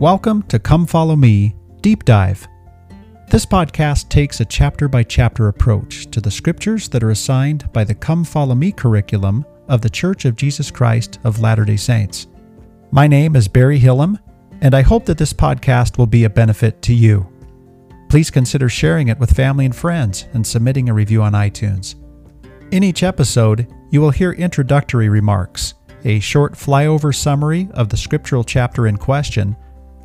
Welcome to Come Follow Me Deep Dive. This podcast takes a chapter by chapter approach to the scriptures that are assigned by the Come Follow Me curriculum of the Church of Jesus Christ of Latter day Saints. My name is Barry Hillam, and I hope that this podcast will be a benefit to you. Please consider sharing it with family and friends and submitting a review on iTunes. In each episode, you will hear introductory remarks, a short flyover summary of the scriptural chapter in question,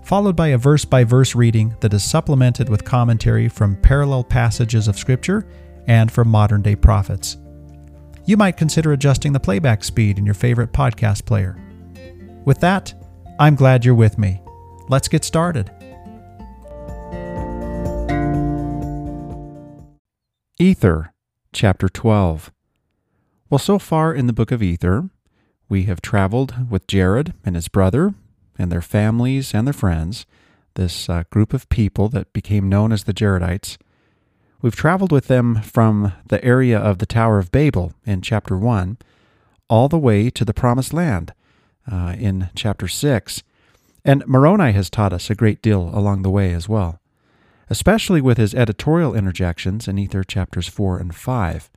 followed by a verse by verse reading that is supplemented with commentary from parallel passages of Scripture and from modern day prophets. You might consider adjusting the playback speed in your favorite podcast player. With that, I'm glad you're with me. Let's get started. Ether, Chapter 12. Well, so far in the book of Ether, we have traveled with Jared and his brother and their families and their friends, this uh, group of people that became known as the Jaredites. We've traveled with them from the area of the Tower of Babel in chapter 1 all the way to the Promised Land uh, in chapter 6. And Moroni has taught us a great deal along the way as well, especially with his editorial interjections in Ether chapters 4 and 5.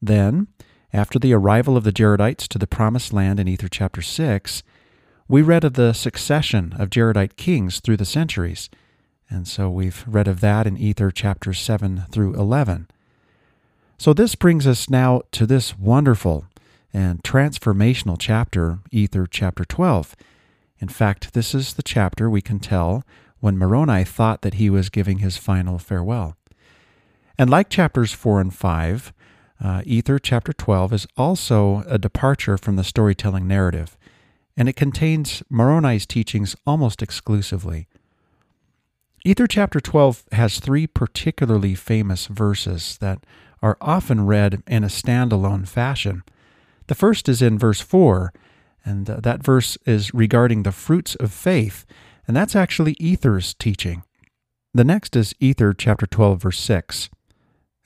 Then, after the arrival of the Jaredites to the Promised Land in Ether chapter 6, we read of the succession of Jaredite kings through the centuries, and so we've read of that in Ether chapters 7 through 11. So this brings us now to this wonderful and transformational chapter, Ether chapter 12. In fact, this is the chapter we can tell when Moroni thought that he was giving his final farewell. And like chapters 4 and 5, uh, Ether chapter 12 is also a departure from the storytelling narrative and it contains Moroni's teachings almost exclusively. Ether chapter 12 has three particularly famous verses that are often read in a standalone fashion. The first is in verse 4, and uh, that verse is regarding the fruits of faith, and that's actually Ether's teaching. The next is Ether chapter 12, verse 6,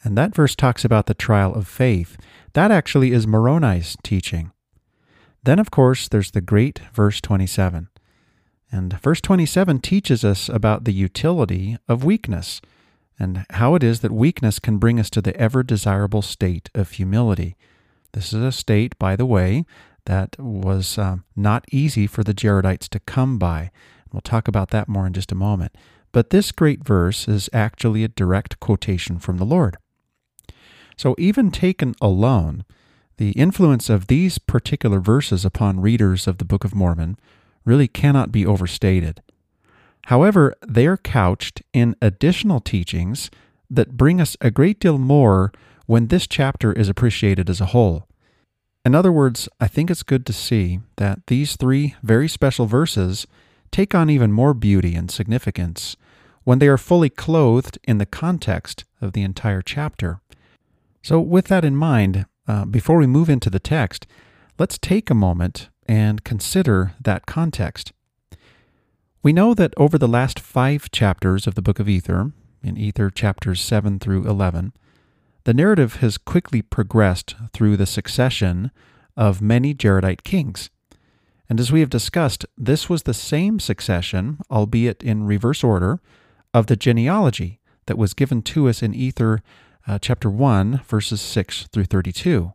and that verse talks about the trial of faith. That actually is Moroni's teaching. Then, of course, there's the great verse 27. And verse 27 teaches us about the utility of weakness and how it is that weakness can bring us to the ever desirable state of humility. This is a state, by the way, that was um, not easy for the Jaredites to come by. We'll talk about that more in just a moment. But this great verse is actually a direct quotation from the Lord. So, even taken alone, the influence of these particular verses upon readers of the Book of Mormon really cannot be overstated. However, they are couched in additional teachings that bring us a great deal more when this chapter is appreciated as a whole. In other words, I think it's good to see that these three very special verses take on even more beauty and significance when they are fully clothed in the context of the entire chapter. So, with that in mind, uh, before we move into the text, let's take a moment and consider that context. We know that over the last five chapters of the book of Ether, in Ether chapters 7 through 11, the narrative has quickly progressed through the succession of many Jaredite kings. And as we have discussed, this was the same succession, albeit in reverse order, of the genealogy that was given to us in Ether uh, chapter 1, verses 6 through 32.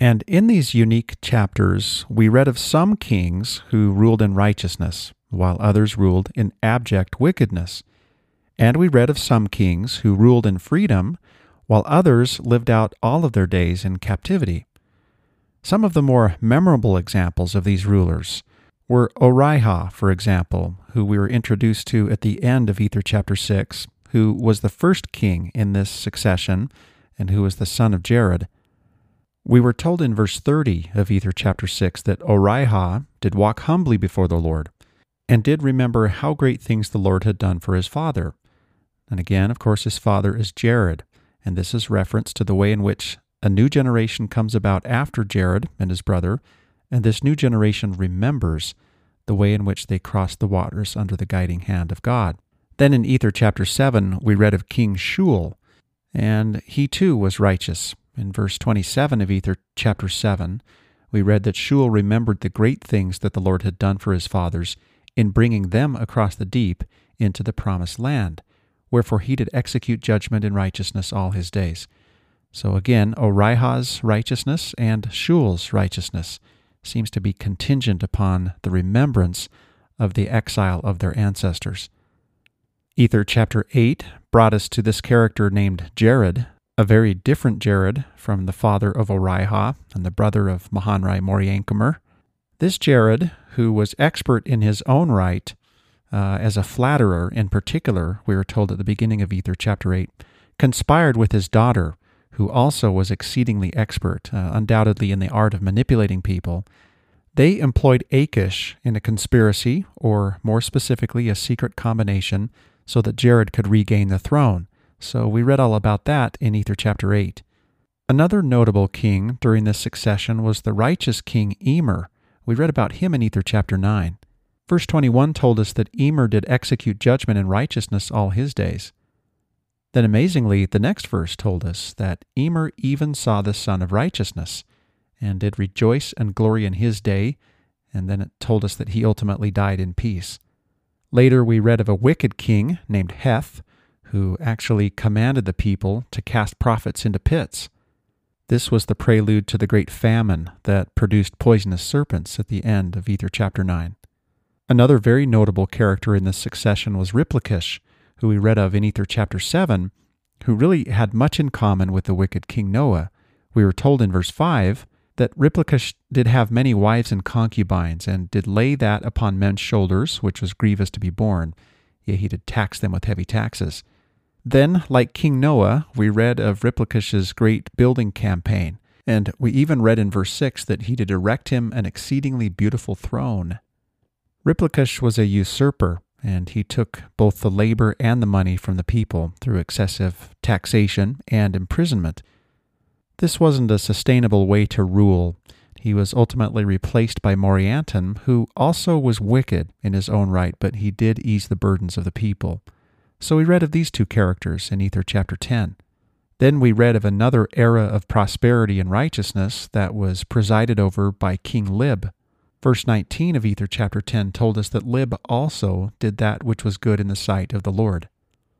And in these unique chapters, we read of some kings who ruled in righteousness, while others ruled in abject wickedness. And we read of some kings who ruled in freedom, while others lived out all of their days in captivity. Some of the more memorable examples of these rulers were Orihah, for example, who we were introduced to at the end of Ether chapter 6, who was the first king in this succession and who was the son of Jared. We were told in verse 30 of Ether chapter 6 that Orihah did walk humbly before the Lord and did remember how great things the Lord had done for his father. And again, of course, his father is Jared, and this is reference to the way in which a new generation comes about after Jared and his brother, and this new generation remembers the way in which they crossed the waters under the guiding hand of God. Then in Ether chapter 7, we read of King Shule, and he too was righteous. In verse 27 of Ether chapter 7, we read that Shule remembered the great things that the Lord had done for his fathers, in bringing them across the deep into the promised land. Wherefore he did execute judgment in righteousness all his days. So again, Orihah's righteousness and Shule's righteousness seems to be contingent upon the remembrance of the exile of their ancestors. Ether chapter 8 brought us to this character named Jared, a very different Jared from the father of Orihah and the brother of Mahonri Moriancumer. This Jared, who was expert in his own right uh, as a flatterer in particular, we are told at the beginning of Ether chapter 8, conspired with his daughter, who also was exceedingly expert, uh, undoubtedly in the art of manipulating people. They employed Akish in a conspiracy, or more specifically, a secret combination, so that Jared could regain the throne. So we read all about that in Ether chapter 8. Another notable king during this succession was the righteous king Emer. We read about him in Ether chapter 9. Verse 21 told us that Emer did execute judgment and righteousness all his days. Then amazingly, the next verse told us that Emer even saw the Sun of Righteousness and did rejoice and glory in his day, and then it told us that he ultimately died in peace. Later, we read of a wicked king named Heth, who actually commanded the people to cast prophets into pits. This was the prelude to the great famine that produced poisonous serpents at the end of Ether chapter 9. Another very notable character in this succession was Riplakish, who we read of in Ether chapter 7, who really had much in common with the wicked King Noah. We were told in verse 5 that Riplakish did have many wives and concubines, and did lay that upon men's shoulders, which was grievous to be borne. Yea, he did tax them with heavy taxes. Then, like King Noah, we read of Riplakish's great building campaign, and we even read in verse 6 that he did erect him an exceedingly beautiful throne. Riplakish was a usurper, and he took both the labor and the money from the people through excessive taxation and imprisonment. This wasn't a sustainable way to rule. He was ultimately replaced by Morianton, who also was wicked in his own right, but he did ease the burdens of the people. So we read of these two characters in Ether chapter 10. Then we read of another era of prosperity and righteousness that was presided over by King Lib, Verse 19 of Ether chapter 10 told us that Lib also did that which was good in the sight of the Lord.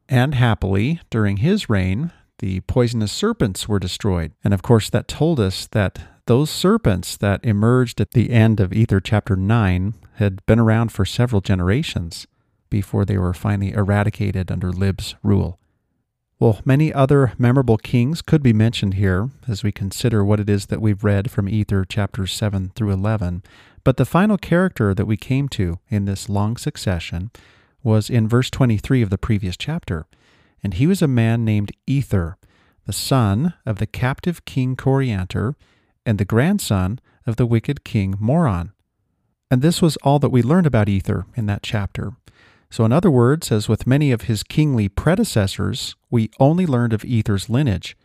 And happily, during his reign, the poisonous serpents were destroyed. And of course, that told us that those serpents that emerged at the end of Ether chapter 9 had been around for several generations before they were finally eradicated under Lib's rule. Well, many other memorable kings could be mentioned here as we consider what it is that we've read from Ether chapters 7 through 11. But the final character that we came to in this long succession was in verse 23 of the previous chapter. And he was a man named Ether, the son of the captive king Coriantor and the grandson of the wicked king Moron. And this was all that we learned about Ether in that chapter. So, in other words, as with many of his kingly predecessors, we only learned of Ether's lineage.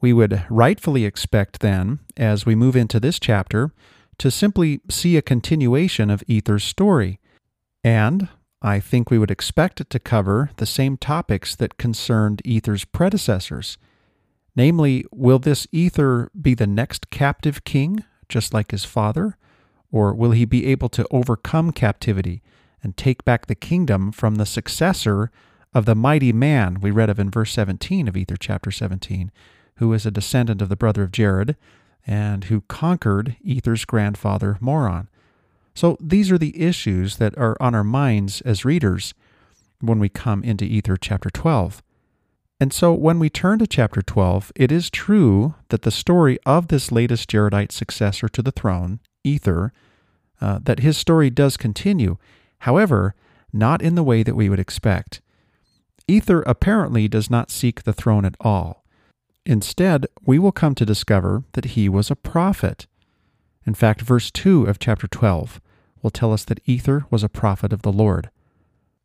We would rightfully expect then, as we move into this chapter, to simply see a continuation of Ether's story. And I think we would expect it to cover the same topics that concerned Ether's predecessors. Namely, will this Ether be the next captive king, just like his father? Or will he be able to overcome captivity and take back the kingdom from the successor of the mighty man we read of in verse 17 of Ether chapter 17, who is a descendant of the brother of Jared and who conquered Ether's grandfather Moron. So these are the issues that are on our minds as readers when we come into Ether chapter 12. And so when we turn to chapter 12, it is true that the story of this latest Jaredite successor to the throne, Ether, uh, that his story does continue However, not in the way that we would expect. Ether apparently does not seek the throne at all. Instead, we will come to discover that he was a prophet. In fact, verse 2 of chapter 12 will tell us that Ether was a prophet of the Lord.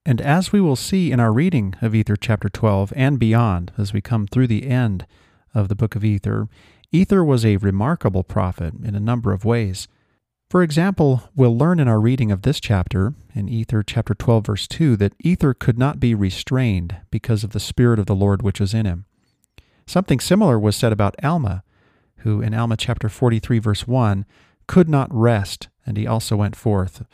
And as we will see in our reading of Ether chapter 12 and beyond, as we come through the end of the book of Ether, Ether was a remarkable prophet in a number of ways. For example, we'll learn in our reading of this chapter, in Ether chapter 12, verse 2, that Ether could not be restrained because of the Spirit of the Lord which was in him. Something similar was said about Alma, who in Alma chapter 43, verse 1, could not rest, and he also went forth.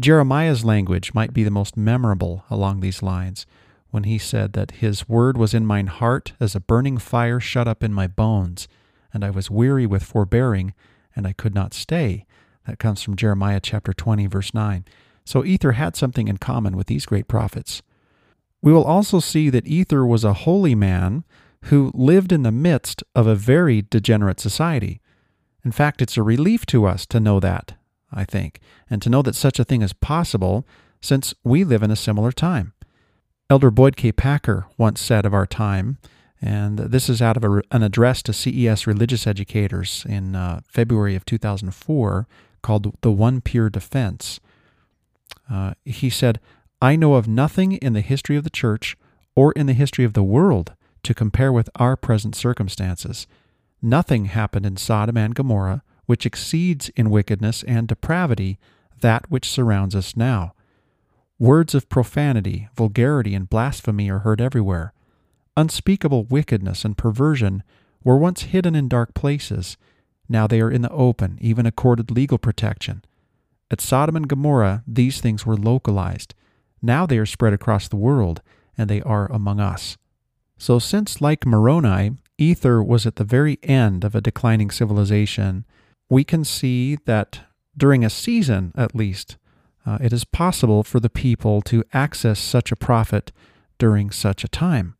Jeremiah's language might be the most memorable along these lines when he said that his word was in mine heart as a burning fire shut up in my bones, and I was weary with forbearing, and I could not stay. That comes from Jeremiah chapter 20, verse 9. So Ether had something in common with these great prophets. We will also see that Ether was a holy man who lived in the midst of a very degenerate society. In fact, it's a relief to us to know that, I think, and to know that such a thing is possible since we live in a similar time. Elder Boyd K. Packer once said of our time, and this is out of a, an address to CES religious educators in uh, February of 2004 called The One Pure Defense. Uh, he said, I know of nothing in the history of the church or in the history of the world to compare with our present circumstances. Nothing happened in Sodom and Gomorrah which exceeds in wickedness and depravity that which surrounds us now. Words of profanity, vulgarity, and blasphemy are heard everywhere. Unspeakable wickedness and perversion were once hidden in dark places. Now they are in the open, even accorded legal protection. At Sodom and Gomorrah, these things were localized. Now they are spread across the world, and they are among us. So, since, like Moroni, Ether was at the very end of a declining civilization, we can see that during a season, at least, uh, it is possible for the people to access such a prophet during such a time.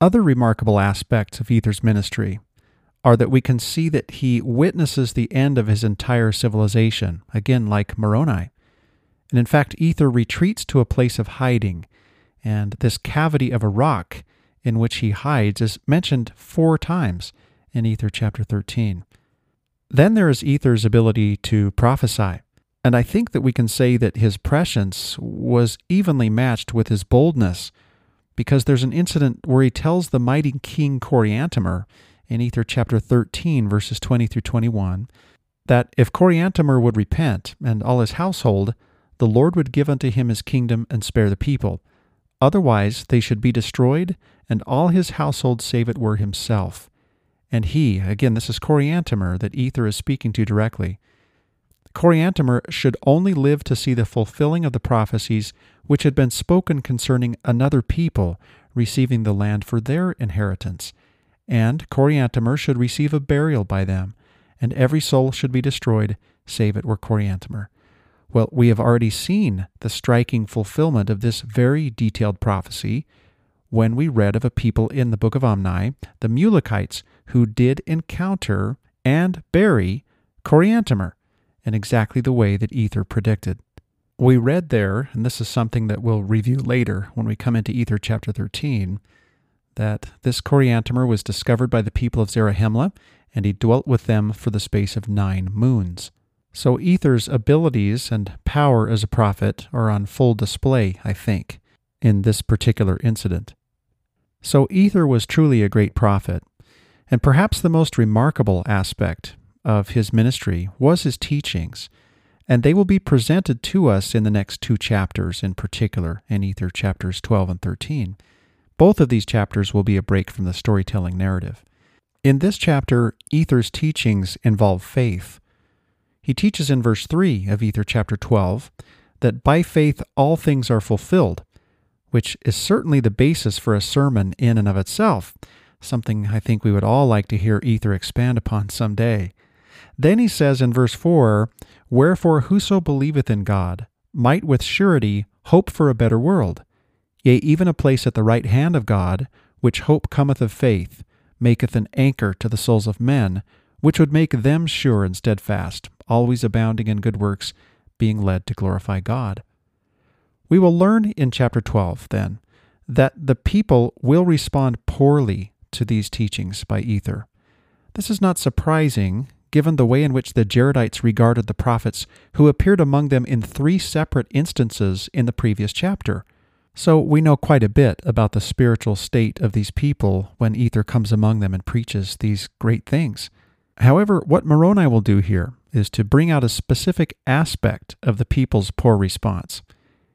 Other remarkable aspects of Ether's ministry are that we can see that he witnesses the end of his entire civilization, again, like Moroni. And in fact, Ether retreats to a place of hiding, and this cavity of a rock in which he hides is mentioned four times in Ether chapter 13. Then there is Ether's ability to prophesy. And I think that we can say that his prescience was evenly matched with his boldness, because there's an incident where he tells the mighty king Coriantumr in Ether chapter 13, verses 20 through 21, that if Coriantumr would repent and all his household, the Lord would give unto him his kingdom and spare the people. Otherwise they should be destroyed, and all his household save it were himself. And he, again, this is Coriantumr that Ether is speaking to directly, Coriantumr should only live to see the fulfilling of the prophecies which had been spoken concerning another people receiving the land for their inheritance. And Coriantumr should receive a burial by them, and every soul should be destroyed, save it were Coriantumr. Well, we have already seen the striking fulfillment of this very detailed prophecy when we read of a people in the book of Omni, the Mulekites, who did encounter and bury Coriantumr in exactly the way that Ether predicted. We read there, and this is something that we'll review later when we come into Ether chapter 13, that this Coriantumr was discovered by the people of Zarahemla, and he dwelt with them for the space of nine moons. So Ether's abilities and power as a prophet are on full display, I think, in this particular incident. So Ether was truly a great prophet, and perhaps the most remarkable aspect of his ministry was his teachings, and they will be presented to us in the next two chapters in particular, in Ether chapters 12 and 13. Both of these chapters will be a break from the storytelling narrative. In this chapter, Ether's teachings involve faith. He teaches in verse 3 of Ether chapter 12 that by faith all things are fulfilled, which is certainly the basis for a sermon in and of itself, something I think we would all like to hear Ether expand upon someday. Then he says in verse 4 Wherefore whoso believeth in God might with surety hope for a better world, yea, even a place at the right hand of God, which hope cometh of faith, maketh an anchor to the souls of men, which would make them sure and steadfast, always abounding in good works, being led to glorify God. We will learn in chapter 12, then, that the people will respond poorly to these teachings by Ether. This is not surprising, given the way in which the Jaredites regarded the prophets who appeared among them in three separate instances in the previous chapter. So we know quite a bit about the spiritual state of these people when Ether comes among them and preaches these great things. However, what Moroni will do here is to bring out a specific aspect of the people's poor response.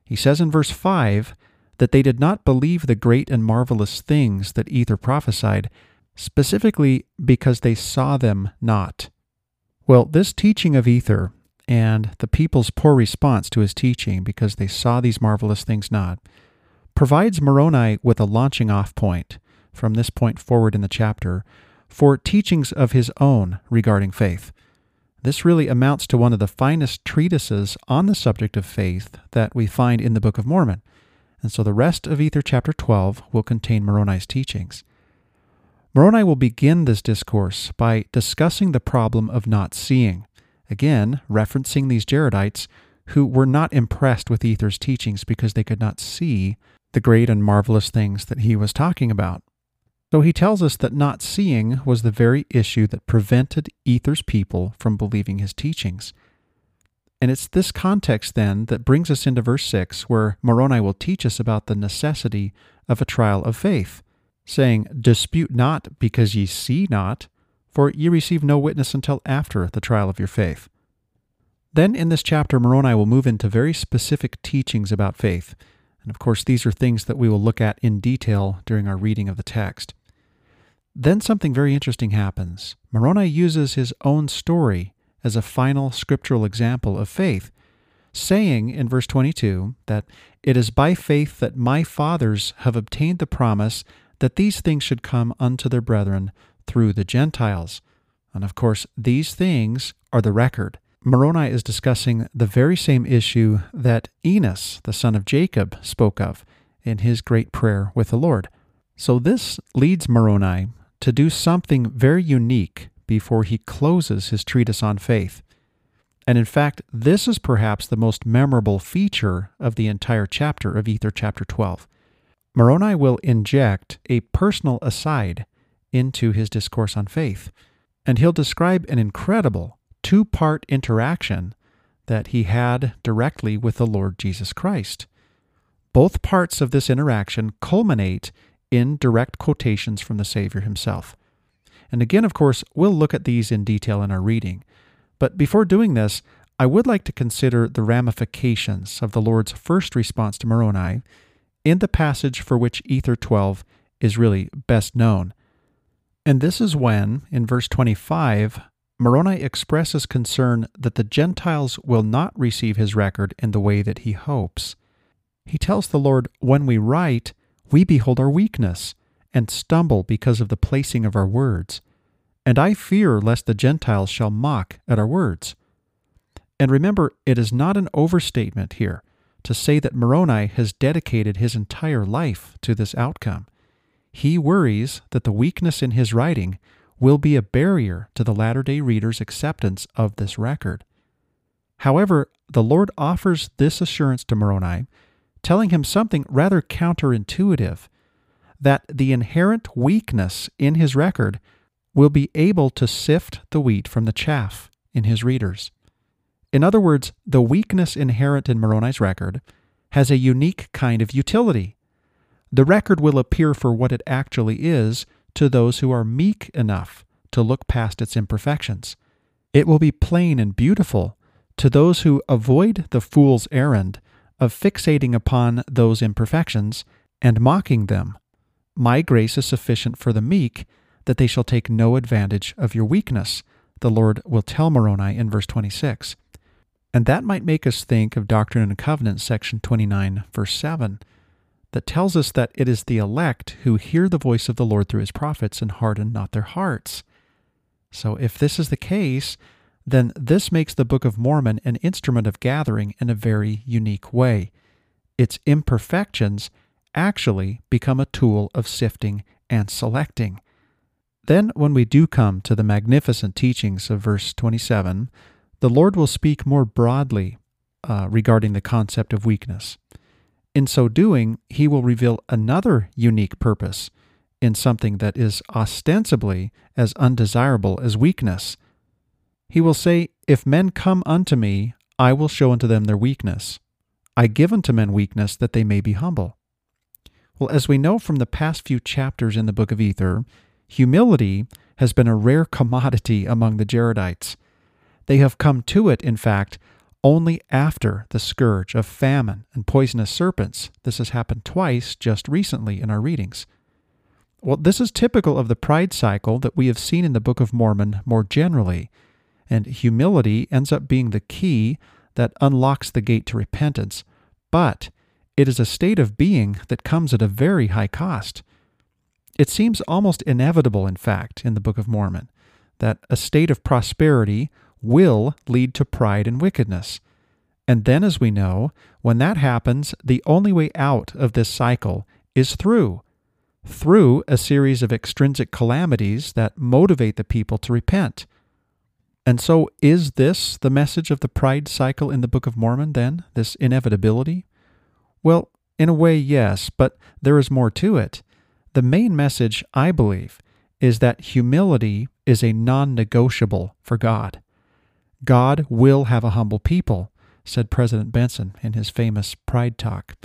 He says in verse 5 that they did not believe the great and marvelous things that Ether prophesied, specifically because they saw them not. Well, this teaching of ether and the people's poor response to his teaching because they saw these marvelous things not, provides Moroni with a launching off point from this point forward in the chapter for teachings of his own regarding faith. This really amounts to one of the finest treatises on the subject of faith that we find in the Book of Mormon. And so the rest of Ether chapter 12 will contain Moroni's teachings. Moroni will begin this discourse by discussing the problem of not seeing, again, referencing these Jaredites who were not impressed with Ether's teachings because they could not see the great and marvelous things that he was talking about. So he tells us that not seeing was the very issue that prevented Ether's people from believing his teachings. And it's this context then that brings us into verse 6, where Moroni will teach us about the necessity of a trial of faith, saying, Dispute not because ye see not, for ye receive no witness until after the trial of your faith. Then in this chapter, Moroni will move into very specific teachings about faith. And of course, these are things that we will look at in detail during our reading of the text. Then something very interesting happens. Moroni uses his own story as a final scriptural example of faith, saying in verse 22 that it is by faith that my fathers have obtained the promise that these things should come unto their brethren through the Gentiles. And of course, these things are the record. Moroni is discussing the very same issue that Enos, the son of Jacob, spoke of in his great prayer with the Lord. So this leads Moroni to do something very unique before he closes his treatise on faith. And in fact, this is perhaps the most memorable feature of the entire chapter of Ether chapter 12. Moroni will inject a personal aside into his discourse on faith, and he'll describe an incredible two part interaction that he had directly with the Lord Jesus Christ. Both parts of this interaction culminate in direct quotations from the Savior himself. And again, of course, we'll look at these in detail in our reading. But before doing this, I would like to consider the ramifications of the Lord's first response to Moroni in the passage for which Ether 12 is really best known. And this is when, in verse 25, Moroni expresses concern that the Gentiles will not receive his record in the way that he hopes. He tells the Lord, When we write, we behold our weakness, and stumble because of the placing of our words. And I fear lest the Gentiles shall mock at our words. And remember, it is not an overstatement here to say that Moroni has dedicated his entire life to this outcome. He worries that the weakness in his writing will be a barrier to the latter day reader's acceptance of this record. However, the Lord offers this assurance to Moroni, telling him something rather counterintuitive that the inherent weakness in his record will be able to sift the wheat from the chaff in his readers. In other words, the weakness inherent in Moroni's record has a unique kind of utility. The record will appear for what it actually is to those who are meek enough to look past its imperfections. It will be plain and beautiful to those who avoid the fool's errand of fixating upon those imperfections and mocking them. My grace is sufficient for the meek, that they shall take no advantage of your weakness, the Lord will tell Moroni in verse 26. And that might make us think of Doctrine and Covenants, section 29, verse 7 that tells us that it is the elect who hear the voice of the Lord through his prophets and harden not their hearts. So, if this is the case, then this makes the Book of Mormon an instrument of gathering in a very unique way. Its imperfections actually become a tool of sifting and selecting. Then, when we do come to the magnificent teachings of verse 27, the Lord will speak more broadly uh, regarding the concept of weakness. In so doing, he will reveal another unique purpose in something that is ostensibly as undesirable as weakness. He will say, If men come unto me, I will show unto them their weakness. I give unto men weakness that they may be humble. Well, as we know from the past few chapters in the book of Ether, humility has been a rare commodity among the Jaredites. They have come to it, in fact, only after the scourge of famine and poisonous serpents. This has happened twice just recently in our readings. Well, this is typical of the pride cycle that we have seen in the Book of Mormon more generally, and humility ends up being the key that unlocks the gate to repentance. But it is a state of being that comes at a very high cost. It seems almost inevitable, in fact, in the Book of Mormon, that a state of prosperity will lead to pride and wickedness. And then, as we know, when that happens, the only way out of this cycle is through. Through a series of extrinsic calamities that motivate the people to repent. And so, is this the message of the pride cycle in the Book of Mormon, then, this inevitability? Well, in a way, yes, but there is more to it. The main message, I believe, is that humility is a non negotiable for God. God will have a humble people, said President Benson in his famous Pride Talk.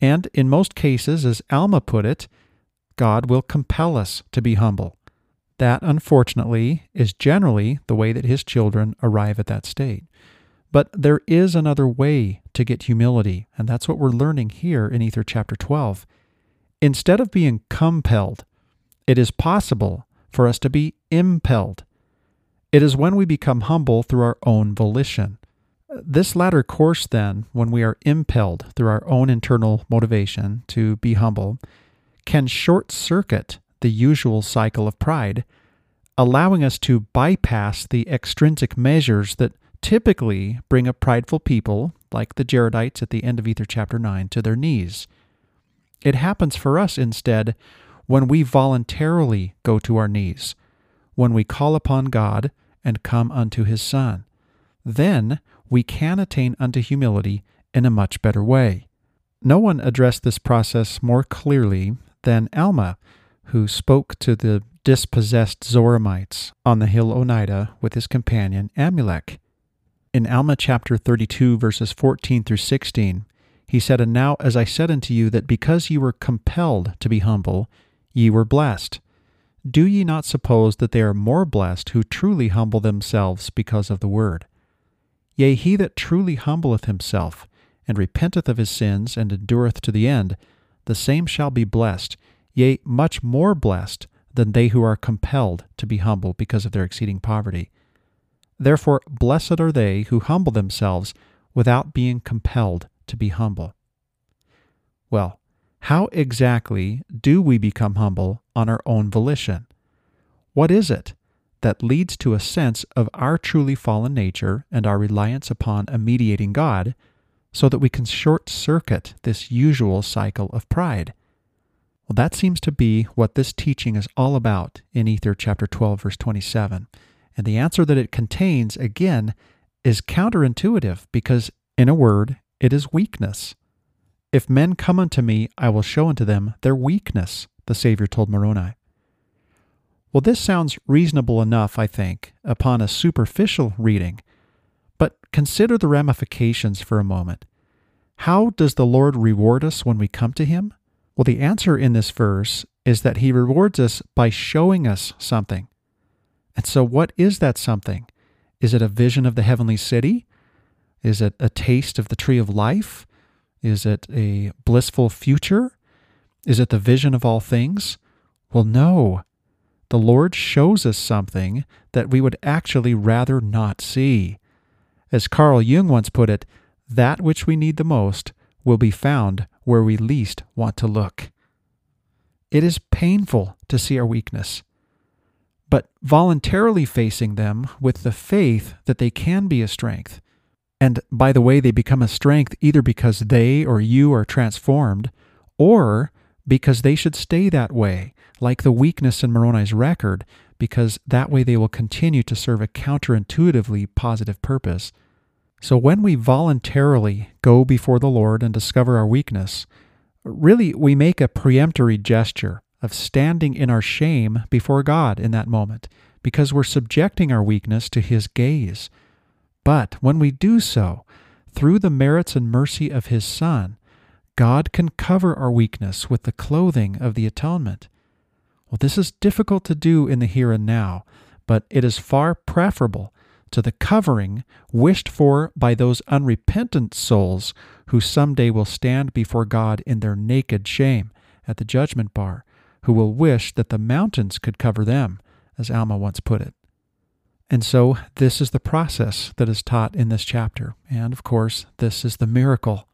And in most cases, as Alma put it, God will compel us to be humble. That, unfortunately, is generally the way that his children arrive at that state. But there is another way to get humility, and that's what we're learning here in Ether chapter 12. Instead of being compelled, it is possible for us to be impelled. It is when we become humble through our own volition. This latter course, then, when we are impelled through our own internal motivation to be humble, can short circuit the usual cycle of pride, allowing us to bypass the extrinsic measures that typically bring a prideful people, like the Jaredites at the end of Ether chapter 9, to their knees. It happens for us instead when we voluntarily go to our knees, when we call upon God and come unto his Son. Then we can attain unto humility in a much better way. No one addressed this process more clearly than Alma, who spoke to the dispossessed Zoramites on the hill Onidah with his companion Amulek. In Alma chapter 32, verses 14 through 16, he said, And now, as I said unto you, that because ye were compelled to be humble, ye were blessed. Do ye not suppose that they are more blessed who truly humble themselves because of the word? Yea, he that truly humbleth himself, and repenteth of his sins, and endureth to the end, the same shall be blessed, yea, much more blessed than they who are compelled to be humble because of their exceeding poverty. Therefore, blessed are they who humble themselves without being compelled to be humble. Well, how exactly do we become humble on our own volition? What is it that leads to a sense of our truly fallen nature and our reliance upon a mediating God so that we can short circuit this usual cycle of pride? Well, that seems to be what this teaching is all about in Ether chapter 12, verse 27. And the answer that it contains, again, is counterintuitive because, in a word, it is weakness. If men come unto me, I will show unto them their weakness, the Savior told Moroni. Well, this sounds reasonable enough, I think, upon a superficial reading, but consider the ramifications for a moment. How does the Lord reward us when we come to Him? Well, the answer in this verse is that He rewards us by showing us something. And so, what is that something? Is it a vision of the heavenly city? Is it a taste of the tree of life? Is it a blissful future? Is it the vision of all things? Well, no. The Lord shows us something that we would actually rather not see. As Carl Jung once put it, that which we need the most will be found where we least want to look. It is painful to see our weakness, but voluntarily facing them with the faith that they can be a strength and by the way, they become a strength either because they or you are transformed, or because they should stay that way, like the weakness in Moroni's record, because that way they will continue to serve a counterintuitively positive purpose. So when we voluntarily go before the Lord and discover our weakness, really we make a peremptory gesture of standing in our shame before God in that moment, because we're subjecting our weakness to His gaze. But when we do so, through the merits and mercy of His Son, God can cover our weakness with the clothing of the atonement. Well, this is difficult to do in the here and now, but it is far preferable to the covering wished for by those unrepentant souls who someday will stand before God in their naked shame at the judgment bar, who will wish that the mountains could cover them, as Alma once put it. And so, this is the process that is taught in this chapter. And of course, this is the miracle.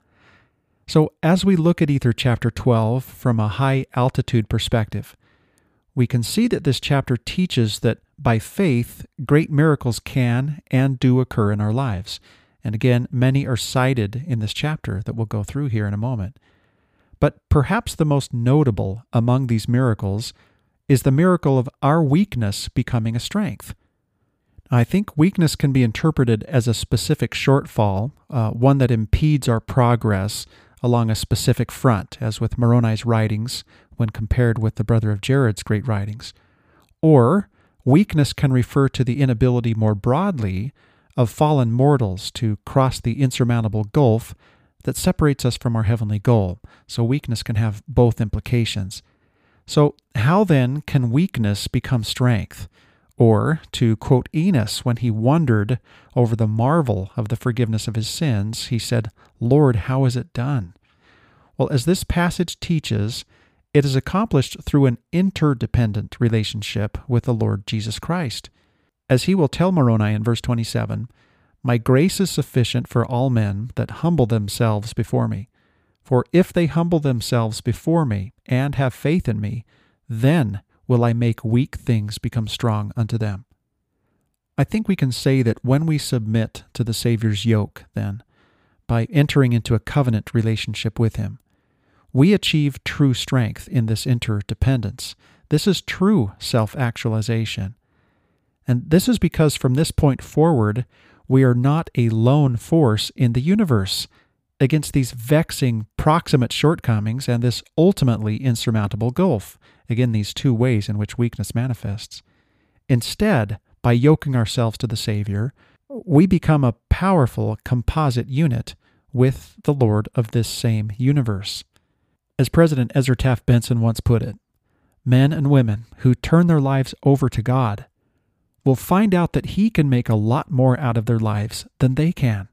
So, as we look at Ether chapter 12 from a high altitude perspective, we can see that this chapter teaches that by faith, great miracles can and do occur in our lives. And again, many are cited in this chapter that we'll go through here in a moment. But perhaps the most notable among these miracles is the miracle of our weakness becoming a strength. I think weakness can be interpreted as a specific shortfall, uh, one that impedes our progress along a specific front, as with Moroni's writings when compared with the brother of Jared's great writings. Or weakness can refer to the inability more broadly of fallen mortals to cross the insurmountable gulf that separates us from our heavenly goal. So weakness can have both implications. So, how then can weakness become strength? Or, to quote Enos, when he wondered over the marvel of the forgiveness of his sins, he said, Lord, how is it done? Well, as this passage teaches, it is accomplished through an interdependent relationship with the Lord Jesus Christ. As he will tell Moroni in verse 27, My grace is sufficient for all men that humble themselves before me. For if they humble themselves before me and have faith in me, then will I make weak things become strong unto them. I think we can say that when we submit to the Savior's yoke, then, by entering into a covenant relationship with Him, we achieve true strength in this interdependence. This is true self actualization. And this is because from this point forward, we are not a lone force in the universe against these vexing proximate shortcomings and this ultimately insurmountable gulf. Again, these two ways in which weakness manifests. Instead, by yoking ourselves to the Savior, we become a powerful composite unit with the Lord of this same universe. As President Ezra Taft Benson once put it, men and women who turn their lives over to God will find out that He can make a lot more out of their lives than they can.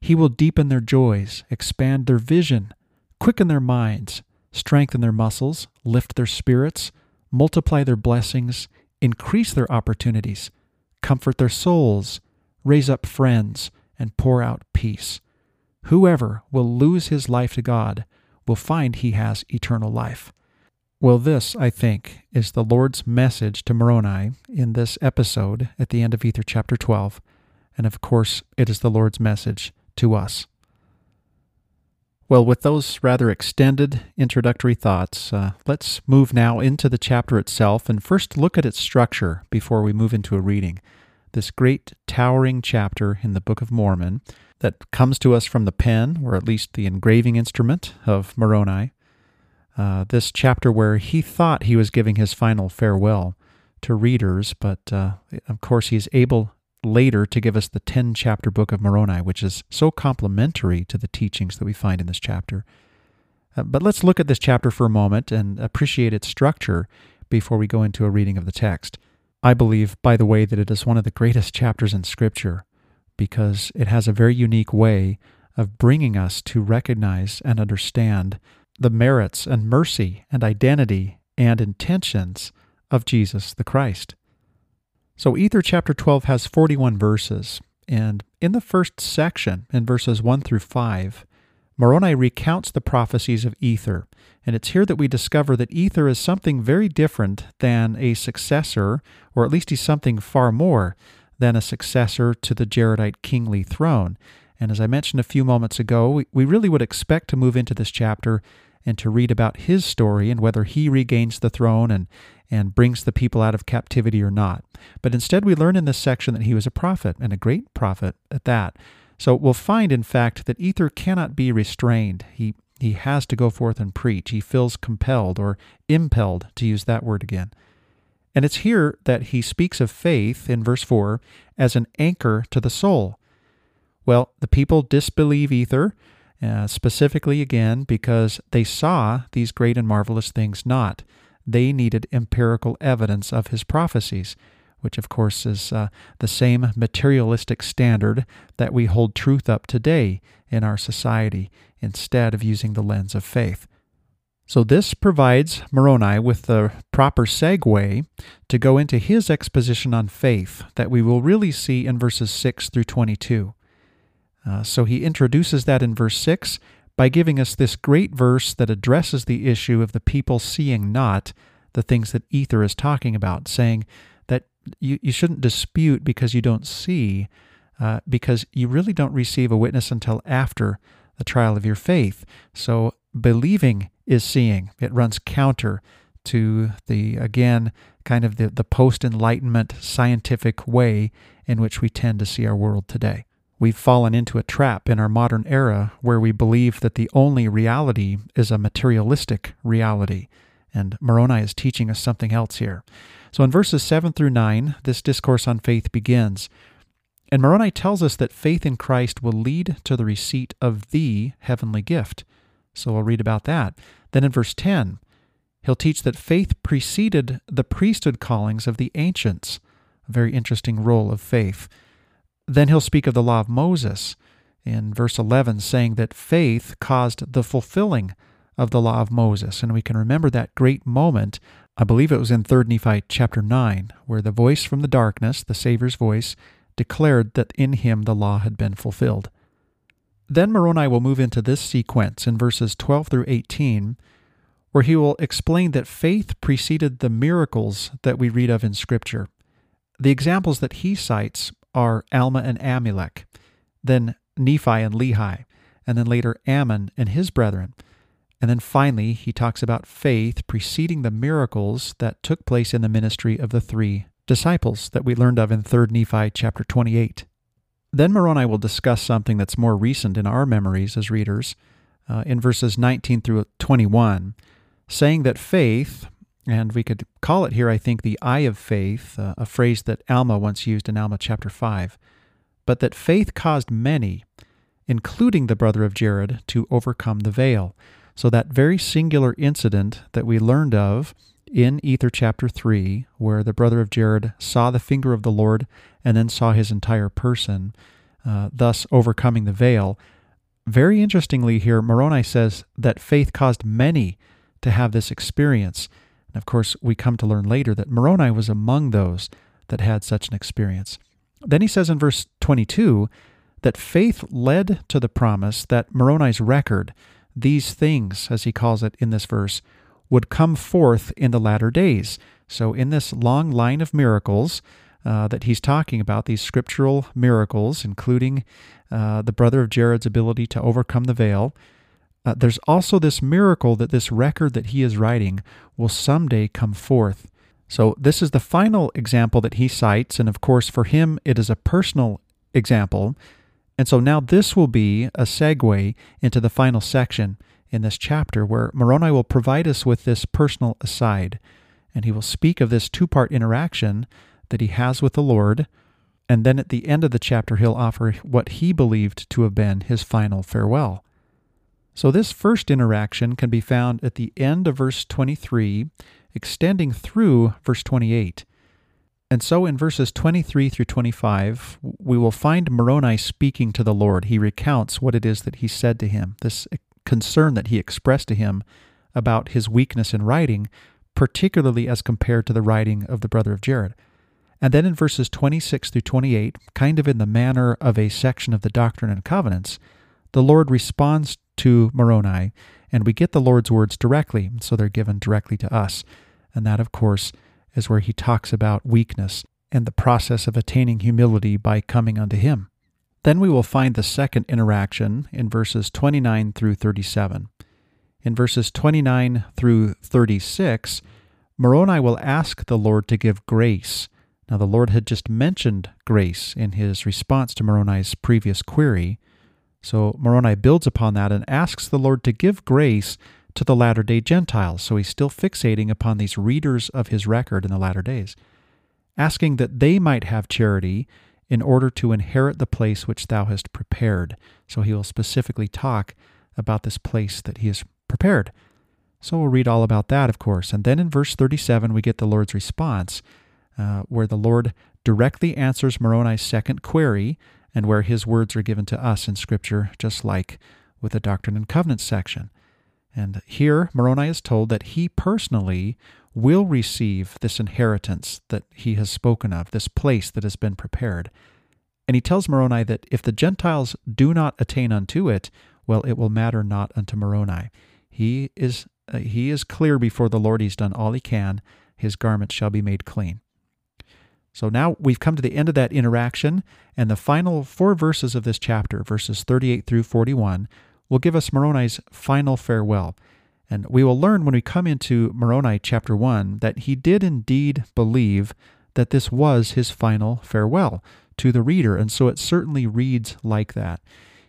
He will deepen their joys, expand their vision, quicken their minds, strengthen their muscles, lift their spirits, multiply their blessings, increase their opportunities, comfort their souls, raise up friends, and pour out peace. Whoever will lose his life to God will find he has eternal life. Well, this, I think, is the Lord's message to Moroni in this episode at the end of Ether chapter 12. And of course, it is the Lord's message to us. Well, with those rather extended introductory thoughts, uh, let's move now into the chapter itself and first look at its structure before we move into a reading. This great towering chapter in the Book of Mormon that comes to us from the pen, or at least the engraving instrument of Moroni. Uh, this chapter where he thought he was giving his final farewell to readers, but uh, of course he's able later to give us the 10 chapter book of Moroni, which is so complementary to the teachings that we find in this chapter. Uh, but let's look at this chapter for a moment and appreciate its structure before we go into a reading of the text. I believe, by the way, that it is one of the greatest chapters in Scripture because it has a very unique way of bringing us to recognize and understand the merits and mercy and identity and intentions of Jesus the Christ. So, Ether chapter 12 has 41 verses, and in the first section, in verses 1 through 5, Moroni recounts the prophecies of Ether, and it's here that we discover that Ether is something very different than a successor, or at least he's something far more than a successor to the Jaredite kingly throne. And as I mentioned a few moments ago, we, we really would expect to move into this chapter and to read about his story and whether he regains the throne and, and brings the people out of captivity or not. But instead, we learn in this section that he was a prophet, and a great prophet at that. So we'll find, in fact, that Ether cannot be restrained. He, he has to go forth and preach. He feels compelled or impelled, to use that word again. And it's here that he speaks of faith in verse 4 as an anchor to the soul. Well, the people disbelieve Ether uh, specifically again because they saw these great and marvelous things not. They needed empirical evidence of his prophecies, which of course is uh, the same materialistic standard that we hold truth up today in our society instead of using the lens of faith. So, this provides Moroni with the proper segue to go into his exposition on faith that we will really see in verses 6 through 22. Uh, so, he introduces that in verse 6 by giving us this great verse that addresses the issue of the people seeing not the things that Ether is talking about, saying that you, you shouldn't dispute because you don't see, uh, because you really don't receive a witness until after the trial of your faith. So, believing is seeing. It runs counter to the, again, kind of the, the post Enlightenment scientific way in which we tend to see our world today. We've fallen into a trap in our modern era where we believe that the only reality is a materialistic reality. And Moroni is teaching us something else here. So in verses 7 through 9, this discourse on faith begins. And Moroni tells us that faith in Christ will lead to the receipt of the heavenly gift. So we'll read about that. Then in verse 10, he'll teach that faith preceded the priesthood callings of the ancients, a very interesting role of faith. Then he'll speak of the law of Moses in verse 11, saying that faith caused the fulfilling of the law of Moses. And we can remember that great moment, I believe it was in 3 Nephi chapter 9, where the voice from the darkness, the Savior's voice, declared that in him the law had been fulfilled. Then Moroni will move into this sequence in verses 12 through 18, where he will explain that faith preceded the miracles that we read of in Scripture. The examples that he cites are Alma and Amulek, then Nephi and Lehi, and then later Ammon and his brethren. And then finally, he talks about faith preceding the miracles that took place in the ministry of the three disciples that we learned of in 3 Nephi chapter 28. Then Moroni will discuss something that's more recent in our memories as readers uh, in verses 19 through 21, saying that faith, and we could call it here, I think, the eye of faith, uh, a phrase that Alma once used in Alma chapter 5, but that faith caused many, including the brother of Jared, to overcome the veil. So that very singular incident that we learned of in Ether chapter 3, where the brother of Jared saw the finger of the Lord and then saw his entire person, uh, thus overcoming the veil. Very interestingly, here, Moroni says that faith caused many to have this experience. And of course, we come to learn later that Moroni was among those that had such an experience. Then he says in verse 22 that faith led to the promise that Moroni's record, these things, as he calls it in this verse, would come forth in the latter days. So, in this long line of miracles uh, that he's talking about, these scriptural miracles, including uh, the brother of Jared's ability to overcome the veil, uh, there's also this miracle that this record that he is writing will someday come forth. So, this is the final example that he cites, and of course, for him, it is a personal example. And so now this will be a segue into the final section in this chapter where Moroni will provide us with this personal aside, and he will speak of this two part interaction that he has with the Lord. And then at the end of the chapter, he'll offer what he believed to have been his final farewell. So, this first interaction can be found at the end of verse 23, extending through verse 28. And so, in verses 23 through 25, we will find Moroni speaking to the Lord. He recounts what it is that he said to him, this concern that he expressed to him about his weakness in writing, particularly as compared to the writing of the brother of Jared. And then in verses 26 through 28, kind of in the manner of a section of the Doctrine and Covenants, the Lord responds to Moroni, and we get the Lord's words directly, so they're given directly to us. And that, of course, is where he talks about weakness and the process of attaining humility by coming unto him. Then we will find the second interaction in verses 29 through 37. In verses 29 through 36, Moroni will ask the Lord to give grace. Now, the Lord had just mentioned grace in his response to Moroni's previous query. So Moroni builds upon that and asks the Lord to give grace to the latter day Gentiles. So he's still fixating upon these readers of his record in the latter days, asking that they might have charity in order to inherit the place which thou hast prepared. So he will specifically talk about this place that he has prepared. So we'll read all about that, of course. And then in verse 37, we get the Lord's response, uh, where the Lord directly answers Moroni's second query and where his words are given to us in Scripture, just like with the Doctrine and Covenants section. And here, Moroni is told that he personally will receive this inheritance that he has spoken of, this place that has been prepared. And he tells Moroni that if the Gentiles do not attain unto it, well, it will matter not unto Moroni. He is uh, he is clear before the Lord. He's done all he can. His garment shall be made clean. So now we've come to the end of that interaction, and the final four verses of this chapter, verses 38 through 41, will give us Moroni's final farewell. And we will learn when we come into Moroni chapter 1 that he did indeed believe that this was his final farewell to the reader, and so it certainly reads like that.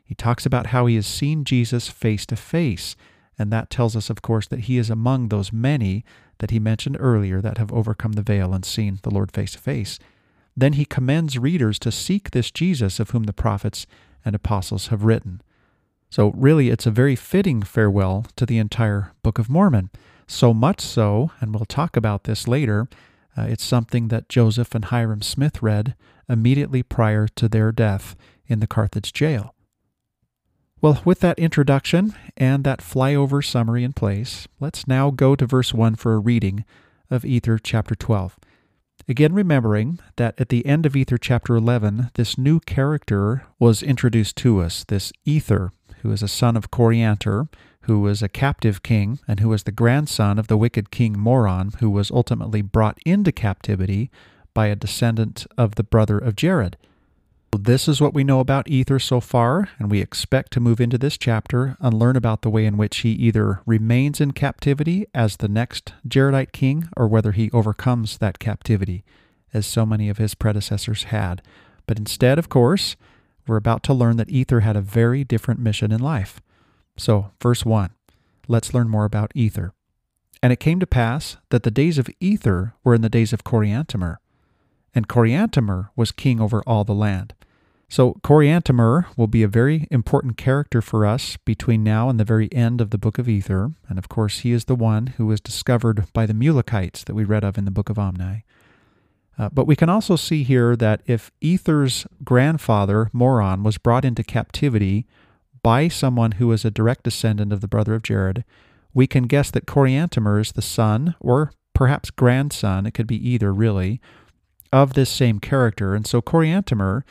He talks about how he has seen Jesus face to face, and that tells us, of course, that he is among those many that he mentioned earlier that have overcome the veil and seen the Lord face to face. Then he commends readers to seek this Jesus of whom the prophets and apostles have written. So, really, it's a very fitting farewell to the entire Book of Mormon. So much so, and we'll talk about this later, uh, it's something that Joseph and Hyrum Smith read immediately prior to their death in the Carthage jail. Well, with that introduction and that flyover summary in place, let's now go to verse 1 for a reading of Ether chapter 12. Again, remembering that at the end of Ether chapter 11, this new character was introduced to us, this Ether, who is a son of Coriantor, who was a captive king, and who was the grandson of the wicked king Moron, who was ultimately brought into captivity by a descendant of the brother of Jared. This is what we know about Ether so far, and we expect to move into this chapter and learn about the way in which he either remains in captivity as the next Jaredite king or whether he overcomes that captivity, as so many of his predecessors had. But instead, of course, we're about to learn that Ether had a very different mission in life. So, verse 1, let's learn more about Ether. And it came to pass that the days of Ether were in the days of Coriantumr, and Coriantumr was king over all the land. So, Coriantumr will be a very important character for us between now and the very end of the book of Ether. And of course, he is the one who was discovered by the Mulekites that we read of in the book of Omni. Uh, but we can also see here that if Ether's grandfather, Moron, was brought into captivity by someone who was a direct descendant of the brother of Jared, we can guess that Coriantumr is the son, or perhaps grandson, it could be either really, of this same character. And so Coriantumr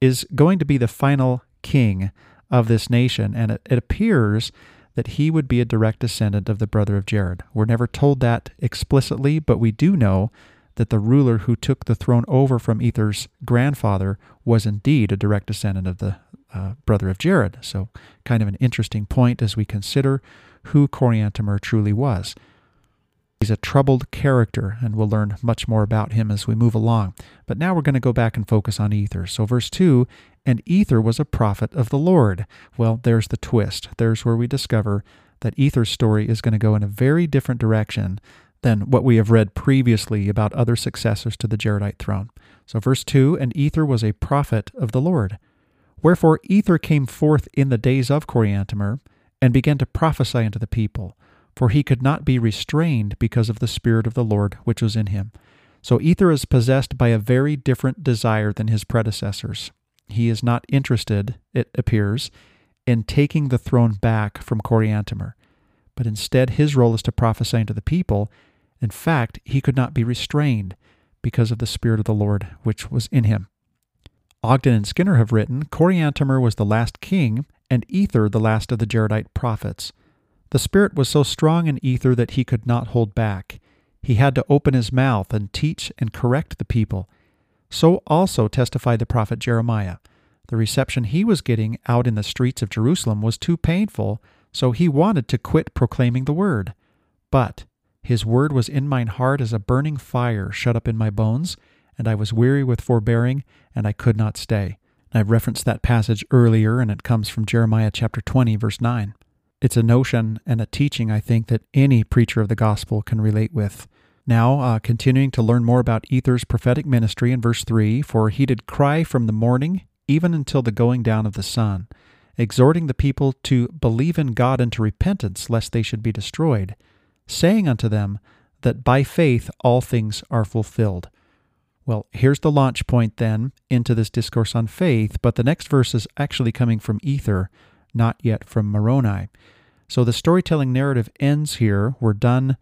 is going to be the final king of this nation, and it, it appears that he would be a direct descendant of the brother of Jared. We're never told that explicitly, but we do know that the ruler who took the throne over from Ether's grandfather was indeed a direct descendant of the uh, brother of Jared. So, kind of an interesting point as we consider who Coriantumr truly was. He's a troubled character, and we'll learn much more about him as we move along. But now we're going to go back and focus on Ether. So, verse 2 And Ether was a prophet of the Lord. Well, there's the twist. There's where we discover that Ether's story is going to go in a very different direction than what we have read previously about other successors to the Jaredite throne. So, verse 2 And Ether was a prophet of the Lord. Wherefore Ether came forth in the days of Coriantumr and began to prophesy unto the people for he could not be restrained because of the Spirit of the Lord which was in him. So Ether is possessed by a very different desire than his predecessors. He is not interested, it appears, in taking the throne back from Coriantumr, but instead his role is to prophesy unto the people. In fact, he could not be restrained because of the Spirit of the Lord which was in him. Ogden and Skinner have written Coriantumr was the last king, and Ether the last of the Jaredite prophets. The Spirit was so strong in Ether that he could not hold back. He had to open his mouth and teach and correct the people. So also testified the prophet Jeremiah. The reception he was getting out in the streets of Jerusalem was too painful, so he wanted to quit proclaiming the word. But his word was in mine heart as a burning fire shut up in my bones, and I was weary with forbearing, and I could not stay. I've referenced that passage earlier, and it comes from Jeremiah chapter 20, verse 9. It's a notion and a teaching, I think, that any preacher of the gospel can relate with. Now, uh, continuing to learn more about Ether's prophetic ministry in verse 3 For he did cry from the morning even until the going down of the sun, exhorting the people to believe in God and to repentance, lest they should be destroyed, saying unto them that by faith all things are fulfilled. Well, here's the launch point then into this discourse on faith, but the next verse is actually coming from Ether, not yet from Moroni. So the storytelling narrative ends here. We're done,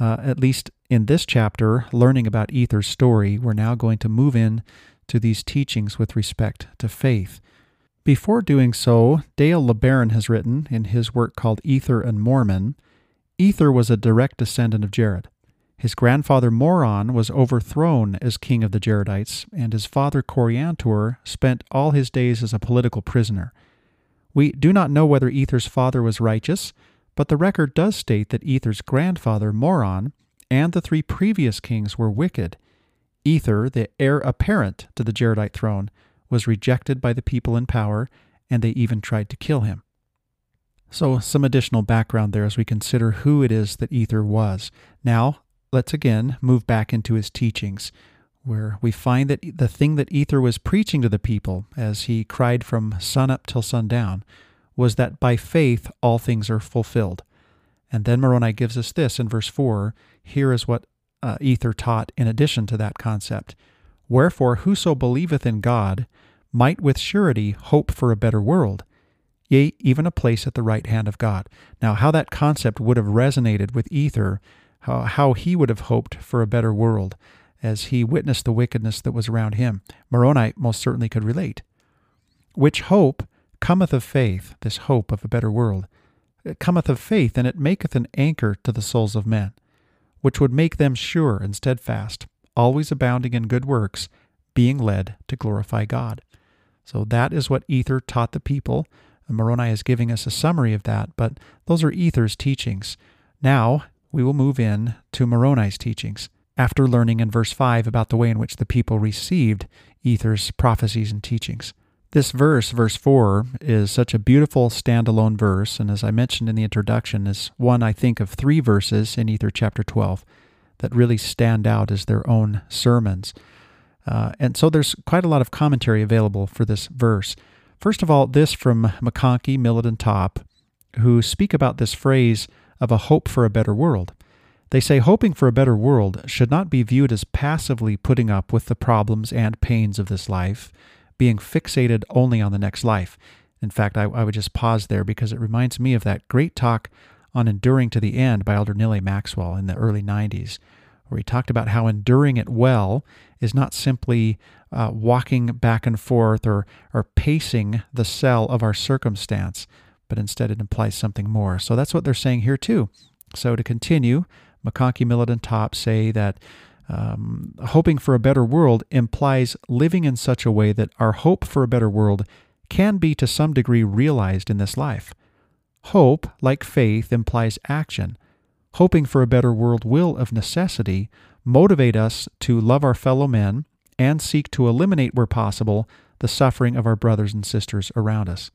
uh, at least in this chapter, learning about Ether's story. We're now going to move in to these teachings with respect to faith. Before doing so, Dale LeBaron has written in his work called Ether and Mormon Ether was a direct descendant of Jared. His grandfather Moron was overthrown as king of the Jaredites, and his father Coriantor spent all his days as a political prisoner. We do not know whether Ether's father was righteous, but the record does state that Ether's grandfather Moron and the three previous kings were wicked. Ether, the heir apparent to the Jaredite throne, was rejected by the people in power, and they even tried to kill him. So, some additional background there as we consider who it is that Ether was. Now, let's again move back into his teachings, where we find that the thing that Ether was preaching to the people as he cried from sun up till sundown was that by faith all things are fulfilled. And then Moroni gives us this in verse 4 here is what uh, Ether taught in addition to that concept. Wherefore, whoso believeth in God might with surety hope for a better world, yea, even a place at the right hand of God. Now, how that concept would have resonated with Ether, how, how he would have hoped for a better world as he witnessed the wickedness that was around him, Moroni most certainly could relate. Which hope cometh of faith, this hope of a better world. It cometh of faith, and it maketh an anchor to the souls of men, which would make them sure and steadfast, always abounding in good works, being led to glorify God. So that is what Ether taught the people. Moroni is giving us a summary of that, but those are Ether's teachings. Now we will move in to Moroni's teachings. After learning in verse 5 about the way in which the people received Ether's prophecies and teachings. This verse, verse 4, is such a beautiful standalone verse, and as I mentioned in the introduction, is one, I think, of three verses in Ether chapter 12 that really stand out as their own sermons. Uh, and so there's quite a lot of commentary available for this verse. First of all, this from McConkie, Millet, and Top, who speak about this phrase of a hope for a better world. They say hoping for a better world should not be viewed as passively putting up with the problems and pains of this life being fixated only on the next life. In fact, I, I, would just pause there because it reminds me of that great talk on enduring to the end by Elder Neal Maxwell in the early 90s, where he talked about how enduring it well is not simply uh, walking back and forth or, or pacing the cell of our circumstance, but instead it implies something more. So that's what they're saying here, too. So to continue, McConkie, Millet, and Top say that um, hoping for a better world implies living in such a way that our hope for a better world can be to some degree realized in this life. Hope, like faith, implies action. Hoping for a better world will, of necessity, motivate us to love our fellow men and seek to eliminate, where possible, the suffering of our brothers and sisters around us.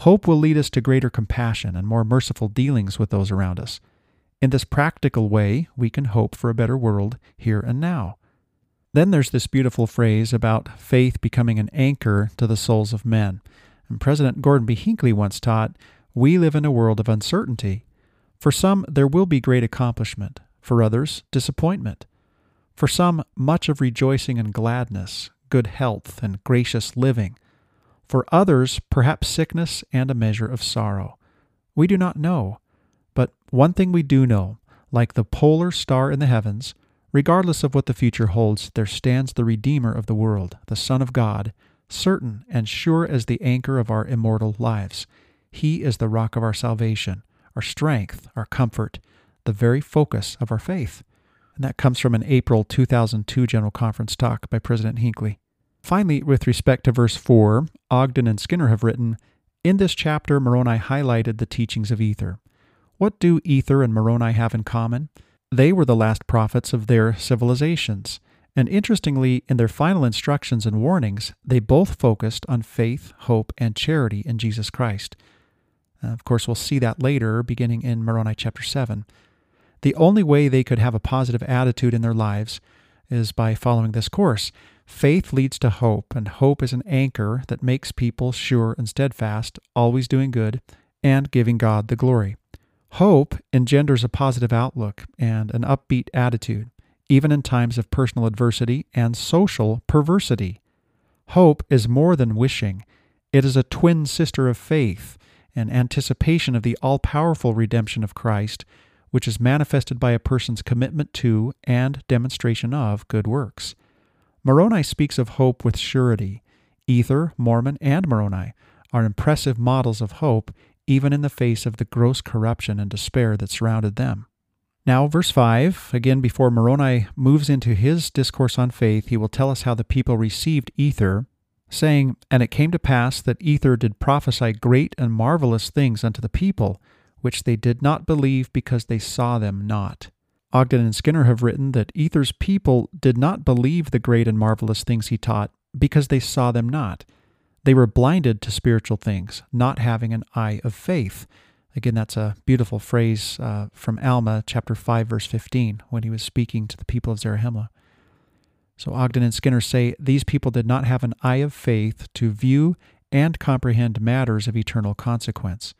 Hope will lead us to greater compassion and more merciful dealings with those around us. In this practical way, we can hope for a better world here and now. Then there's this beautiful phrase about faith becoming an anchor to the souls of men. And President Gordon B. Hinckley once taught, We live in a world of uncertainty. For some, there will be great accomplishment. For others, disappointment. For some, much of rejoicing and gladness, good health, and gracious living. For others, perhaps sickness and a measure of sorrow. We do not know. But one thing we do know like the polar star in the heavens, regardless of what the future holds, there stands the Redeemer of the world, the Son of God, certain and sure as the anchor of our immortal lives. He is the rock of our salvation, our strength, our comfort, the very focus of our faith. And that comes from an April 2002 General Conference talk by President Hinckley. Finally, with respect to verse 4, Ogden and Skinner have written In this chapter, Moroni highlighted the teachings of Ether. What do Ether and Moroni have in common? They were the last prophets of their civilizations. And interestingly, in their final instructions and warnings, they both focused on faith, hope, and charity in Jesus Christ. Uh, of course, we'll see that later, beginning in Moroni chapter 7. The only way they could have a positive attitude in their lives is by following this course. Faith leads to hope, and hope is an anchor that makes people sure and steadfast, always doing good, and giving God the glory. Hope engenders a positive outlook and an upbeat attitude, even in times of personal adversity and social perversity. Hope is more than wishing, it is a twin sister of faith, and anticipation of the all powerful redemption of Christ, which is manifested by a person's commitment to and demonstration of good works. Moroni speaks of hope with surety. Ether, Mormon, and Moroni are impressive models of hope, even in the face of the gross corruption and despair that surrounded them. Now, verse 5, again, before Moroni moves into his discourse on faith, he will tell us how the people received Ether, saying, And it came to pass that Ether did prophesy great and marvelous things unto the people, which they did not believe because they saw them not. Ogden and Skinner have written that Ether's people did not believe the great and marvelous things he taught because they saw them not. They were blinded to spiritual things, not having an eye of faith. Again, that's a beautiful phrase uh, from Alma, chapter 5, verse 15, when he was speaking to the people of Zarahemla. So Ogden and Skinner say these people did not have an eye of faith to view and comprehend matters of eternal consequence.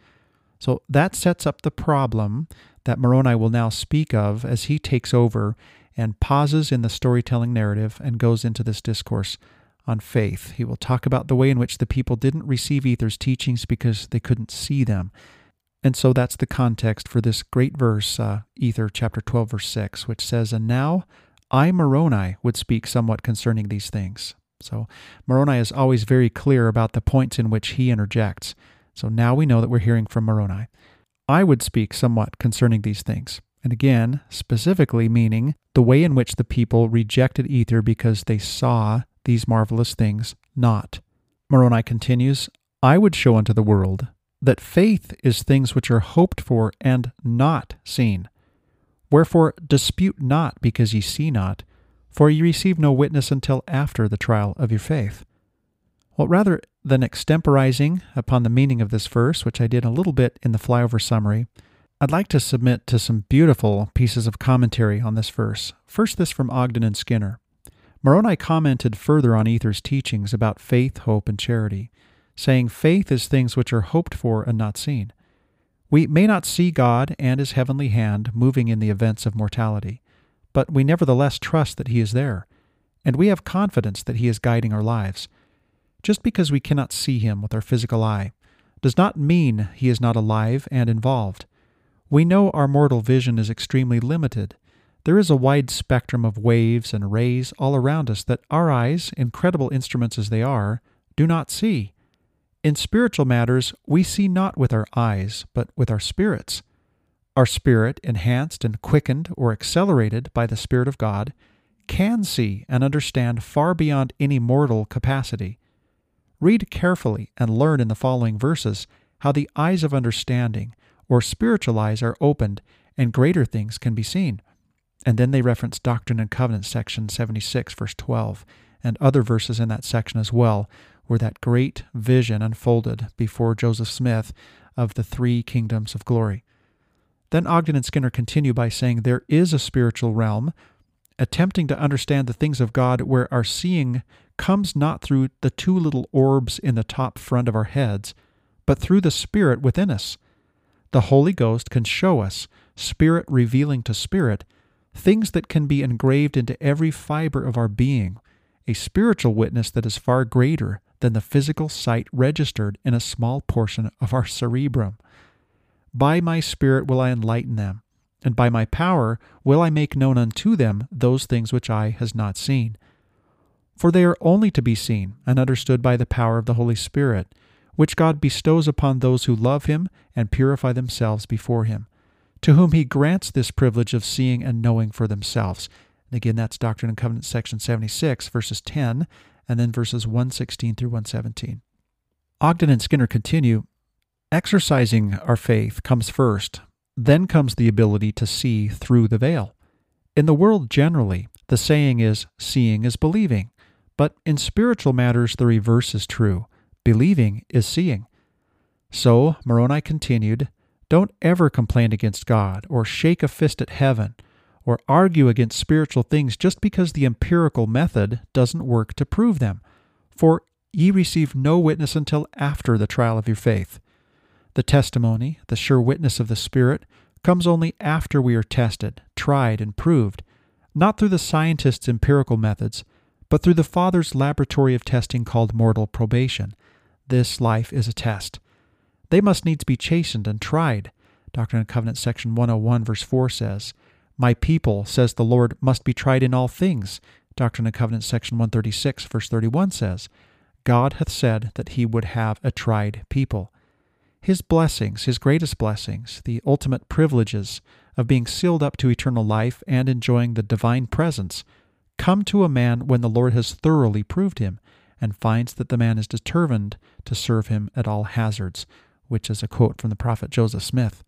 So that sets up the problem that Moroni will now speak of as he takes over and pauses in the storytelling narrative and goes into this discourse on faith. He will talk about the way in which the people didn't receive Ether's teachings because they couldn't see them. And so that's the context for this great verse, uh, Ether chapter 12, verse 6, which says, And now I, Moroni, would speak somewhat concerning these things. So Moroni is always very clear about the points in which he interjects. So now we know that we're hearing from Moroni. I would speak somewhat concerning these things. And again, specifically meaning the way in which the people rejected Ether because they saw these marvelous things not. Moroni continues, I would show unto the world that faith is things which are hoped for and not seen. Wherefore dispute not because ye see not, for ye receive no witness until after the trial of your faith. Well, rather than extemporizing upon the meaning of this verse, which I did a little bit in the flyover summary, I'd like to submit to some beautiful pieces of commentary on this verse. First, this from Ogden and Skinner. Moroni commented further on Ether's teachings about faith, hope, and charity, saying faith is things which are hoped for and not seen. We may not see God and His heavenly hand moving in the events of mortality, but we nevertheless trust that He is there, and we have confidence that He is guiding our lives. Just because we cannot see Him with our physical eye does not mean He is not alive and involved. We know our mortal vision is extremely limited, there is a wide spectrum of waves and rays all around us that our eyes, incredible instruments as they are, do not see. In spiritual matters, we see not with our eyes, but with our spirits. Our spirit, enhanced and quickened or accelerated by the Spirit of God, can see and understand far beyond any mortal capacity. Read carefully and learn in the following verses how the eyes of understanding, or spiritual eyes, are opened and greater things can be seen. And then they reference Doctrine and Covenants, section 76, verse 12, and other verses in that section as well, where that great vision unfolded before Joseph Smith of the three kingdoms of glory. Then Ogden and Skinner continue by saying there is a spiritual realm, attempting to understand the things of God where our seeing comes not through the two little orbs in the top front of our heads, but through the Spirit within us. The Holy Ghost can show us, Spirit revealing to Spirit, things that can be engraved into every fiber of our being, a spiritual witness that is far greater than the physical sight registered in a small portion of our cerebrum. By my Spirit will I enlighten them, and by my power will I make known unto them those things which eye has not seen. For they are only to be seen and understood by the power of the Holy Spirit, which God bestows upon those who love Him and purify themselves before Him to whom he grants this privilege of seeing and knowing for themselves. And again, that's Doctrine and Covenants, section 76, verses 10, and then verses 116 through 117. Ogden and Skinner continue exercising our faith comes first, then comes the ability to see through the veil. In the world generally, the saying is, seeing is believing. But in spiritual matters, the reverse is true. Believing is seeing. So, Moroni continued, don't ever complain against God or shake a fist at heaven or argue against spiritual things just because the empirical method doesn't work to prove them. For ye receive no witness until after the trial of your faith. The testimony, the sure witness of the Spirit, comes only after we are tested, tried, and proved, not through the scientist's empirical methods, but through the Father's laboratory of testing called mortal probation. This life is a test. They must needs be chastened and tried. Doctrine and Covenants section 101 verse 4 says, My people, says the Lord, must be tried in all things. Doctrine and Covenants section 136 verse 31 says, God hath said that he would have a tried people. His blessings, his greatest blessings, the ultimate privileges of being sealed up to eternal life and enjoying the divine presence, come to a man when the Lord has thoroughly proved him and finds that the man is determined to serve him at all hazards, which is a quote from the prophet Joseph Smith.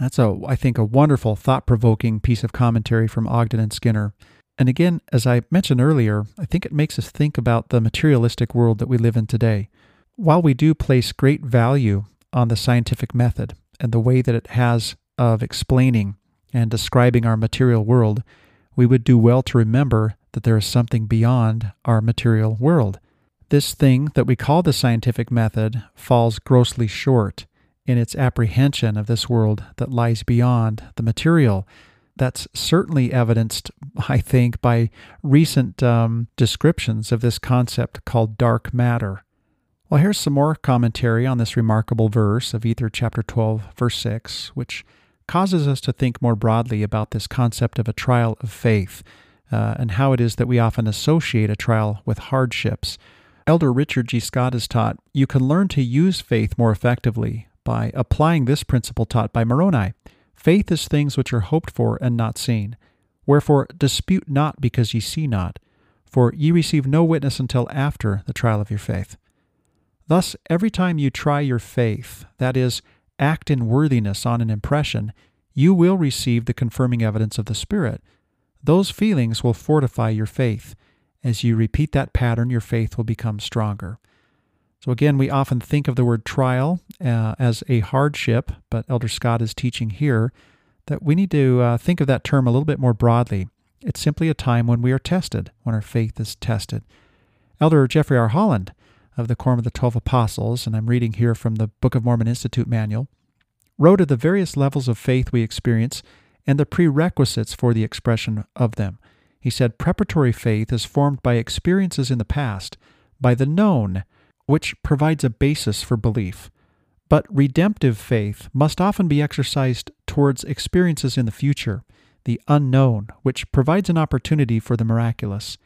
That's a, I think, a wonderful, thought-provoking piece of commentary from Ogden and Skinner. And again, as I mentioned earlier, I think it makes us think about the materialistic world that we live in today. While we do place great value on the scientific method and the way that it has of explaining and describing our material world, we would do well to remember that there is something beyond our material world. This thing that we call the scientific method falls grossly short in its apprehension of this world that lies beyond the material that's certainly evidenced, I think, by recent um, descriptions of this concept called dark matter. Well, here's some more commentary on this remarkable verse of Ether chapter 12, verse 6, which causes us to think more broadly about this concept of a trial of faith uh, and how it is that we often associate a trial with hardships. Elder Richard G. Scott has taught you can learn to use faith more effectively by applying this principle taught by Moroni. Faith is things which are hoped for and not seen. Wherefore dispute not because ye see not, for ye receive no witness until after the trial of your faith. Thus, every time you try your faith, that is, act in worthiness on an impression, you will receive the confirming evidence of the Spirit. Those feelings will fortify your faith. As you repeat that pattern, your faith will become stronger. So, again, we often think of the word trial uh, as a hardship, but Elder Scott is teaching here that we need to uh, think of that term a little bit more broadly. It's simply a time when we are tested, when our faith is tested. Elder Jeffrey R. Holland of the Quorum of the Twelve Apostles, and I'm reading here from the Book of Mormon Institute manual, wrote of the various levels of faith we experience and the prerequisites for the expression of them. He said, Preparatory faith is formed by experiences in the past, by the known, which provides a basis for belief. But redemptive faith must often be exercised towards experiences in the future, the unknown, which provides an opportunity for the miraculous.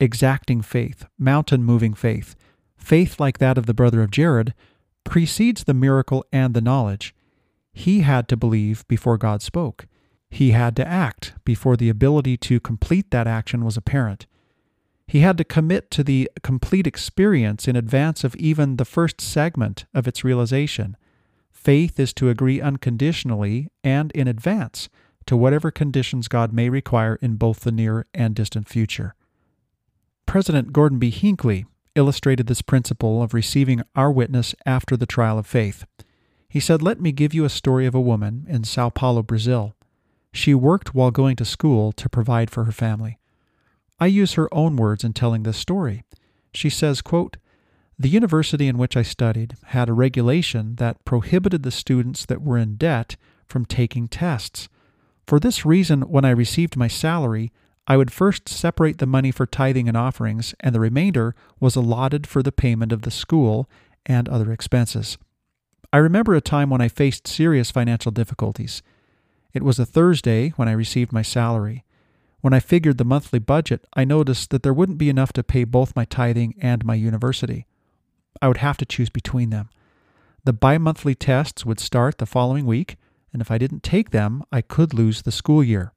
Exacting faith, mountain moving faith, faith like that of the brother of Jared, precedes the miracle and the knowledge. He had to believe before God spoke. He had to act before the ability to complete that action was apparent. He had to commit to the complete experience in advance of even the first segment of its realization. Faith is to agree unconditionally and in advance to whatever conditions God may require in both the near and distant future. President Gordon B. Hinckley illustrated this principle of receiving our witness after the trial of faith. He said, Let me give you a story of a woman in Sao Paulo, Brazil. She worked while going to school to provide for her family. I use her own words in telling this story. She says, quote, The university in which I studied had a regulation that prohibited the students that were in debt from taking tests. For this reason, when I received my salary, I would first separate the money for tithing and offerings, and the remainder was allotted for the payment of the school and other expenses. I remember a time when I faced serious financial difficulties. It was a Thursday when I received my salary. When I figured the monthly budget, I noticed that there wouldn't be enough to pay both my tithing and my university. I would have to choose between them. The bi monthly tests would start the following week, and if I didn't take them, I could lose the school year.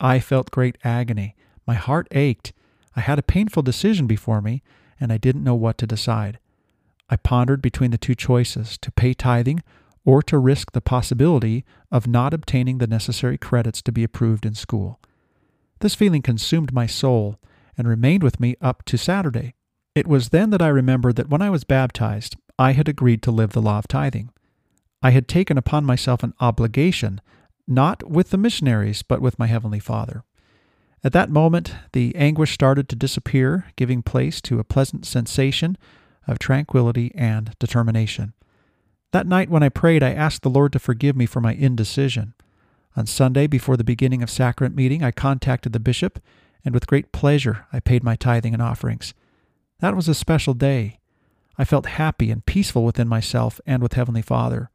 I felt great agony. My heart ached. I had a painful decision before me, and I didn't know what to decide. I pondered between the two choices to pay tithing or to risk the possibility of not obtaining the necessary credits to be approved in school. This feeling consumed my soul and remained with me up to Saturday. It was then that I remembered that when I was baptized, I had agreed to live the law of tithing. I had taken upon myself an obligation, not with the missionaries, but with my Heavenly Father. At that moment, the anguish started to disappear, giving place to a pleasant sensation of tranquility and determination. That night when I prayed, I asked the Lord to forgive me for my indecision. On Sunday, before the beginning of sacrament meeting, I contacted the bishop, and with great pleasure I paid my tithing and offerings. That was a special day. I felt happy and peaceful within myself and with Heavenly Father.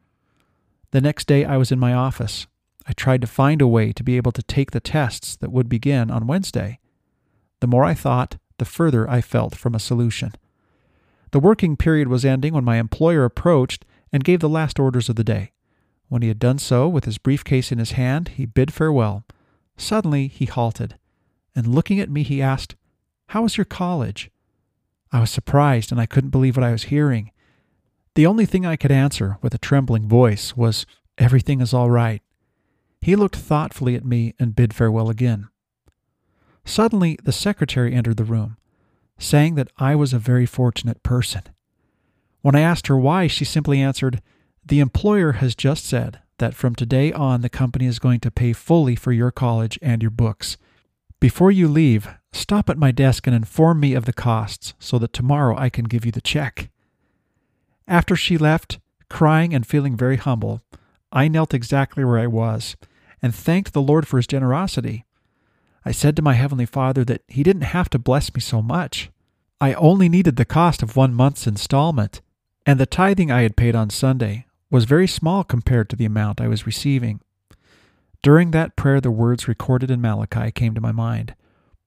The next day, I was in my office. I tried to find a way to be able to take the tests that would begin on Wednesday. The more I thought, the further I felt from a solution. The working period was ending when my employer approached and gave the last orders of the day. When he had done so, with his briefcase in his hand, he bid farewell. Suddenly, he halted, and looking at me, he asked, How was your college? I was surprised, and I couldn't believe what I was hearing. The only thing I could answer with a trembling voice was, Everything is all right. He looked thoughtfully at me and bid farewell again. Suddenly, the secretary entered the room, saying that I was a very fortunate person. When I asked her why, she simply answered, The employer has just said that from today on the company is going to pay fully for your college and your books. Before you leave, stop at my desk and inform me of the costs so that tomorrow I can give you the check. After she left, crying and feeling very humble, I knelt exactly where I was and thanked the Lord for his generosity. I said to my Heavenly Father that He didn't have to bless me so much. I only needed the cost of one month's installment, and the tithing I had paid on Sunday was very small compared to the amount I was receiving. During that prayer, the words recorded in Malachi came to my mind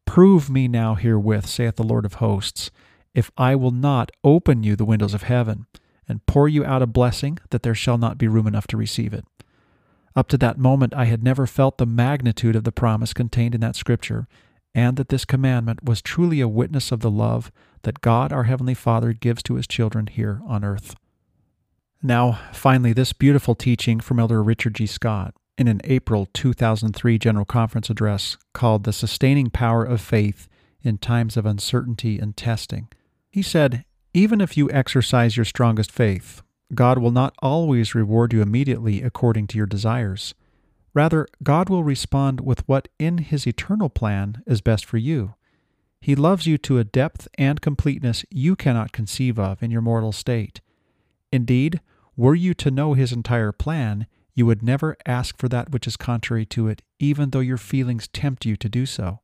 Prove me now herewith, saith the Lord of hosts, if I will not open you the windows of heaven, and pour you out a blessing that there shall not be room enough to receive it. Up to that moment, I had never felt the magnitude of the promise contained in that scripture, and that this commandment was truly a witness of the love that God our Heavenly Father gives to His children here on earth. Now, finally, this beautiful teaching from Elder Richard G. Scott in an April 2003 General Conference address called The Sustaining Power of Faith in Times of Uncertainty and Testing. He said, Even if you exercise your strongest faith, God will not always reward you immediately according to your desires. Rather, God will respond with what in His eternal plan is best for you. He loves you to a depth and completeness you cannot conceive of in your mortal state. Indeed, were you to know His entire plan, you would never ask for that which is contrary to it, even though your feelings tempt you to do so.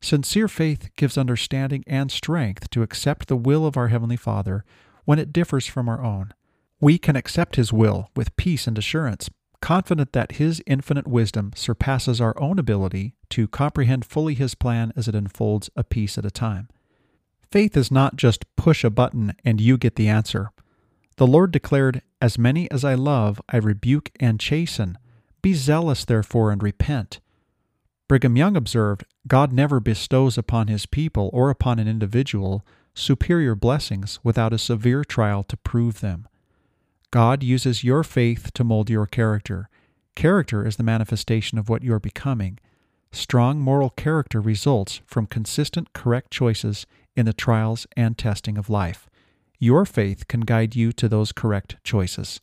Sincere faith gives understanding and strength to accept the will of our Heavenly Father when it differs from our own. We can accept His will with peace and assurance, confident that His infinite wisdom surpasses our own ability to comprehend fully His plan as it unfolds a piece at a time. Faith is not just push a button and you get the answer. The Lord declared, As many as I love, I rebuke and chasten. Be zealous, therefore, and repent. Brigham Young observed, God never bestows upon his people or upon an individual superior blessings without a severe trial to prove them. God uses your faith to mold your character. Character is the manifestation of what you're becoming. Strong moral character results from consistent, correct choices in the trials and testing of life. Your faith can guide you to those correct choices.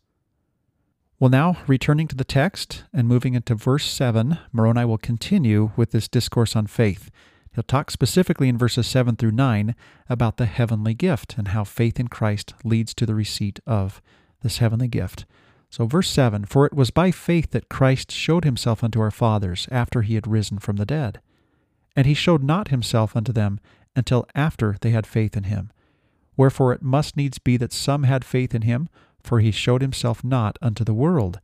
Well, now, returning to the text and moving into verse 7, Moroni will continue with this discourse on faith. He'll talk specifically in verses 7 through 9 about the heavenly gift and how faith in Christ leads to the receipt of this heavenly gift. So, verse 7 For it was by faith that Christ showed himself unto our fathers after he had risen from the dead. And he showed not himself unto them until after they had faith in him. Wherefore it must needs be that some had faith in him, for he showed himself not unto the world.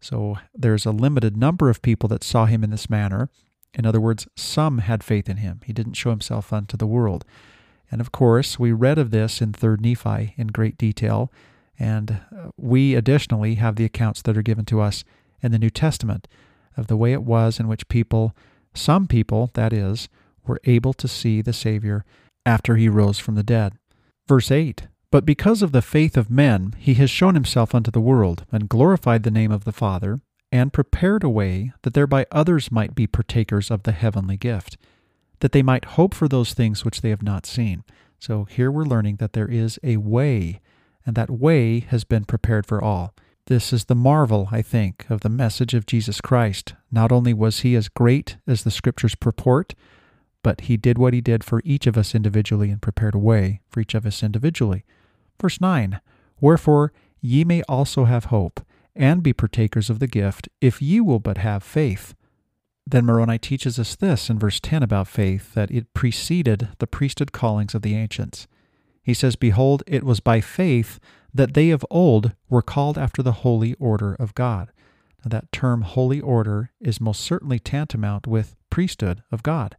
So there's a limited number of people that saw him in this manner. In other words, some had faith in him. He didn't show himself unto the world. And of course, we read of this in 3rd Nephi in great detail. And uh, we additionally have the accounts that are given to us in the New Testament of the way it was in which people, some people, that is, were able to see the Savior after he rose from the dead. Verse 8 But because of the faith of men, he has shown himself unto the world, and glorified the name of the Father, and prepared a way that thereby others might be partakers of the heavenly gift, that they might hope for those things which they have not seen. So here we're learning that there is a way and that way has been prepared for all. This is the marvel, I think, of the message of Jesus Christ. Not only was he as great as the scriptures purport, but he did what he did for each of us individually and prepared a way for each of us individually. Verse 9 Wherefore ye may also have hope, and be partakers of the gift, if ye will but have faith. Then Moroni teaches us this in verse 10 about faith that it preceded the priesthood callings of the ancients. He says, Behold, it was by faith that they of old were called after the holy order of God. Now, that term holy order is most certainly tantamount with priesthood of God.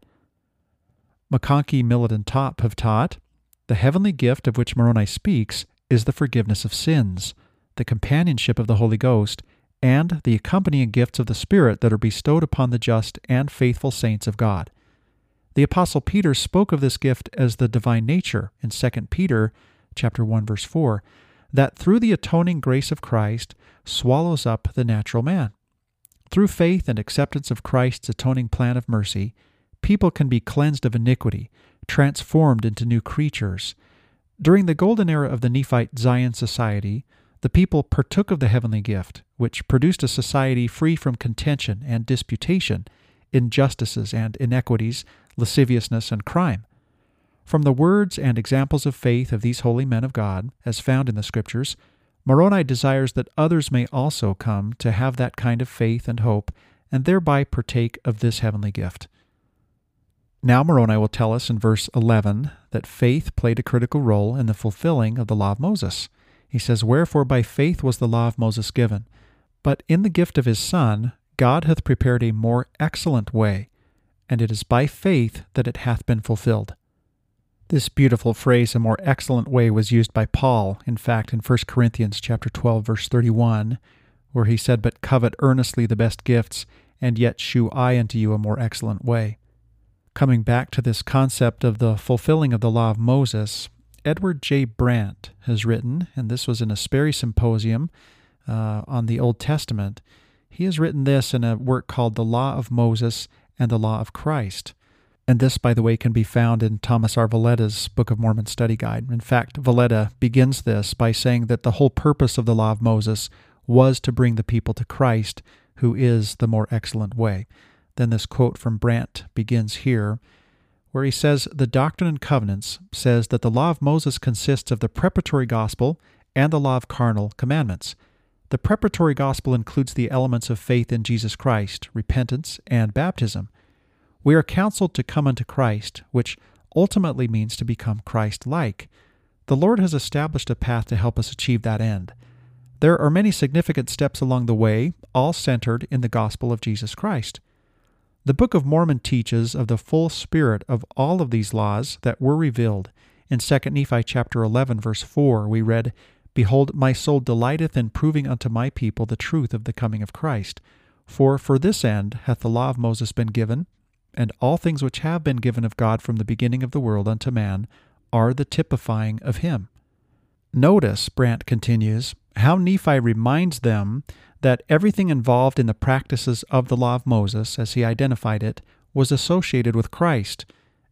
McConkie, Millet, and Top have taught the heavenly gift of which Moroni speaks is the forgiveness of sins, the companionship of the Holy Ghost, and the accompanying gifts of the Spirit that are bestowed upon the just and faithful saints of God. The apostle Peter spoke of this gift as the divine nature in 2 Peter chapter 1 verse 4, that through the atoning grace of Christ swallows up the natural man. Through faith and acceptance of Christ's atoning plan of mercy, people can be cleansed of iniquity, transformed into new creatures. During the golden era of the Nephite Zion society, the people partook of the heavenly gift, which produced a society free from contention and disputation, injustices and inequities, lasciviousness, and crime. From the words and examples of faith of these holy men of God, as found in the Scriptures, Moroni desires that others may also come to have that kind of faith and hope, and thereby partake of this heavenly gift. Now, Moroni will tell us in verse 11 that faith played a critical role in the fulfilling of the law of Moses. He says, Wherefore by faith was the law of Moses given. But in the gift of his Son, God hath prepared a more excellent way, and it is by faith that it hath been fulfilled. This beautiful phrase, a more excellent way, was used by Paul, in fact, in 1 Corinthians chapter 12, verse 31, where he said, But covet earnestly the best gifts, and yet shew I unto you a more excellent way. Coming back to this concept of the fulfilling of the law of Moses, Edward J. Brandt has written, and this was in a Sperry Symposium uh, on the Old Testament. He has written this in a work called The Law of Moses and the Law of Christ. And this, by the way, can be found in Thomas R. Valletta's Book of Mormon Study Guide. In fact, Valletta begins this by saying that the whole purpose of the Law of Moses was to bring the people to Christ, who is the more excellent way. Then this quote from Brandt begins here, where he says The Doctrine and Covenants says that the Law of Moses consists of the preparatory gospel and the law of carnal commandments. The preparatory gospel includes the elements of faith in Jesus Christ, repentance, and baptism. We are counseled to come unto Christ, which ultimately means to become Christ like. The Lord has established a path to help us achieve that end. There are many significant steps along the way, all centered in the gospel of Jesus Christ. The Book of Mormon teaches of the full spirit of all of these laws that were revealed. In 2 Nephi chapter 11 verse 4 we read, Behold, my soul delighteth in proving unto my people the truth of the coming of Christ. For for this end hath the law of Moses been given, and all things which have been given of God from the beginning of the world unto man are the typifying of him. Notice, Brandt continues, how Nephi reminds them that everything involved in the practices of the law of Moses, as he identified it, was associated with Christ,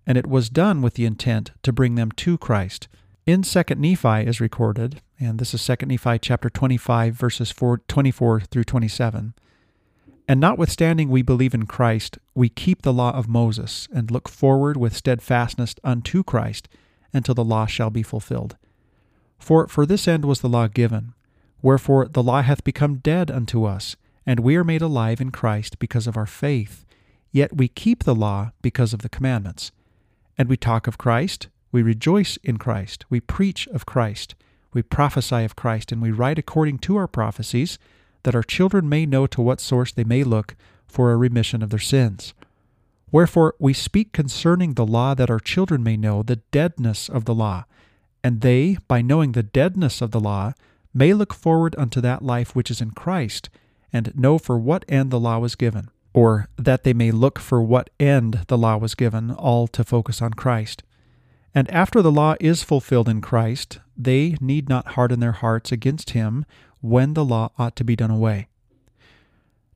and it was done with the intent to bring them to Christ. In 2 Nephi is recorded, and this is 2 Nephi chapter 25, verses 4, 24 through 27. And notwithstanding we believe in Christ, we keep the law of Moses, and look forward with steadfastness unto Christ, until the law shall be fulfilled. For for this end was the law given. Wherefore the law hath become dead unto us, and we are made alive in Christ because of our faith. Yet we keep the law because of the commandments. And we talk of Christ, we rejoice in Christ. We preach of Christ. We prophesy of Christ. And we write according to our prophecies, that our children may know to what source they may look for a remission of their sins. Wherefore we speak concerning the law that our children may know the deadness of the law, and they, by knowing the deadness of the law, may look forward unto that life which is in Christ, and know for what end the law was given, or that they may look for what end the law was given, all to focus on Christ. And after the law is fulfilled in Christ, they need not harden their hearts against him when the law ought to be done away.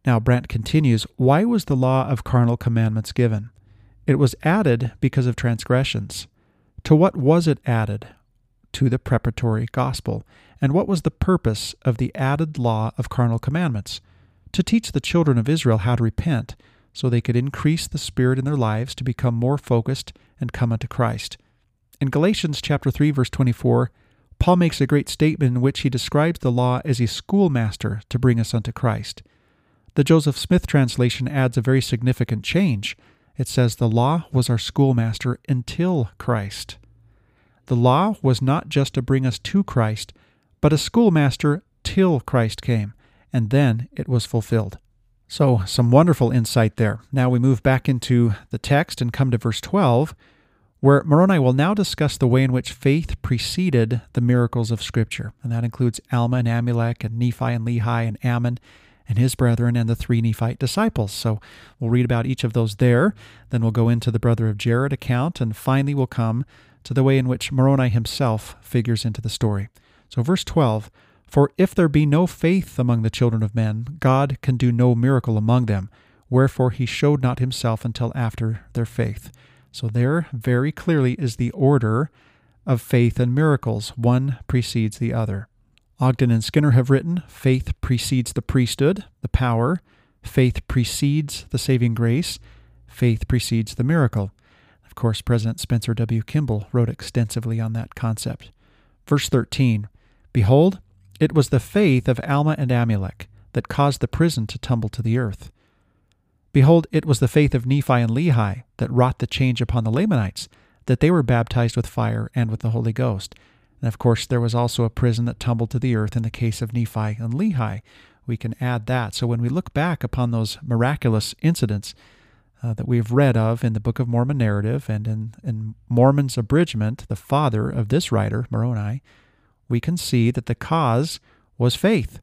Now, Brandt continues Why was the law of carnal commandments given? It was added because of transgressions. To what was it added? To the preparatory gospel. And what was the purpose of the added law of carnal commandments? To teach the children of Israel how to repent, so they could increase the Spirit in their lives to become more focused and come unto Christ. In Galatians chapter 3 verse 24, Paul makes a great statement in which he describes the law as a schoolmaster to bring us unto Christ. The Joseph Smith translation adds a very significant change. It says the law was our schoolmaster until Christ. The law was not just to bring us to Christ, but a schoolmaster till Christ came, and then it was fulfilled. So, some wonderful insight there. Now we move back into the text and come to verse 12, where Moroni will now discuss the way in which faith preceded the miracles of Scripture. And that includes Alma and Amulek and Nephi and Lehi and Ammon and his brethren and the three Nephite disciples. So we'll read about each of those there. Then we'll go into the brother of Jared account, and finally we'll come to the way in which Moroni himself figures into the story. So, verse 12 For if there be no faith among the children of men, God can do no miracle among them. Wherefore he showed not himself until after their faith. So, there very clearly is the order of faith and miracles. One precedes the other. Ogden and Skinner have written faith precedes the priesthood, the power, faith precedes the saving grace, faith precedes the miracle. Course, President Spencer W. Kimball wrote extensively on that concept. Verse 13 Behold, it was the faith of Alma and Amulek that caused the prison to tumble to the earth. Behold, it was the faith of Nephi and Lehi that wrought the change upon the Lamanites, that they were baptized with fire and with the Holy Ghost. And of course, there was also a prison that tumbled to the earth in the case of Nephi and Lehi. We can add that. So when we look back upon those miraculous incidents, uh, that we have read of in the Book of Mormon narrative and in, in Mormon's abridgment, the father of this writer, Moroni, we can see that the cause was faith.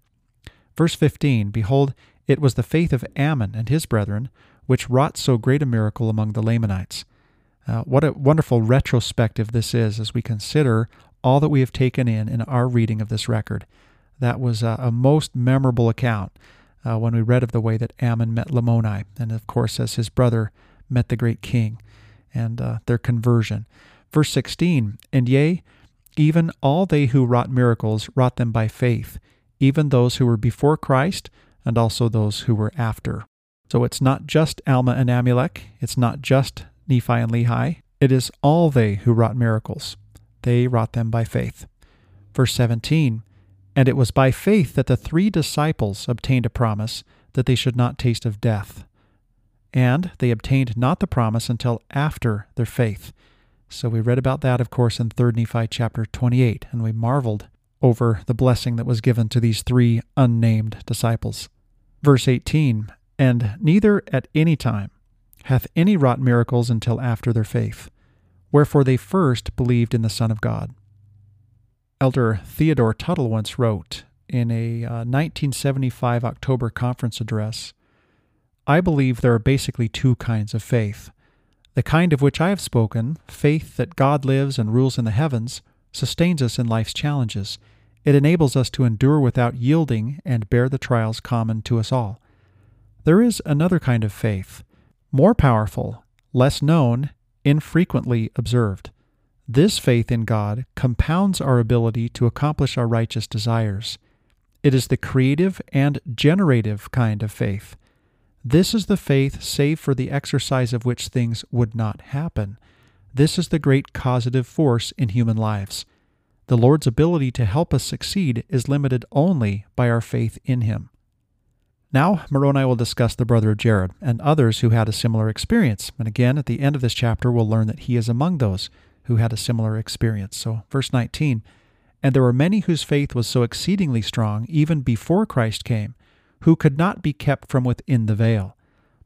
Verse 15 Behold, it was the faith of Ammon and his brethren which wrought so great a miracle among the Lamanites. Uh, what a wonderful retrospective this is as we consider all that we have taken in in our reading of this record. That was a, a most memorable account uh, when we read of the way that Ammon met Lamoni, and of course, as his brother met the great king, and uh, their conversion. Verse 16 And yea, even all they who wrought miracles wrought them by faith, even those who were before Christ, and also those who were after. So it's not just Alma and Amulek, it's not just Nephi and Lehi, it is all they who wrought miracles. They wrought them by faith. Verse 17 and it was by faith that the three disciples obtained a promise that they should not taste of death. And they obtained not the promise until after their faith. So we read about that, of course, in 3 Nephi chapter 28, and we marveled over the blessing that was given to these three unnamed disciples. Verse 18 And neither at any time hath any wrought miracles until after their faith, wherefore they first believed in the Son of God. Elder Theodore Tuttle once wrote in a uh, 1975 October conference address I believe there are basically two kinds of faith. The kind of which I have spoken, faith that God lives and rules in the heavens, sustains us in life's challenges. It enables us to endure without yielding and bear the trials common to us all. There is another kind of faith, more powerful, less known, infrequently observed. This faith in God compounds our ability to accomplish our righteous desires. It is the creative and generative kind of faith. This is the faith save for the exercise of which things would not happen. This is the great causative force in human lives. The Lord's ability to help us succeed is limited only by our faith in Him. Now, Moroni will discuss the brother of Jared and others who had a similar experience. And again, at the end of this chapter, we'll learn that he is among those who had a similar experience. So, verse 19 And there were many whose faith was so exceedingly strong, even before Christ came, who could not be kept from within the veil,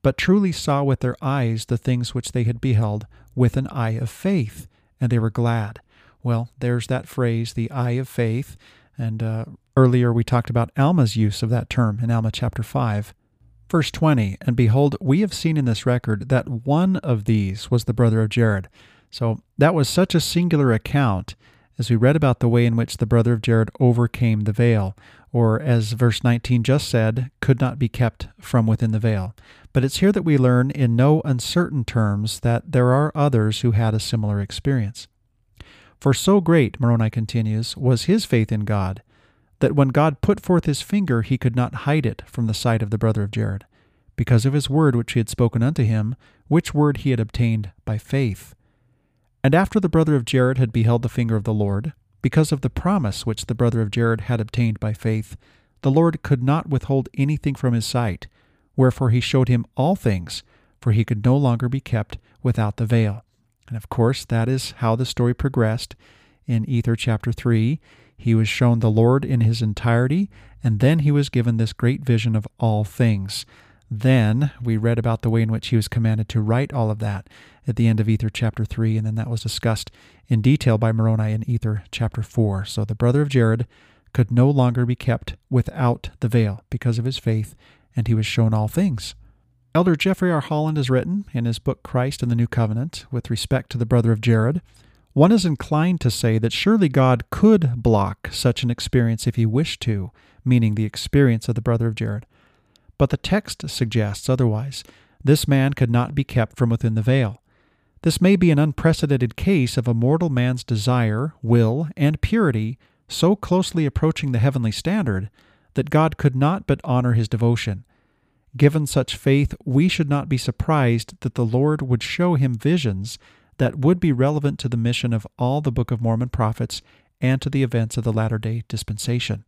but truly saw with their eyes the things which they had beheld with an eye of faith, and they were glad. Well, there's that phrase, the eye of faith. And uh, earlier we talked about Alma's use of that term in Alma chapter 5. Verse 20 And behold, we have seen in this record that one of these was the brother of Jared. So that was such a singular account as we read about the way in which the brother of Jared overcame the veil, or as verse 19 just said, could not be kept from within the veil. But it's here that we learn in no uncertain terms that there are others who had a similar experience. For so great, Moroni continues, was his faith in God, that when God put forth his finger, he could not hide it from the sight of the brother of Jared, because of his word which he had spoken unto him, which word he had obtained by faith. And after the brother of Jared had beheld the finger of the Lord, because of the promise which the brother of Jared had obtained by faith, the Lord could not withhold anything from his sight, wherefore he showed him all things, for he could no longer be kept without the veil. And of course, that is how the story progressed in Ether chapter 3. He was shown the Lord in his entirety, and then he was given this great vision of all things. Then we read about the way in which he was commanded to write all of that at the end of Ether chapter 3, and then that was discussed in detail by Moroni in Ether chapter 4. So the brother of Jared could no longer be kept without the veil because of his faith, and he was shown all things. Elder Jeffrey R. Holland has written in his book Christ and the New Covenant with respect to the brother of Jared. One is inclined to say that surely God could block such an experience if he wished to, meaning the experience of the brother of Jared. But the text suggests otherwise. This man could not be kept from within the veil. This may be an unprecedented case of a mortal man's desire, will, and purity so closely approaching the heavenly standard that God could not but honor his devotion. Given such faith, we should not be surprised that the Lord would show him visions that would be relevant to the mission of all the Book of Mormon prophets and to the events of the latter day dispensation.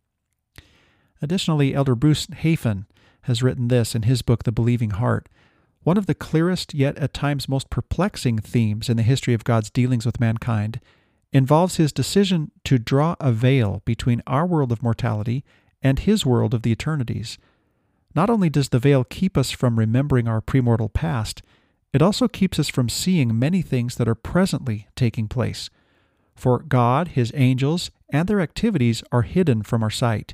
Additionally, Elder Bruce Hafen has written this in his book, The Believing Heart. One of the clearest, yet at times most perplexing themes in the history of God's dealings with mankind involves his decision to draw a veil between our world of mortality and his world of the eternities. Not only does the veil keep us from remembering our premortal past, it also keeps us from seeing many things that are presently taking place. For God, His angels, and their activities are hidden from our sight.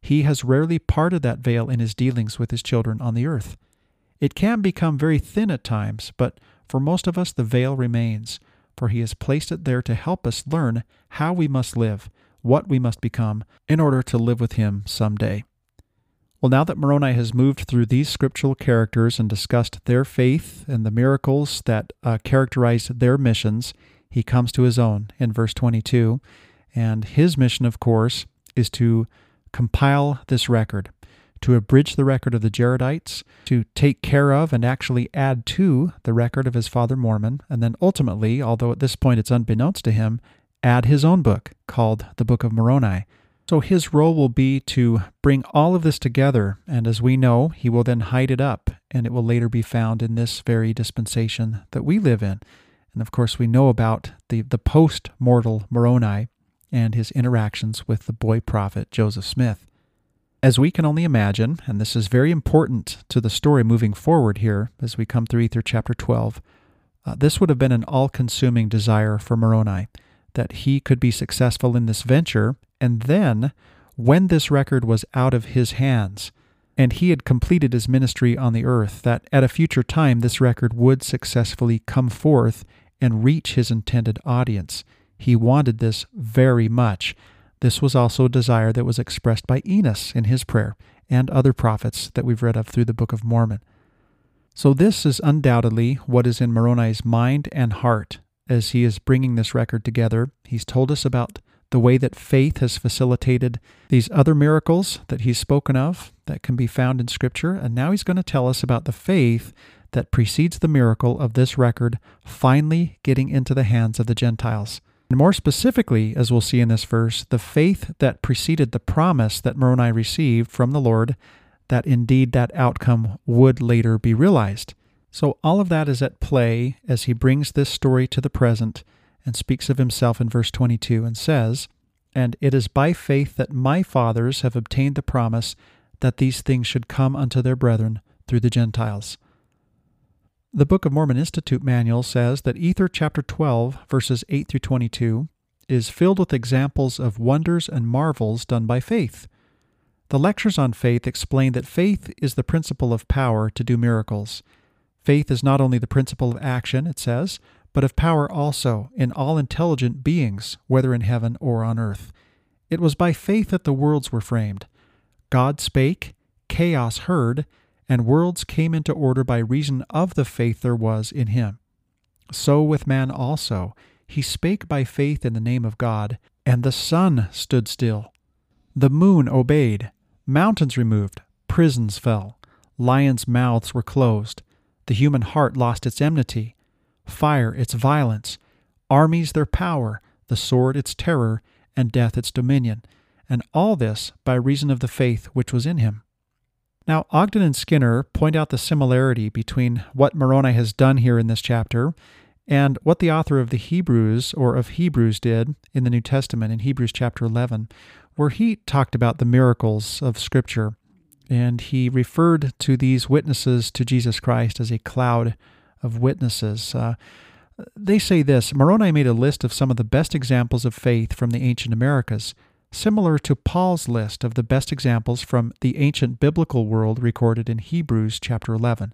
He has rarely parted that veil in His dealings with His children on the earth. It can become very thin at times, but for most of us the veil remains, for He has placed it there to help us learn how we must live, what we must become, in order to live with Him someday. Well, now that Moroni has moved through these scriptural characters and discussed their faith and the miracles that uh, characterized their missions, he comes to his own in verse 22. And his mission, of course, is to compile this record, to abridge the record of the Jaredites, to take care of and actually add to the record of his father Mormon, and then ultimately, although at this point it's unbeknownst to him, add his own book called the Book of Moroni so his role will be to bring all of this together, and as we know, he will then hide it up, and it will later be found in this very dispensation that we live in. And of course, we know about the, the post mortal Moroni and his interactions with the boy prophet Joseph Smith. As we can only imagine, and this is very important to the story moving forward here as we come through Ether chapter 12, uh, this would have been an all consuming desire for Moroni that he could be successful in this venture and then, when this record was out of his hands, and he had completed his ministry on the earth, that at a future time this record would successfully come forth and reach his intended audience. He wanted this very much. This was also a desire that was expressed by Enos in his prayer and other prophets that we've read of through the Book of Mormon. So, this is undoubtedly what is in Moroni's mind and heart as he is bringing this record together. He's told us about the way that faith has facilitated these other miracles that he's spoken of that can be found in Scripture. And now he's going to tell us about the faith that precedes the miracle of this record finally getting into the hands of the Gentiles. And more specifically, as we'll see in this verse, the faith that preceded the promise that Moroni received from the Lord that indeed that outcome would later be realized. So all of that is at play as he brings this story to the present and speaks of himself in verse 22 and says, And it is by faith that my fathers have obtained the promise that these things should come unto their brethren through the Gentiles. The Book of Mormon Institute manual says that Ether chapter 12, verses 8 through 22, is filled with examples of wonders and marvels done by faith. The lectures on faith explain that faith is the principle of power to do miracles. Faith is not only the principle of action, it says, but of power also in all intelligent beings, whether in heaven or on earth. It was by faith that the worlds were framed. God spake, chaos heard, and worlds came into order by reason of the faith there was in him. So with man also. He spake by faith in the name of God, and the sun stood still. The moon obeyed, mountains removed, prisons fell, lions' mouths were closed, the human heart lost its enmity, fire its violence, armies their power, the sword its terror, and death its dominion, and all this by reason of the faith which was in him. Now, Ogden and Skinner point out the similarity between what Moroni has done here in this chapter And what the author of the Hebrews or of Hebrews did in the New Testament in Hebrews chapter 11, where he talked about the miracles of Scripture. And he referred to these witnesses to Jesus Christ as a cloud of witnesses. Uh, they say this Moroni made a list of some of the best examples of faith from the ancient Americas, similar to Paul's list of the best examples from the ancient biblical world recorded in Hebrews chapter 11.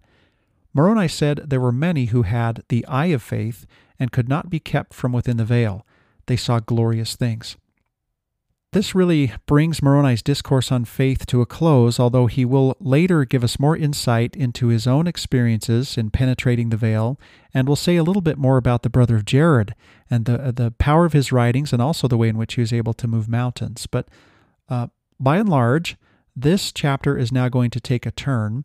Moroni said there were many who had the eye of faith and could not be kept from within the veil. They saw glorious things. This really brings Moroni's discourse on faith to a close, although he will later give us more insight into his own experiences in penetrating the veil, and will say a little bit more about the brother of Jared and the, the power of his writings and also the way in which he was able to move mountains. But uh, by and large, this chapter is now going to take a turn,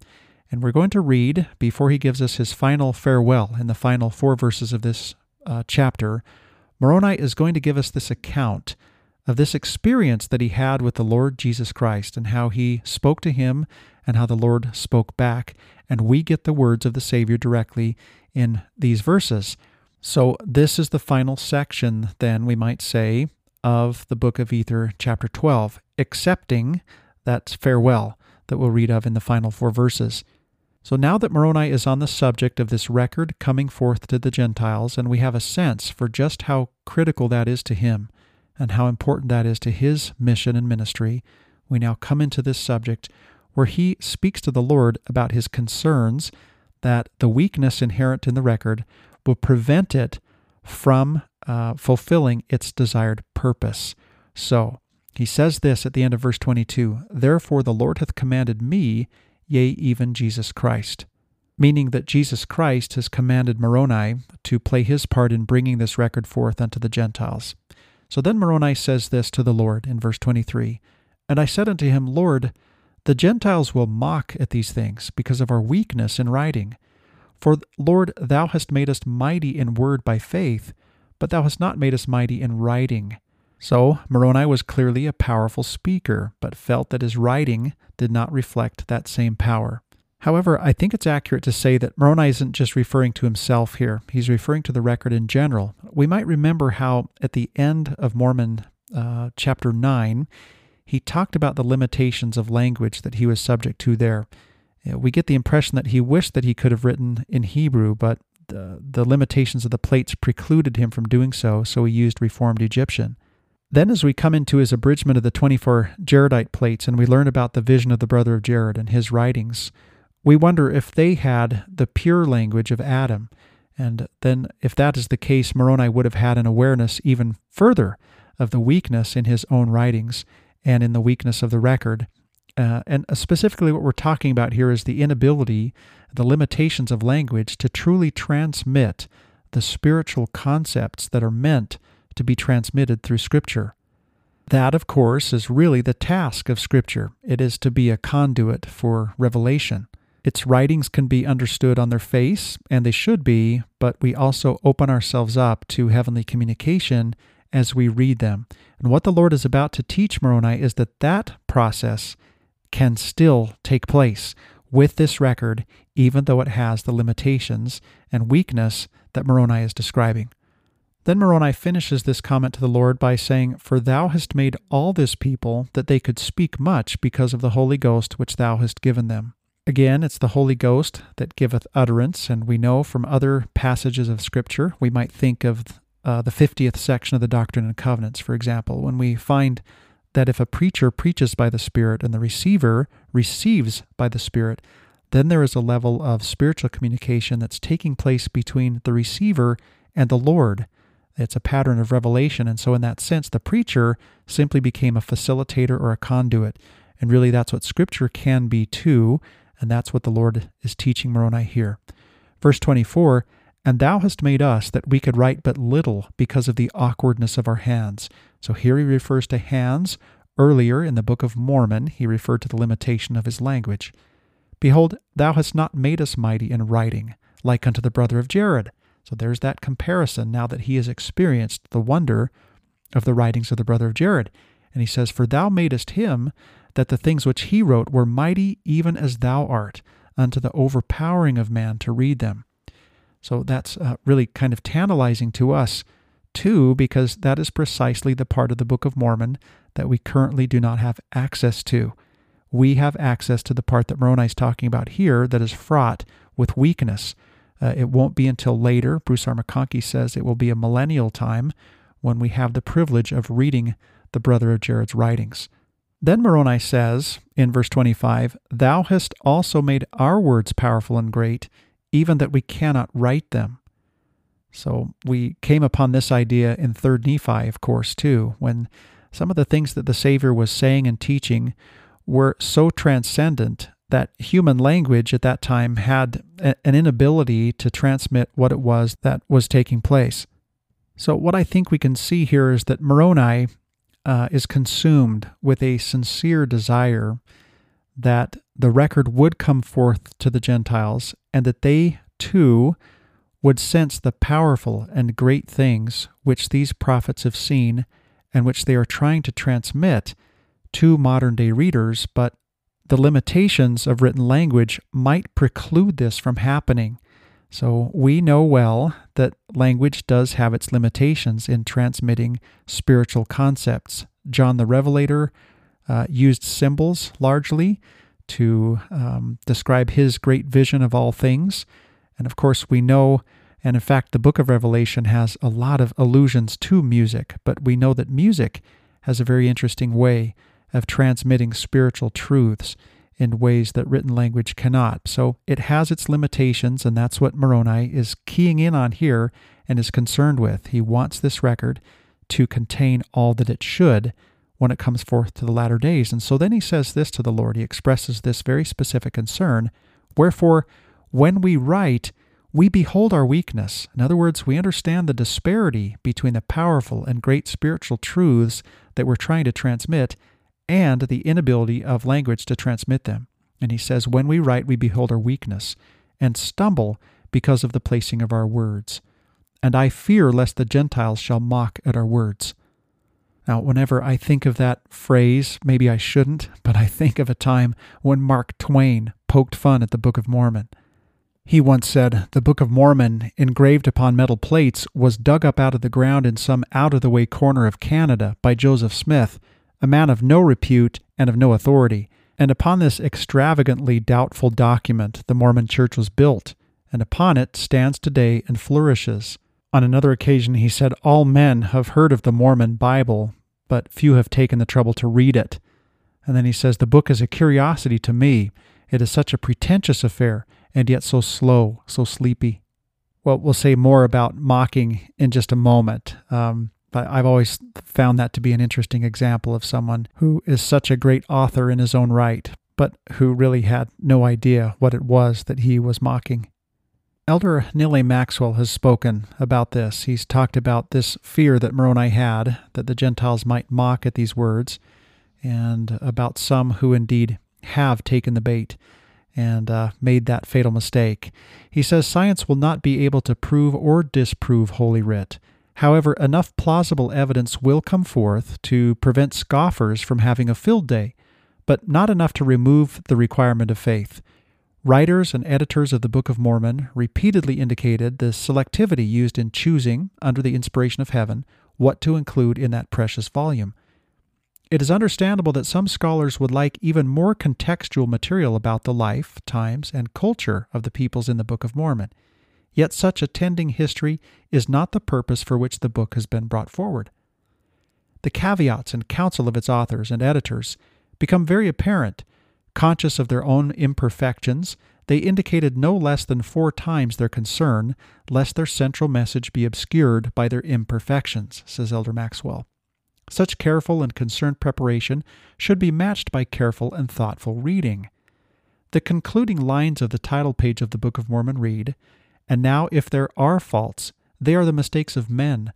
and we're going to read, before he gives us his final farewell in the final four verses of this uh, chapter, Moroni is going to give us this account of this experience that he had with the Lord Jesus Christ and how he spoke to him and how the Lord spoke back. And we get the words of the Savior directly in these verses. So, this is the final section, then, we might say, of the book of Ether, chapter 12, accepting that farewell that we'll read of in the final four verses. So now that Moroni is on the subject of this record coming forth to the Gentiles, and we have a sense for just how critical that is to him, and how important that is to his mission and ministry, we now come into this subject where he speaks to the Lord about his concerns that the weakness inherent in the record will prevent it from uh, fulfilling its desired purpose. So, he says this at the end of verse 22 Therefore the Lord hath commanded me, yea, even Jesus Christ. Meaning that Jesus Christ has commanded Moroni to play his part in bringing this record forth unto the Gentiles. So then Moroni says this to the Lord in verse 23 And I said unto him, Lord, the Gentiles will mock at these things because of our weakness in writing. For, Lord, thou hast made us mighty in word by faith, but thou hast not made us mighty in writing. So Moroni was clearly a powerful speaker, but felt that his writing did not reflect that same power. However, I think it's accurate to say that Moroni isn't just referring to himself here, he's referring to the record in general. We might remember how at the end of Mormon uh, chapter 9, he talked about the limitations of language that he was subject to there. We get the impression that he wished that he could have written in Hebrew, but the, the limitations of the plates precluded him from doing so, so he used Reformed Egyptian. Then, as we come into his abridgment of the 24 Jaredite plates and we learn about the vision of the brother of Jared and his writings, we wonder if they had the pure language of Adam. And then, if that is the case, Moroni would have had an awareness even further of the weakness in his own writings and in the weakness of the record. Uh, and specifically, what we're talking about here is the inability, the limitations of language to truly transmit the spiritual concepts that are meant to be transmitted through Scripture. That, of course, is really the task of Scripture. It is to be a conduit for revelation. Its writings can be understood on their face, and they should be, but we also open ourselves up to heavenly communication as we read them. And what the Lord is about to teach Moroni is that that process can still take place with this record, even though it has the limitations and weakness that Moroni is describing. Then Moroni finishes this comment to the Lord by saying, For thou hast made all this people that they could speak much because of the Holy Ghost which thou hast given them. Again, it's the Holy Ghost that giveth utterance, and we know from other passages of Scripture, we might think of uh, the 50th section of the Doctrine and Covenants, for example, when we find that if a preacher preaches by the Spirit and the receiver receives by the Spirit, then there is a level of spiritual communication that's taking place between the receiver and the Lord. It's a pattern of revelation. And so, in that sense, the preacher simply became a facilitator or a conduit. And really, that's what Scripture can be too. And that's what the Lord is teaching Moroni here. Verse 24 And thou hast made us that we could write but little because of the awkwardness of our hands. So here he refers to hands. Earlier in the book of Mormon, he referred to the limitation of his language. Behold, thou hast not made us mighty in writing, like unto the brother of Jared. So there's that comparison now that he has experienced the wonder of the writings of the brother of Jared. And he says, For thou madest him that the things which he wrote were mighty even as thou art, unto the overpowering of man to read them. So that's uh, really kind of tantalizing to us, too, because that is precisely the part of the Book of Mormon that we currently do not have access to. We have access to the part that Moroni is talking about here that is fraught with weakness. Uh, it won't be until later, Bruce R. McConkie says it will be a millennial time when we have the privilege of reading the brother of Jared's writings. Then Moroni says in verse 25, Thou hast also made our words powerful and great, even that we cannot write them. So we came upon this idea in 3rd Nephi, of course, too, when some of the things that the Savior was saying and teaching were so transcendent that human language at that time had an inability to transmit what it was that was taking place. So, what I think we can see here is that Moroni uh, is consumed with a sincere desire that the record would come forth to the Gentiles and that they too would sense the powerful and great things which these prophets have seen and which they are trying to transmit to modern day readers, but the limitations of written language might preclude this from happening. So we know well that language does have its limitations in transmitting spiritual concepts. John the Revelator uh, used symbols largely to um, describe his great vision of all things. And of course, we know, and in fact, the book of Revelation has a lot of allusions to music, but we know that music has a very interesting way of transmitting spiritual truths in ways that written language cannot. So it has its limitations, and that's what Moroni is keying in on here and is concerned with. He wants this record to contain all that it should when it comes forth to the latter days. And so then he says this to the Lord. He expresses this very specific concern. Wherefore, when we write, we behold our weakness. In other words, we understand the disparity between the powerful and great spiritual truths that we're trying to transmit and the inability of language to transmit them. And he says, When we write, we behold our weakness and stumble because of the placing of our words. And I fear lest the Gentiles shall mock at our words. Now, whenever I think of that phrase, maybe I shouldn't, but I think of a time when Mark Twain poked fun at the Book of Mormon. He once said, The Book of Mormon, engraved upon metal plates, was dug up out of the ground in some out of the way corner of Canada by Joseph Smith a man of no repute and of no authority. And upon this extravagantly doubtful document the Mormon Church was built, and upon it stands today and flourishes. On another occasion, he said, All men have heard of the Mormon Bible, but few have taken the trouble to read it. And then he says, The book is a curiosity to me. It is such a pretentious affair, and yet so slow, so sleepy. Well, we'll say more about mocking in just a moment. Um, but I've always found that to be an interesting example of someone who is such a great author in his own right, but who really had no idea what it was that he was mocking. Elder Neal Maxwell has spoken about this. He's talked about this fear that Moroni had that the Gentiles might mock at these words, and about some who indeed have taken the bait and uh, made that fatal mistake. He says science will not be able to prove or disprove Holy Writ. However, enough plausible evidence will come forth to prevent scoffers from having a field day, but not enough to remove the requirement of faith. Writers and editors of the Book of Mormon repeatedly indicated the selectivity used in choosing, under the inspiration of heaven, what to include in that precious volume. It is understandable that some scholars would like even more contextual material about the life, times, and culture of the peoples in the Book of Mormon. Yet such attending history is not the purpose for which the book has been brought forward. The caveats and counsel of its authors and editors become very apparent. Conscious of their own imperfections, they indicated no less than four times their concern lest their central message be obscured by their imperfections, says Elder Maxwell. Such careful and concerned preparation should be matched by careful and thoughtful reading. The concluding lines of the title page of the Book of Mormon read and now, if there are faults, they are the mistakes of men.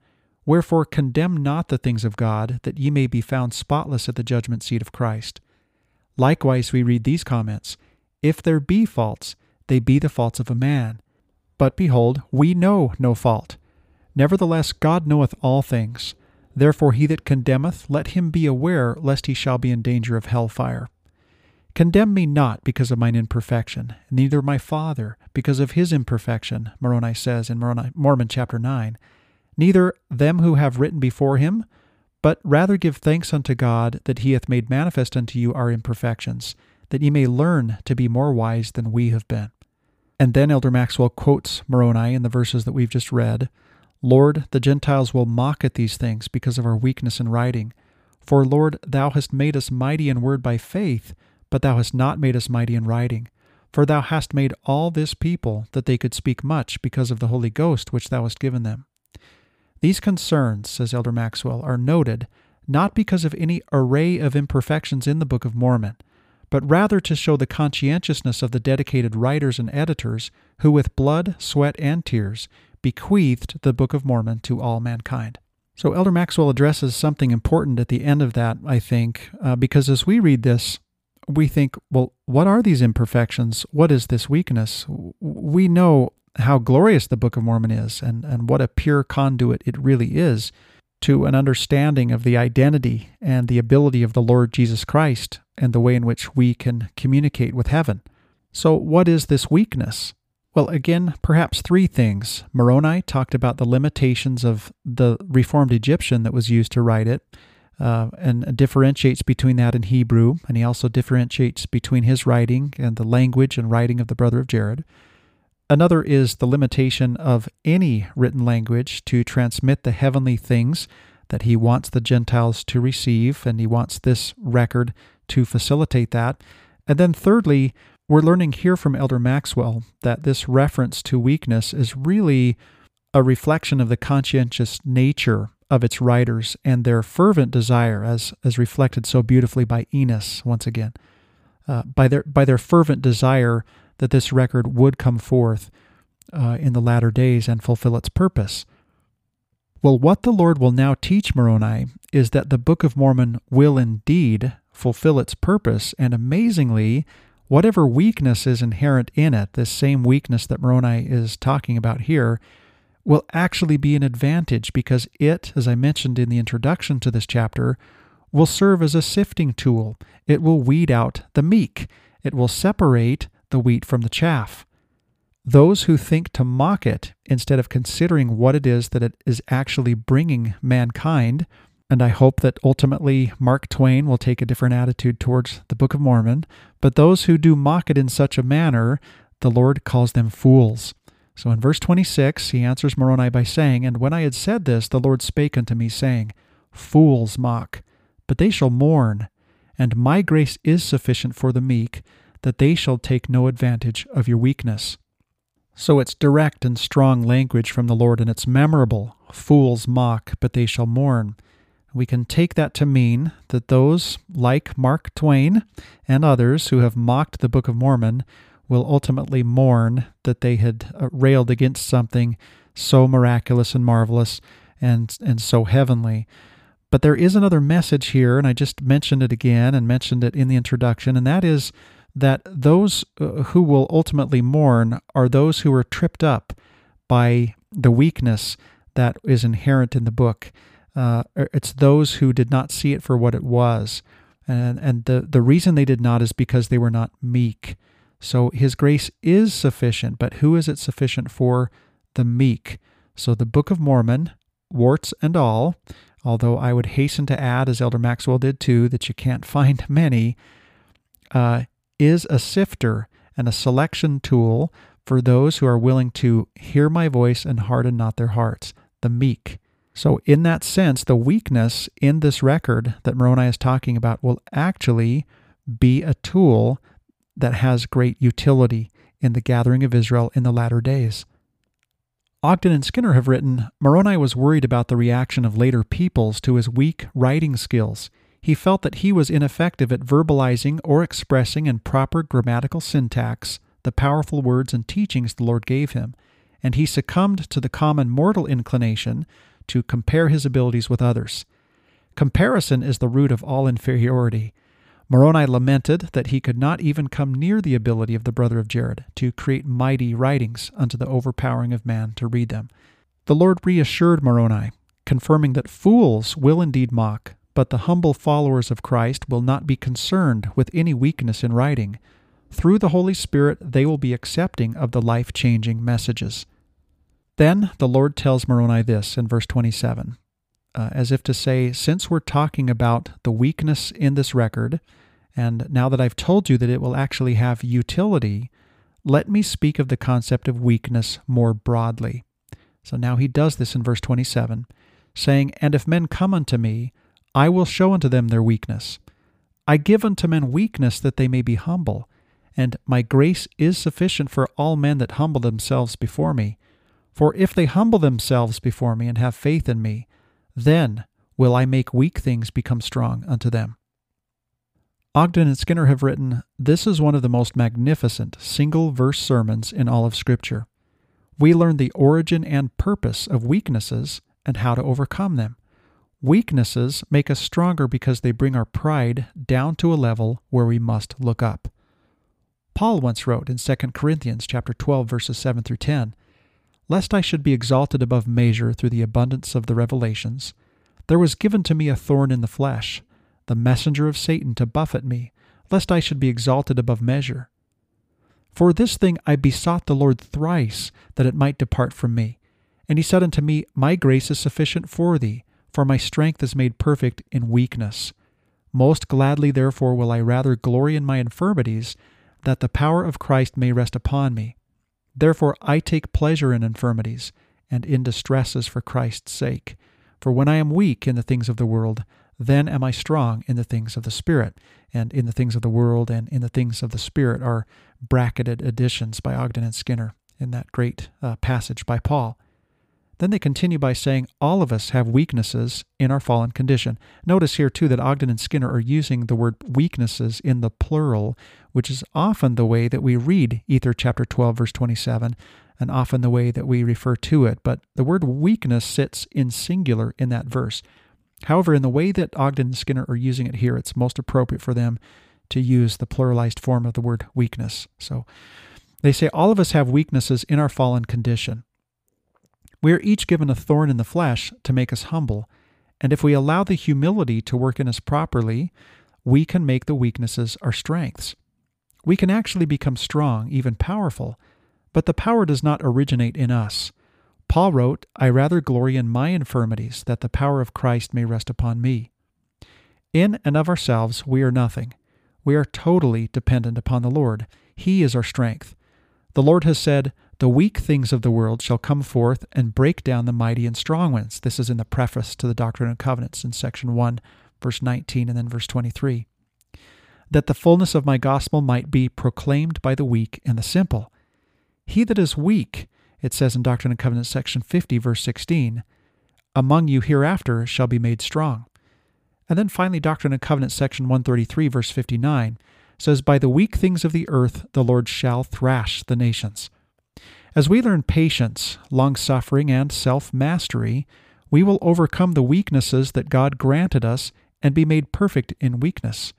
Wherefore, condemn not the things of God, that ye may be found spotless at the judgment seat of Christ. Likewise, we read these comments If there be faults, they be the faults of a man. But behold, we know no fault. Nevertheless, God knoweth all things. Therefore, he that condemneth, let him be aware lest he shall be in danger of hell fire. Condemn me not because of mine imperfection, neither my father because of his imperfection, Moroni says in Mormon chapter 9. Neither them who have written before him, but rather give thanks unto God that he hath made manifest unto you our imperfections, that ye may learn to be more wise than we have been. And then Elder Maxwell quotes Moroni in the verses that we've just read Lord, the Gentiles will mock at these things because of our weakness in writing. For, Lord, thou hast made us mighty in word by faith, but thou hast not made us mighty in writing. For thou hast made all this people that they could speak much because of the Holy Ghost which thou hast given them. These concerns, says Elder Maxwell, are noted not because of any array of imperfections in the Book of Mormon, but rather to show the conscientiousness of the dedicated writers and editors who, with blood, sweat, and tears, bequeathed the Book of Mormon to all mankind. So, Elder Maxwell addresses something important at the end of that, I think, uh, because as we read this, we think, well, what are these imperfections? What is this weakness? We know how glorious the Book of Mormon is and, and what a pure conduit it really is to an understanding of the identity and the ability of the Lord Jesus Christ and the way in which we can communicate with heaven. So, what is this weakness? Well, again, perhaps three things. Moroni talked about the limitations of the Reformed Egyptian that was used to write it, uh, and differentiates between that and Hebrew, and he also differentiates between his writing and the language and writing of the brother of Jared. Another is the limitation of any written language to transmit the heavenly things that he wants the Gentiles to receive, and he wants this record to facilitate that. And then, thirdly, we're learning here from Elder Maxwell that this reference to weakness is really a reflection of the conscientious nature of its writers and their fervent desire, as, as reflected so beautifully by Enos once again, uh, by, their, by their fervent desire that this record would come forth uh, in the latter days and fulfill its purpose. Well, what the Lord will now teach Moroni is that the Book of Mormon will indeed fulfill its purpose, and amazingly, whatever weakness is inherent in it, this same weakness that Moroni is talking about here, will actually be an advantage because it, as I mentioned in the introduction to this chapter, will serve as a sifting tool. It will weed out the meek. It will separate the wheat from the chaff. Those who think to mock it instead of considering what it is that it is actually bringing mankind, and I hope that ultimately Mark Twain will take a different attitude towards the Book of Mormon, but those who do mock it in such a manner, the Lord calls them fools. So in verse 26, he answers Moroni by saying, And when I had said this, the Lord spake unto me, saying, Fools mock, but they shall mourn, and my grace is sufficient for the meek, that they shall take no advantage of your weakness. So it's direct and strong language from the Lord, and it's memorable. Fools mock, but they shall mourn. We can take that to mean that those like Mark Twain and others who have mocked the Book of Mormon will ultimately mourn that they had uh, railed against something so miraculous and marvelous and, and so heavenly. But there is another message here, and I just mentioned it again and mentioned it in the introduction, and that is that those uh, who will ultimately mourn are those who are tripped up by the weakness that is inherent in the book. Uh, er, it's those who did not see it for what it was. And, and the, the reason they did not is because they were not meek. So his grace is sufficient, but who is it sufficient for? The meek. So the Book of Mormon, warts and all, although I would hasten to add, as Elder Maxwell did too, that you can't find many, uh, is a sifter and a selection tool for those who are willing to hear my voice and harden not their hearts, the meek. So, in that sense, the weakness in this record that Moroni is talking about will actually be a tool that has great utility in the gathering of Israel in the latter days. Ogden and Skinner have written Moroni was worried about the reaction of later peoples to his weak writing skills he felt that he was ineffective at verbalizing or expressing in proper grammatical syntax the powerful words and teachings the Lord gave him, and he succumbed to the common mortal inclination to compare his abilities with others. Comparison is the root of all inferiority. Moroni lamented that he could not even come near the ability of the brother of Jared to create mighty writings unto the overpowering of man to read them. The Lord reassured Moroni, confirming that fools will indeed mock, But the humble followers of Christ will not be concerned with any weakness in writing. Through the Holy Spirit, they will be accepting of the life changing messages. Then the Lord tells Moroni this in verse 27, uh, as if to say, Since we're talking about the weakness in this record, and now that I've told you that it will actually have utility, let me speak of the concept of weakness more broadly. So now he does this in verse 27, saying, And if men come unto me, I will show unto them their weakness. I give unto men weakness that they may be humble, and my grace is sufficient for all men that humble themselves before me. For if they humble themselves before me and have faith in me, then will I make weak things become strong unto them. Ogden and Skinner have written, This is one of the most magnificent single verse sermons in all of Scripture. We learn the origin and purpose of weaknesses and how to overcome them. Weaknesses make us stronger because they bring our pride down to a level where we must look up. Paul once wrote in 2 Corinthians chapter 12 verses 7 through 10, Lest I should be exalted above measure through the abundance of the revelations, there was given to me a thorn in the flesh, the messenger of Satan to buffet me, lest I should be exalted above measure. For this thing I besought the Lord thrice, that it might depart from me. And he said unto me, My grace is sufficient for thee, for my strength is made perfect in weakness. Most gladly, therefore, will I rather glory in my infirmities, that the power of Christ may rest upon me. Therefore I take pleasure in infirmities, and in distresses for Christ's sake. For when I am weak in the things of the world, then am I strong in the things of the Spirit. And in the things of the world and in the things of the Spirit are bracketed additions by Ogden and Skinner in that great uh, passage by Paul. Then they continue by saying, All of us have weaknesses in our fallen condition. Notice here, too, that Ogden and Skinner are using the word weaknesses in the plural, which is often the way that we read Ether chapter 12, verse 27, and often the way that we refer to it. But the word weakness sits in singular in that verse. However, in the way that Ogden and Skinner are using it here, it's most appropriate for them to use the pluralized form of the word weakness. So they say, All of us have weaknesses in our fallen condition. We are each given a thorn in the flesh to make us humble, and if we allow the humility to work in us properly, we can make the weaknesses our strengths. We can actually become strong, even powerful, but the power does not originate in us. Paul wrote, I rather glory in my infirmities, that the power of Christ may rest upon me. In and of ourselves, we are nothing. We are totally dependent upon the Lord. He is our strength. The Lord has said, The weak things of the world shall come forth and break down the mighty and strong ones. This is in the preface to the Doctrine and Covenants in section 1, verse 19, and then verse 23. That the fullness of my gospel might be proclaimed by the weak and the simple. He that is weak, it says in Doctrine and Covenants, section 50, verse 16, Among you hereafter shall be made strong. And then finally, Doctrine and Covenants, section 133, verse 59, says, By the weak things of the earth the Lord shall thrash the nations. As we learn patience, long suffering, and self mastery, we will overcome the weaknesses that God granted us and be made perfect in weakness,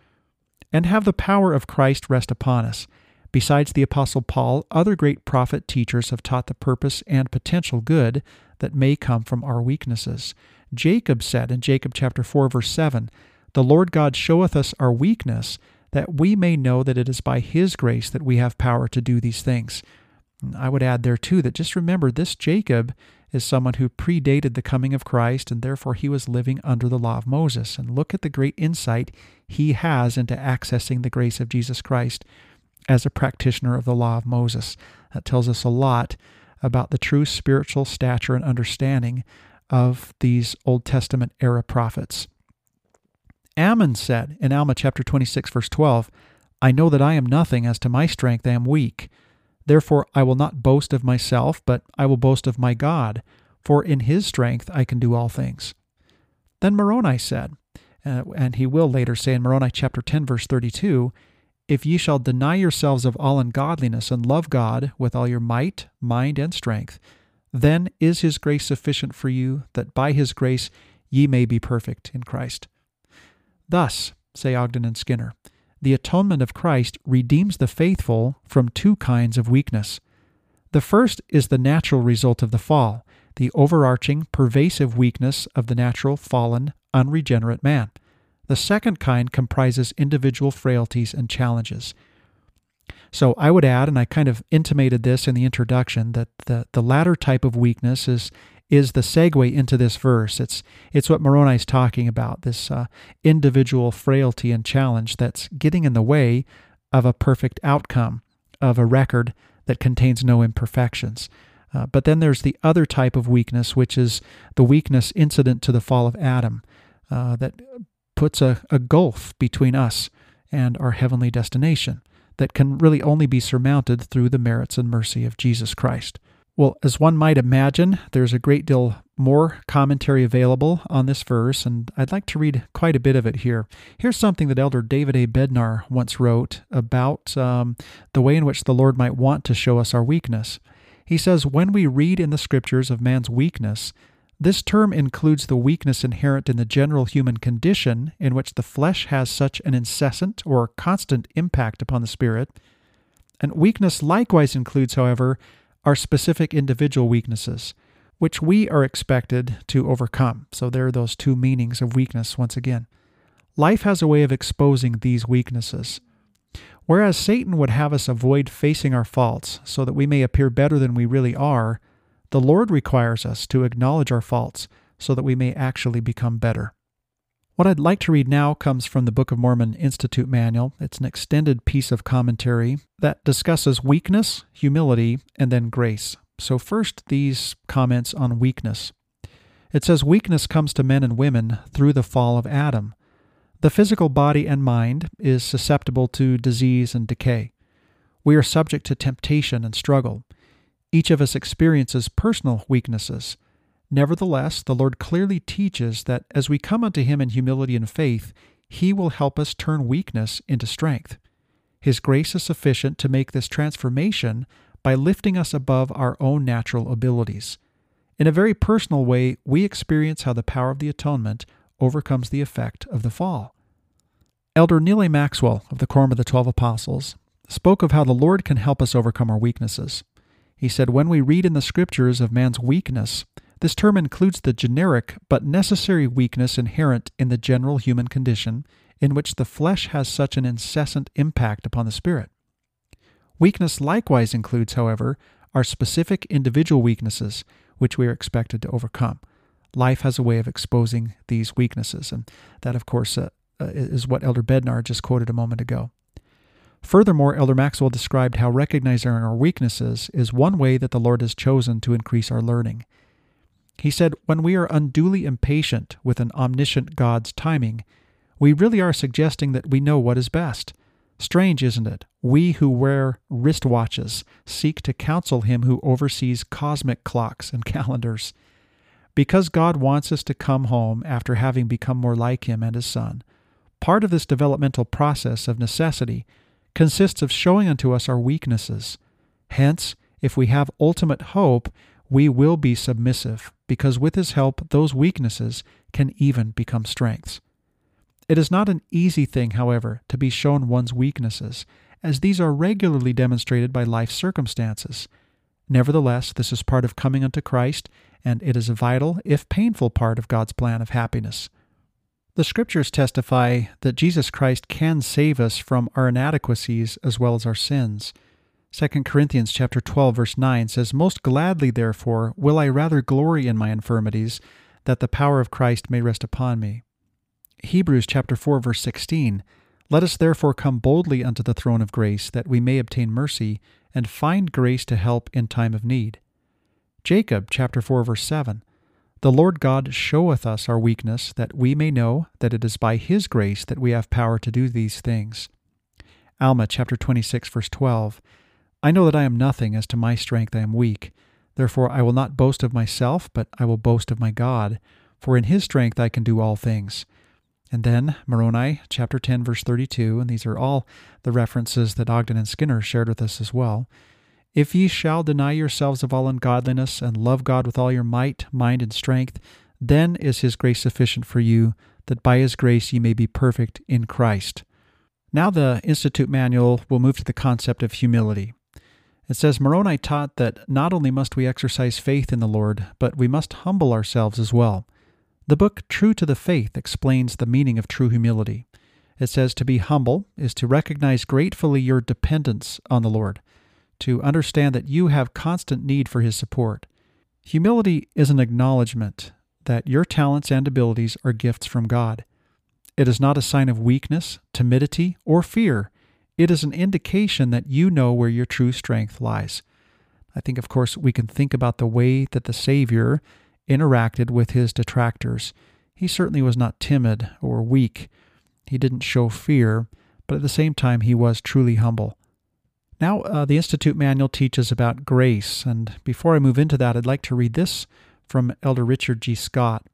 and have the power of Christ rest upon us Besides the Apostle Paul, other great prophet teachers have taught the purpose and potential good that may come from our weaknesses. Jacob said in Jacob chapter 4 verse 7, "The Lord God showeth us our weakness, that we may know that it is by his grace that we have power to do these things." I would add there too that just remember this Jacob is someone who predated the coming of Christ and therefore he was living under the law of Moses. And look at the great insight he has into accessing the grace of Jesus Christ as a practitioner of the law of Moses. That tells us a lot about the true spiritual stature and understanding of these Old Testament era prophets. Ammon said in Alma chapter 26, verse 12, I know that I am nothing, as to my strength I am weak. Therefore I will not boast of myself, but I will boast of my God, for in his strength I can do all things. Then Moroni said, uh, and he will later say in Moroni chapter 10, verse 32, if ye shall deny yourselves of all ungodliness and love God with all your might, mind, and strength, then is his grace sufficient for you, that by his grace ye may be perfect in Christ. Thus, say Ogden and Skinner, the atonement of Christ redeems the faithful from two kinds of weakness. The first is the natural result of the fall, the overarching, pervasive weakness of the natural, fallen, unregenerate man. The second kind comprises individual frailties and challenges. So I would add, and I kind of intimated this in the introduction, that the, the latter type of weakness is is the segue into this verse. It's it's what Moroni is talking about, this uh, individual frailty and challenge that's getting in the way of a perfect outcome, of a record that contains no imperfections. Uh, but then there's the other type of weakness, which is the weakness incident to the fall of Adam, uh, that puts a, a gulf between us and our heavenly destination that can really only be surmounted through the merits and mercy of Jesus Christ. Well, as one might imagine, there's a great deal more commentary available on this verse, and I'd like to read quite a bit of it here. Here's something that Elder David A. Bednar once wrote about um, the way in which the Lord might want to show us our weakness. He says, When we read in the Scriptures of man's weakness, this term includes the weakness inherent in the general human condition, in which the flesh has such an incessant or constant impact upon the spirit. And weakness likewise includes, however, our specific individual weaknesses, which we are expected to overcome. So there are those two meanings of weakness once again. Life has a way of exposing these weaknesses. Whereas Satan would have us avoid facing our faults so that we may appear better than we really are, the Lord requires us to acknowledge our faults so that we may actually become better. What I'd like to read now comes from the Book of Mormon Institute Manual. It's an extended piece of commentary that discusses weakness, humility, and then grace. So, first, these comments on weakness. It says, Weakness comes to men and women through the fall of Adam. The physical body and mind is susceptible to disease and decay. We are subject to temptation and struggle. Each of us experiences personal weaknesses. Nevertheless, the Lord clearly teaches that as we come unto Him in humility and faith, He will help us turn weakness into strength. His grace is sufficient to make this transformation by lifting us above our own natural abilities. In a very personal way, we experience how the power of the atonement overcomes the effect of the fall. Elder Neal A. Maxwell of the Quorum of the Twelve Apostles spoke of how the Lord can help us overcome our weaknesses. He said, When we read in the Scriptures of man's weakness, this term includes the generic but necessary weakness inherent in the general human condition, in which the flesh has such an incessant impact upon the spirit. Weakness likewise includes, however, our specific individual weaknesses, which we are expected to overcome. Life has a way of exposing these weaknesses, and that, of course, uh, uh, is what Elder Bednar just quoted a moment ago. Furthermore, Elder Maxwell described how recognizing our weaknesses is one way that the Lord has chosen to increase our learning. He said, When we are unduly impatient with an omniscient God's timing, we really are suggesting that we know what is best. Strange, isn't it? We who wear wristwatches seek to counsel him who oversees cosmic clocks and calendars. Because God wants us to come home after having become more like him and his Son, part of this developmental process of necessity consists of showing unto us our weaknesses. Hence, if we have ultimate hope, we will be submissive, because with His help, those weaknesses can even become strengths. It is not an easy thing, however, to be shown one's weaknesses, as these are regularly demonstrated by life circumstances. Nevertheless, this is part of coming unto Christ, and it is a vital, if painful, part of God's plan of happiness. The Scriptures testify that Jesus Christ can save us from our inadequacies as well as our sins. 2 Corinthians chapter 12 verse 9 says, "Most gladly therefore will I rather glory in my infirmities, that the power of Christ may rest upon me." Hebrews chapter 4 verse 16, "Let us therefore come boldly unto the throne of grace, that we may obtain mercy and find grace to help in time of need." Jacob chapter 4 verse 7, "The Lord God showeth us our weakness, that we may know that it is by his grace that we have power to do these things." Alma chapter 26 verse 12, I know that I am nothing, as to my strength I am weak. Therefore I will not boast of myself, but I will boast of my God, for in his strength I can do all things. And then Moroni chapter 10 verse 32, and these are all the references that Ogden and Skinner shared with us as well. If ye shall deny yourselves of all ungodliness and love God with all your might, mind, and strength, then is his grace sufficient for you, that by his grace ye may be perfect in Christ. Now the Institute Manual will move to the concept of humility. It says Moroni taught that not only must we exercise faith in the Lord, but we must humble ourselves as well. The book True to the Faith explains the meaning of true humility. It says to be humble is to recognize gratefully your dependence on the Lord, to understand that you have constant need for His support. Humility is an acknowledgement that your talents and abilities are gifts from God. It is not a sign of weakness, timidity, or fear. It is an indication that you know where your true strength lies. I think, of course, we can think about the way that the Savior interacted with his detractors. He certainly was not timid or weak. He didn't show fear, but at the same time, he was truly humble. Now, uh, the Institute Manual teaches about grace, and before I move into that, I'd like to read this from Elder Richard G. Scott,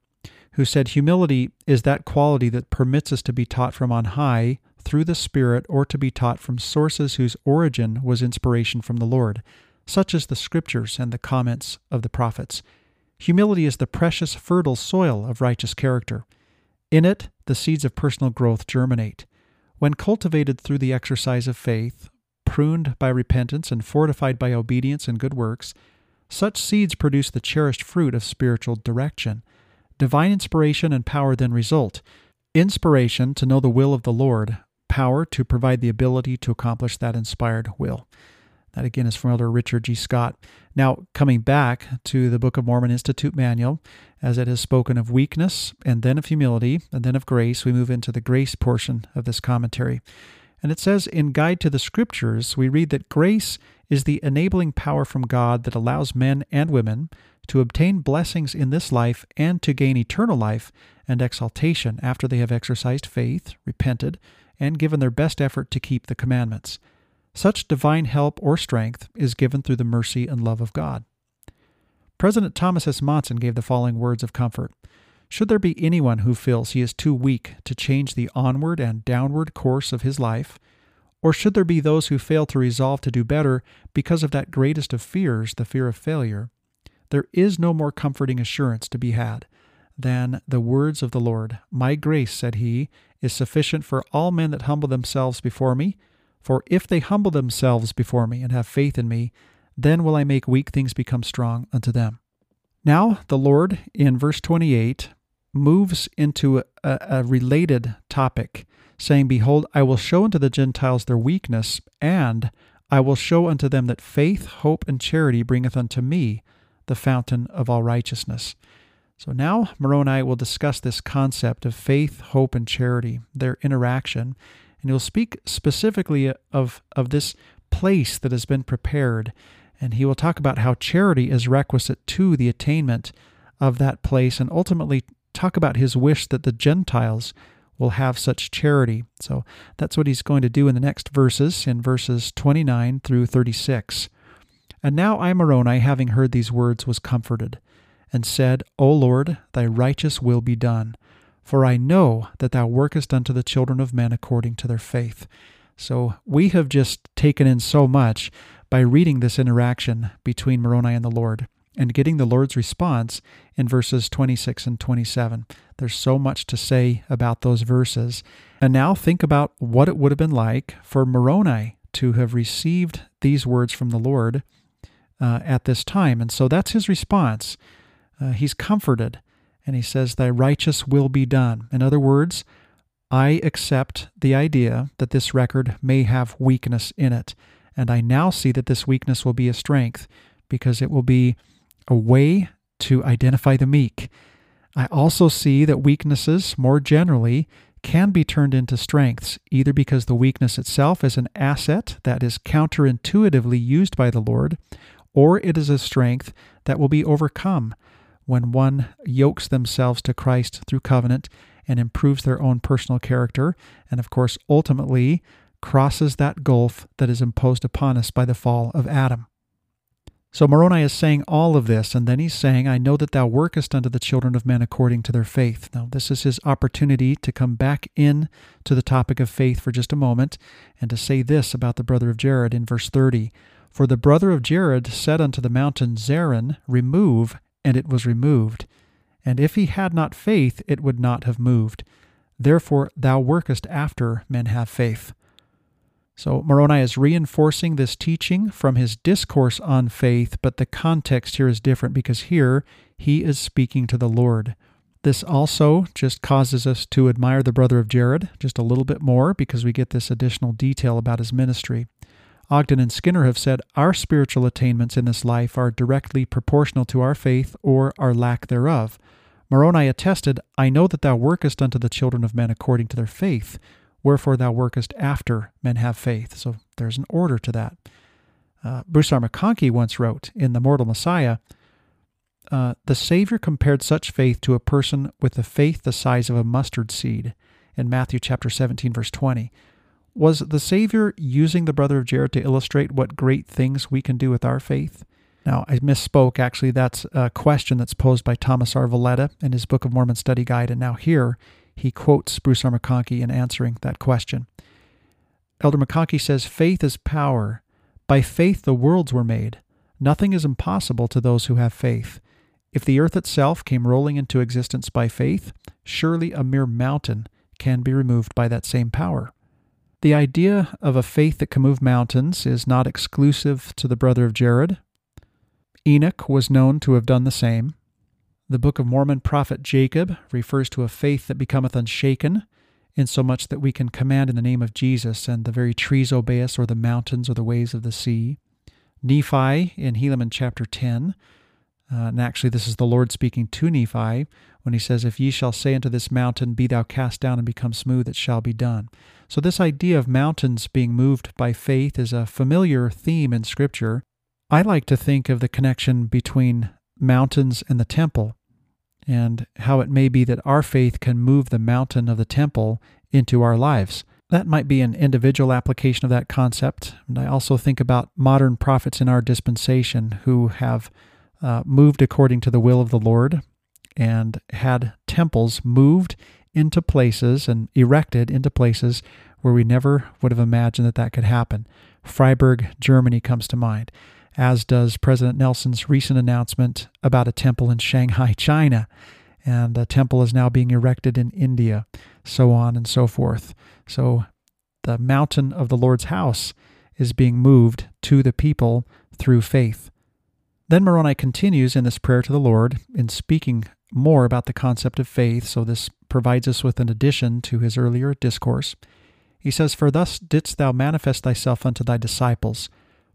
who said, Humility is that quality that permits us to be taught from on high through the Spirit or to be taught from sources whose origin was inspiration from the Lord, such as the Scriptures and the comments of the prophets. Humility is the precious, fertile soil of righteous character. In it, the seeds of personal growth germinate. When cultivated through the exercise of faith, pruned by repentance, and fortified by obedience and good works, such seeds produce the cherished fruit of spiritual direction. Divine inspiration and power then result inspiration to know the will of the Lord, power to provide the ability to accomplish that inspired will. That again is from Elder Richard G. Scott. Now, coming back to the Book of Mormon Institute Manual, as it has spoken of weakness and then of humility and then of grace, we move into the grace portion of this commentary. And it says in Guide to the Scriptures, we read that grace is the enabling power from God that allows men and women to obtain blessings in this life and to gain eternal life and exaltation after they have exercised faith, repented, and given their best effort to keep the commandments. Such divine help or strength is given through the mercy and love of God. President Thomas S. Monson gave the following words of comfort Should there be anyone who feels he is too weak to change the onward and downward course of his life, or should there be those who fail to resolve to do better because of that greatest of fears, the fear of failure, there is no more comforting assurance to be had than the words of the Lord. My grace, said he, is sufficient for all men that humble themselves before me for if they humble themselves before me and have faith in me, then will I make weak things become strong unto them. Now, the Lord, in verse 28, moves into a, a, related topic, saying, Behold, I will show unto the Gentiles their weakness, and I will show unto them that faith, hope, and charity bringeth unto me the fountain of all righteousness. So now Moroni will discuss this concept of faith, hope, and charity, their interaction, and he'll speak specifically of, of this place that has been prepared. And he will talk about how charity is requisite to the attainment of that place, and ultimately talk about his wish that the Gentiles will have such charity. So that's what he's going to do in the next verses, in verses 29 through 36. And now I, Moroni, having heard these words, was comforted, and said, O Lord, thy righteous will be done. For I know that thou workest unto the children of men according to their faith. So we have just taken in so much by reading this interaction between Moroni and the Lord and getting the Lord's response in verses 26 and 27. There's so much to say about those verses. And now think about what it would have been like for Moroni to have received these words from the Lord uh, at this time. And so that's his response. Uh, he's comforted and he says, Thy righteous will be done. In other words, I accept the idea that this record may have weakness in it, and I now see that this weakness will be a strength because it will be a way to identify the meek. I also see that weaknesses, more generally, can be turned into strengths, either because the weakness itself is an asset that is counterintuitively used by the Lord, or it is a strength that will be overcome when one yokes themselves to Christ through covenant and improves their own personal character, and of course, ultimately crosses that gulf that is imposed upon us by the fall of Adam. So Moroni is saying all of this, and then he's saying, I know that thou workest unto the children of men according to their faith. Now, this is his opportunity to come back in to the topic of faith for just a moment, and to say this about the brother of Jared in verse 30. For the brother of Jared said unto the mountain Zerin, Remove, and it was removed. And if he had not faith, it would not have moved. Therefore, thou workest after men have faith. So Moroni is reinforcing this teaching from his discourse on faith, but the context here is different because here he is speaking to the Lord. This also just causes us to admire the brother of Jared just a little bit more because we get this additional detail about his ministry. Ogden and Skinner have said our spiritual attainments in this life are directly proportional to our faith or our lack thereof. Moroni attested, I know that thou workest unto the children of men according to their faith, wherefore thou workest after men have faith. So there's an order to that. Uh, Bruce R. McConkie once wrote in The Mortal Messiah, uh, the Savior compared such faith to a person with a faith the size of a mustard seed in Matthew chapter 17, verse 20. Was the Savior using the brother of Jared to illustrate what great things we can do with our faith? Now, I misspoke. Actually, that's a question that's posed by Thomas R. Valletta in his Book of Mormon Study Guide. And now here he quotes Bruce R. McConkie in answering that question. Elder McConkie says, Faith is power. By faith the worlds were made. Nothing is impossible to those who have faith. If the earth itself came rolling into existence by faith, surely a mere mountain can be removed by that same power. The idea of a faith that can move mountains is not exclusive to the brother of Jared. Enoch was known to have done the same. The Book of Mormon prophet Jacob refers to a faith that becometh unshaken, insomuch that we can command in the name of Jesus, and the very trees obey us, or the mountains, or the waves of the sea. Nephi in Helaman chapter 10 uh, and actually, this is the Lord speaking to Nephi when he says, If ye shall say unto this mountain, Be thou cast down and become smooth, it shall be done. So, this idea of mountains being moved by faith is a familiar theme in Scripture. I like to think of the connection between mountains and the temple, and how it may be that our faith can move the mountain of the temple into our lives. That might be an individual application of that concept. And I also think about modern prophets in our dispensation who have uh, moved according to the will of the Lord and had temples moved into places and erected into places where we never would have imagined that that could happen. Freiberg, Germany comes to mind, as does President Nelson's recent announcement about a temple in Shanghai, China. And a temple is now being erected in India, so on and so forth. So the mountain of the Lord's house is being moved to the people through faith. Then Moroni continues in this prayer to the Lord in speaking more about the concept of faith, so this provides us with an addition to his earlier discourse. He says, For thus didst thou manifest thyself unto thy disciples.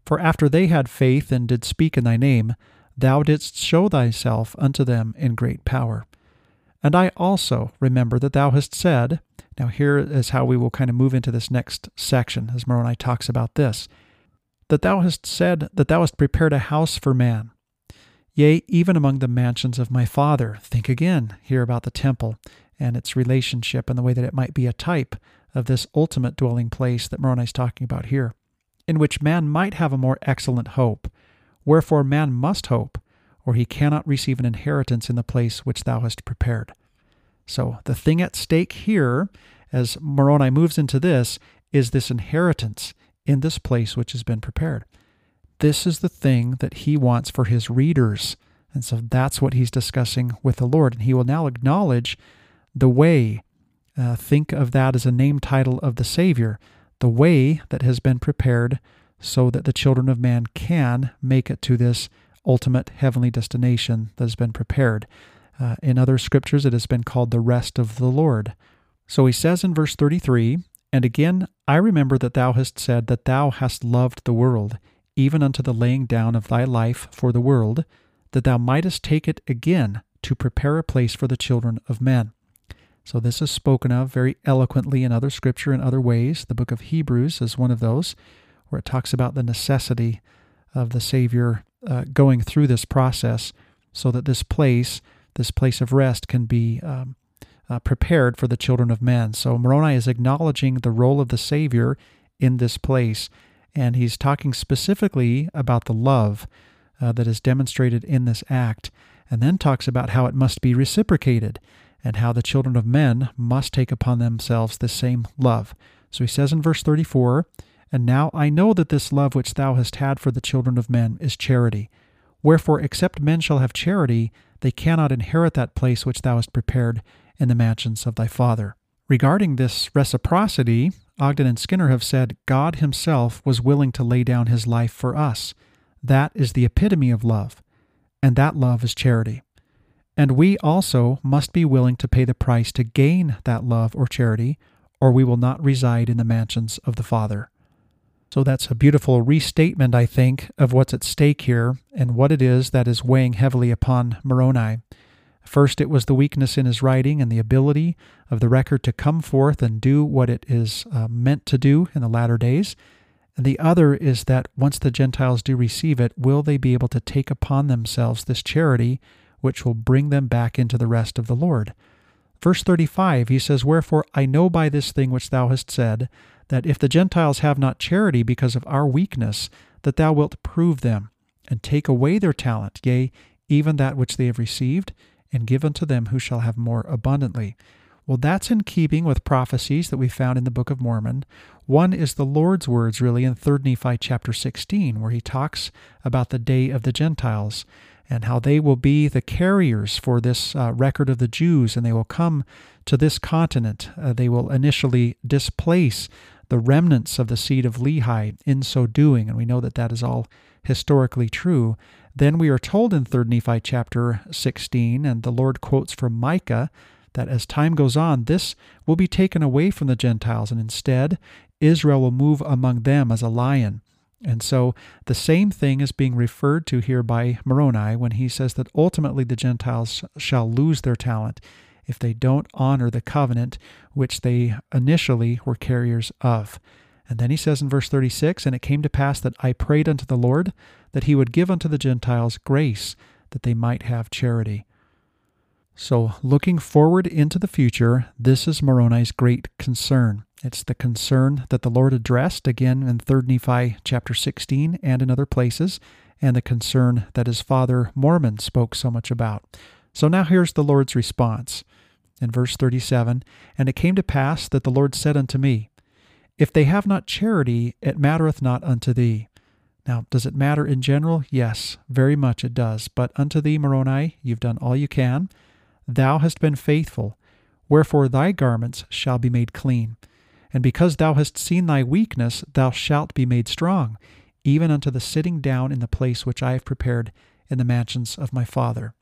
For after they had faith and did speak in thy name, thou didst show thyself unto them in great power. And I also remember that thou hast said, now here is how we will kind of move into this next section as Moroni talks about this that thou hast said that thou hast prepared a house for man. Yea, even among the mansions of my Father. Think again here about the temple and its relationship and the way that it might be a type of this ultimate dwelling place that Moroni is talking about here, in which man might have a more excellent hope. Wherefore man must hope, or he cannot receive an inheritance in the place which thou hast prepared. So the thing at stake here, as Moroni moves into this, is this inheritance in this place which has been prepared. This is the thing that he wants for his readers. And so that's what he's discussing with the Lord. And he will now acknowledge the way. Uh, think of that as a name title of the Savior, the way that has been prepared so that the children of man can make it to this ultimate heavenly destination that has been prepared. Uh, in other scriptures, it has been called the rest of the Lord. So he says in verse 33 and again, I remember that thou hast said that thou hast loved the world, even unto the laying down of thy life for the world, that thou mightest take it again to prepare a place for the children of men. So this is spoken of very eloquently in other scripture in other ways. The book of Hebrews is one of those, where it talks about the necessity of the Savior uh, going through this process so that this place, this place of rest, can be um, uh, prepared for the children of men. So Moroni is acknowledging the role of the Savior in this place, and he's talking specifically about the love uh, that is demonstrated in this act, and then talks about how it must be reciprocated and how the children of men must take upon themselves the same love. So he says in verse 34, And now I know that this love which thou hast had for the children of men is charity. Wherefore, except men shall have charity, they cannot inherit that place which thou hast prepared in the mansions of thy Father. Regarding this reciprocity, Ogden and Skinner have said God Himself was willing to lay down His life for us. That is the epitome of love, and that love is charity. And we also must be willing to pay the price to gain that love or charity, or we will not reside in the mansions of the Father. So that's a beautiful restatement, I think, of what's at stake here and what it is that is weighing heavily upon Moroni. First, it was the weakness in his writing and the ability of the record to come forth and do what it is uh, meant to do in the latter days. And the other is that once the Gentiles do receive it, will they be able to take upon themselves this charity which will bring them back into the rest of the Lord? Verse 35, he says, Wherefore I know by this thing which thou hast said, that if the Gentiles have not charity because of our weakness, that thou wilt prove them, and take away their talent, yea, even that which they have received, and give unto them who shall have more abundantly. Well, that's in keeping with prophecies that we found in the Book of Mormon. One is the Lord's words, really, in 3 Nephi chapter 16, where he talks about the day of the Gentiles and how they will be the carriers for this uh, record of the Jews, and they will come to this continent. Uh, they will initially displace the remnants of the seed of Lehi in so doing, and we know that that is all historically true. Then we are told in 3 Nephi chapter 16, and the Lord quotes from Micah, that as time goes on, this will be taken away from the Gentiles, and instead Israel will move among them as a lion. And so the same thing is being referred to here by Moroni when he says that ultimately the Gentiles shall lose their talent if they don't honor the covenant which they initially were carriers of. And then he says in verse 36 And it came to pass that I prayed unto the Lord that he would give unto the Gentiles grace that they might have charity. So, looking forward into the future, this is Moroni's great concern. It's the concern that the Lord addressed again in 3 Nephi chapter 16 and in other places, and the concern that his father Mormon spoke so much about. So now here's the Lord's response. In verse 37 And it came to pass that the Lord said unto me, if they have not charity, it mattereth not unto thee. Now, does it matter in general? Yes, very much it does. But unto thee, Moroni, you've done all you can. Thou hast been faithful, wherefore thy garments shall be made clean. And because thou hast seen thy weakness, thou shalt be made strong, even unto the sitting down in the place which I have prepared in the mansions of my Father.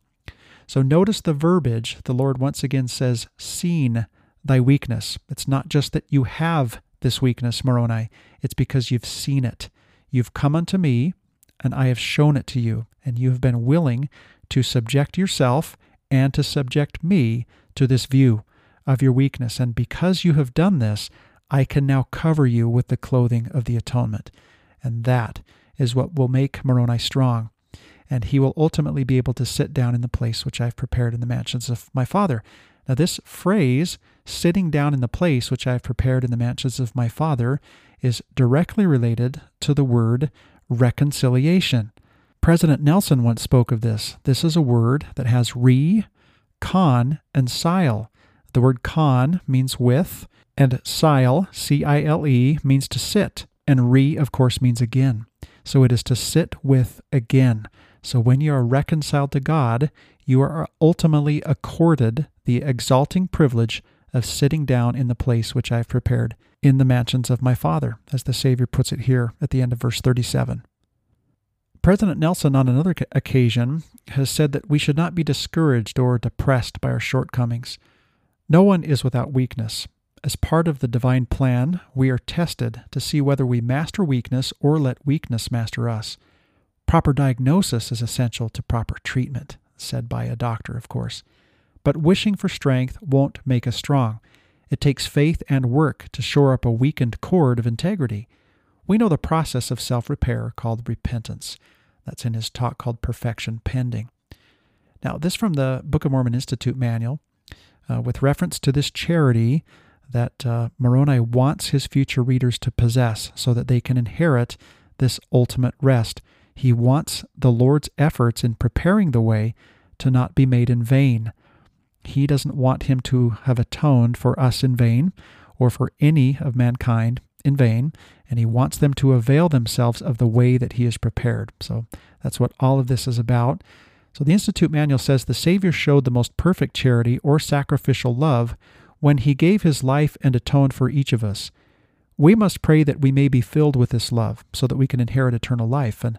So notice the verbiage. The Lord once again says, Seen thy weakness. It's not just that you have this weakness, Moroni. It's because you've seen it. You've come unto me, and I have shown it to you, and you have been willing to subject yourself and to subject me to this view of your weakness. And because you have done this, I can now cover you with the clothing of the atonement. And that is what will make Moroni strong. And he will ultimately be able to sit down in the place which I've prepared in the mansions of my Father. Now, this phrase, sitting down in the place which I have prepared in the mansions of my Father, is directly related to the word reconciliation. President Nelson once spoke of this. This is a word that has re, con, and sile. The word con means with, and sile, C I L E, means to sit, and re, of course, means again. So it is to sit with again. So when you are reconciled to God, you are ultimately accorded the exalting privilege of sitting down in the place which I have prepared in the mansions of my Father, as the Savior puts it here at the end of verse 37. President Nelson, on another occasion, has said that we should not be discouraged or depressed by our shortcomings. No one is without weakness. As part of the divine plan, we are tested to see whether we master weakness or let weakness master us. Proper diagnosis is essential to proper treatment, said by a doctor, of course. But wishing for strength won't make us strong. It takes faith and work to shore up a weakened cord of integrity. We know the process of self repair called repentance. That's in his talk called Perfection Pending. Now, this from the Book of Mormon Institute manual, uh, with reference to this charity that uh, Moroni wants his future readers to possess so that they can inherit this ultimate rest. He wants the Lord's efforts in preparing the way to not be made in vain. He doesn't want him to have atoned for us in vain or for any of mankind in vain, and he wants them to avail themselves of the way that he has prepared. So that's what all of this is about. So the Institute Manual says the Savior showed the most perfect charity or sacrificial love when he gave his life and atoned for each of us. We must pray that we may be filled with this love so that we can inherit eternal life. And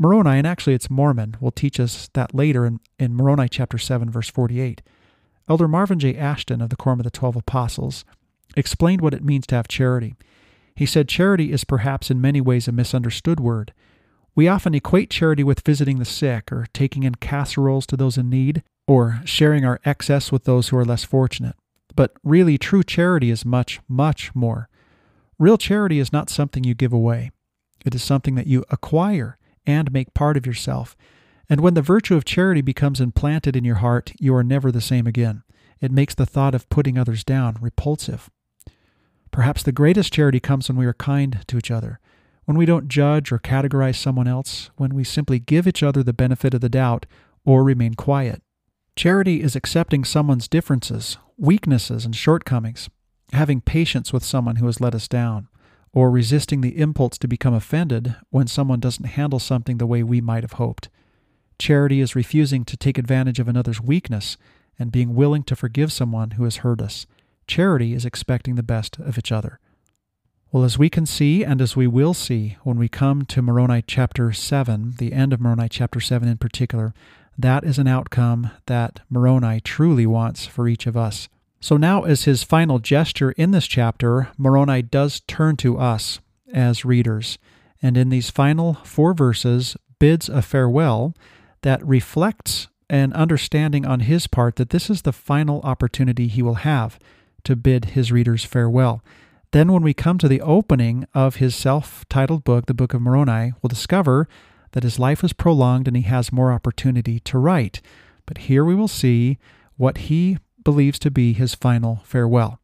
Moroni, and actually it's Mormon, will teach us that later in, in Moroni chapter 7, verse 48. Elder Marvin J. Ashton of the Quorum of the Twelve Apostles explained what it means to have charity. He said charity is perhaps in many ways a misunderstood word. We often equate charity with visiting the sick or taking in casseroles to those in need or sharing our excess with those who are less fortunate. But really, true charity is much, much more. Real charity is not something you give away, it is something that you acquire and make part of yourself. And when the virtue of charity becomes implanted in your heart, you are never the same again. It makes the thought of putting others down repulsive. Perhaps the greatest charity comes when we are kind to each other, when we don't judge or categorize someone else, when we simply give each other the benefit of the doubt or remain quiet. Charity is accepting someone's differences, weaknesses, and shortcomings having patience with someone who has let us down, or resisting the impulse to become offended when someone doesn't handle something the way we might have hoped. Charity is refusing to take advantage of another's weakness and being willing to forgive someone who has hurt us. Charity is expecting the best of each other. Well, as we can see, and as we will see when we come to Moroni chapter 7, the end of Moroni chapter 7 in particular, that is an outcome that Moroni truly wants for each of us. So now, as his final gesture in this chapter, Moroni does turn to us as readers, and in these final four verses bids a farewell that reflects an understanding on his part that this is the final opportunity he will have to bid his readers farewell. Then, when we come to the opening of his self titled book, the Book of Moroni, we'll discover that his life was prolonged and he has more opportunity to write. But here we will see what he believes to be his final farewell.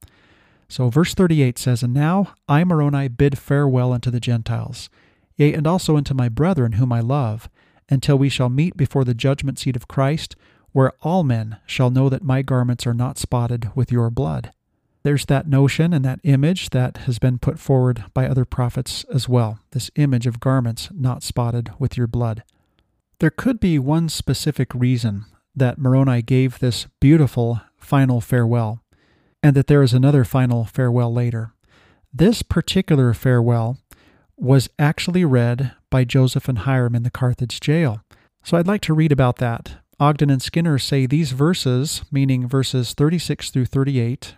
So, verse 38 says, And now I, Moroni, bid farewell unto the Gentiles, yea, and also unto my brethren whom I love, until we shall meet before the judgment seat of Christ, where all men shall know that my garments are not spotted with your blood. There's that notion and that image that has been put forward by other prophets as well this image of garments not spotted with your blood. There could be one specific reason that Moroni gave this beautiful final farewell, and that there is another final farewell later. This particular farewell was actually read by Joseph and Hyrum in the Carthage jail. So I'd like to read about that. Ogden and Skinner say these verses, meaning verses 36 through 38,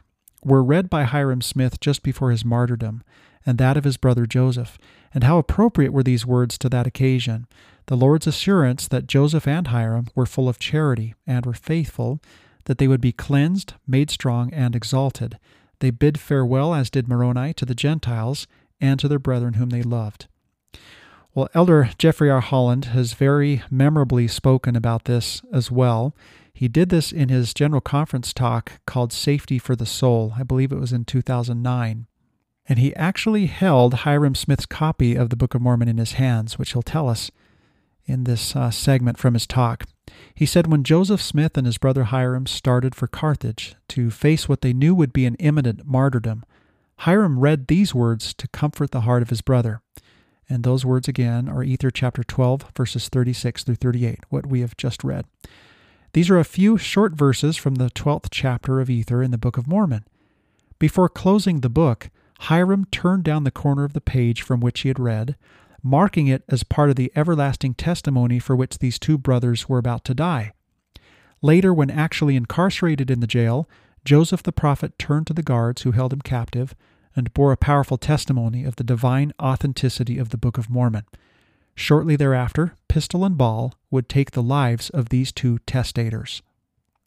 were read by Hyrum Smith just before his martyrdom, and that of his brother Joseph. And how appropriate were these words to that occasion. The Lord's assurance that Joseph and Hyrum were full of charity and were faithful, that they would be cleansed, made strong, and exalted. They bid farewell, as did Moroni, to the Gentiles and to their brethren whom they loved. Well, Elder Jeffrey R. Holland has very memorably spoken about this as well. He did this in his general conference talk called Safety for the Soul. I believe it was in 2009. And he actually held Hyrum Smith's copy of the Book of Mormon in his hands, which he'll tell us in this uh, segment from his talk. He said when Joseph Smith and his brother Hyrum started for Carthage to face what they knew would be an imminent martyrdom, Hyrum read these words to comfort the heart of his brother. And those words again are Ether chapter 12, verses 36 through 38, what we have just read. These are a few short verses from the 12th chapter of Ether in the Book of Mormon. Before closing the book, Hyrum turned down the corner of the page from which he had read, marking it as part of the everlasting testimony for which these two brothers were about to die. Later, when actually incarcerated in the jail, Joseph the prophet turned to the guards who held him captive and bore a powerful testimony of the divine authenticity of the Book of Mormon. Shortly thereafter, pistol and ball would take the lives of these two testators.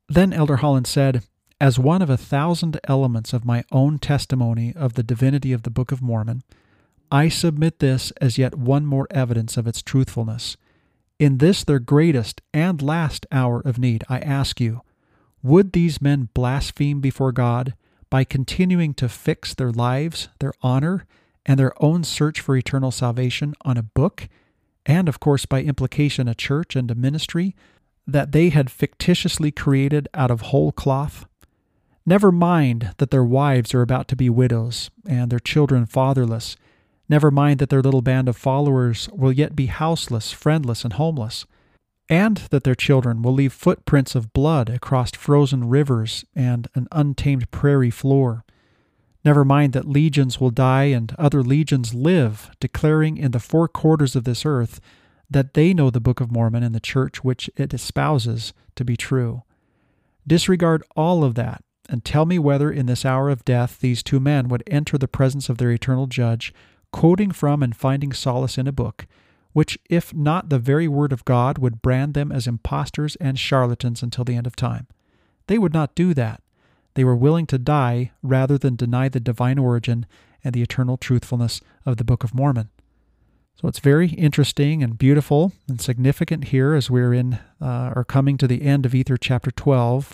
Then Elder Holland said, As one of a thousand elements of my own testimony of the divinity of the Book of Mormon, I submit this as yet one more evidence of its truthfulness. In this their greatest and last hour of need, I ask you, would these men blaspheme before God by continuing to fix their lives, their honor, and their own search for eternal salvation on a book, and of course by implication a church and a ministry that they had fictitiously created out of whole cloth? Never mind that their wives are about to be widows and their children fatherless Never mind that their little band of followers will yet be houseless, friendless, and homeless, and that their children will leave footprints of blood across frozen rivers and an untamed prairie floor. Never mind that legions will die and other legions live, declaring in the four quarters of this earth that they know the Book of Mormon and the church which it espouses to be true. Disregard all of that and tell me whether in this hour of death these two men would enter the presence of their eternal judge, quoting from and finding solace in a book, which, if not the very word of God, would brand them as impostors and charlatans until the end of time. They would not do that. They were willing to die rather than deny the divine origin and the eternal truthfulness of the Book of Mormon. So it's very interesting and beautiful and significant here as we're in uh, or coming to the end of Ether chapter 12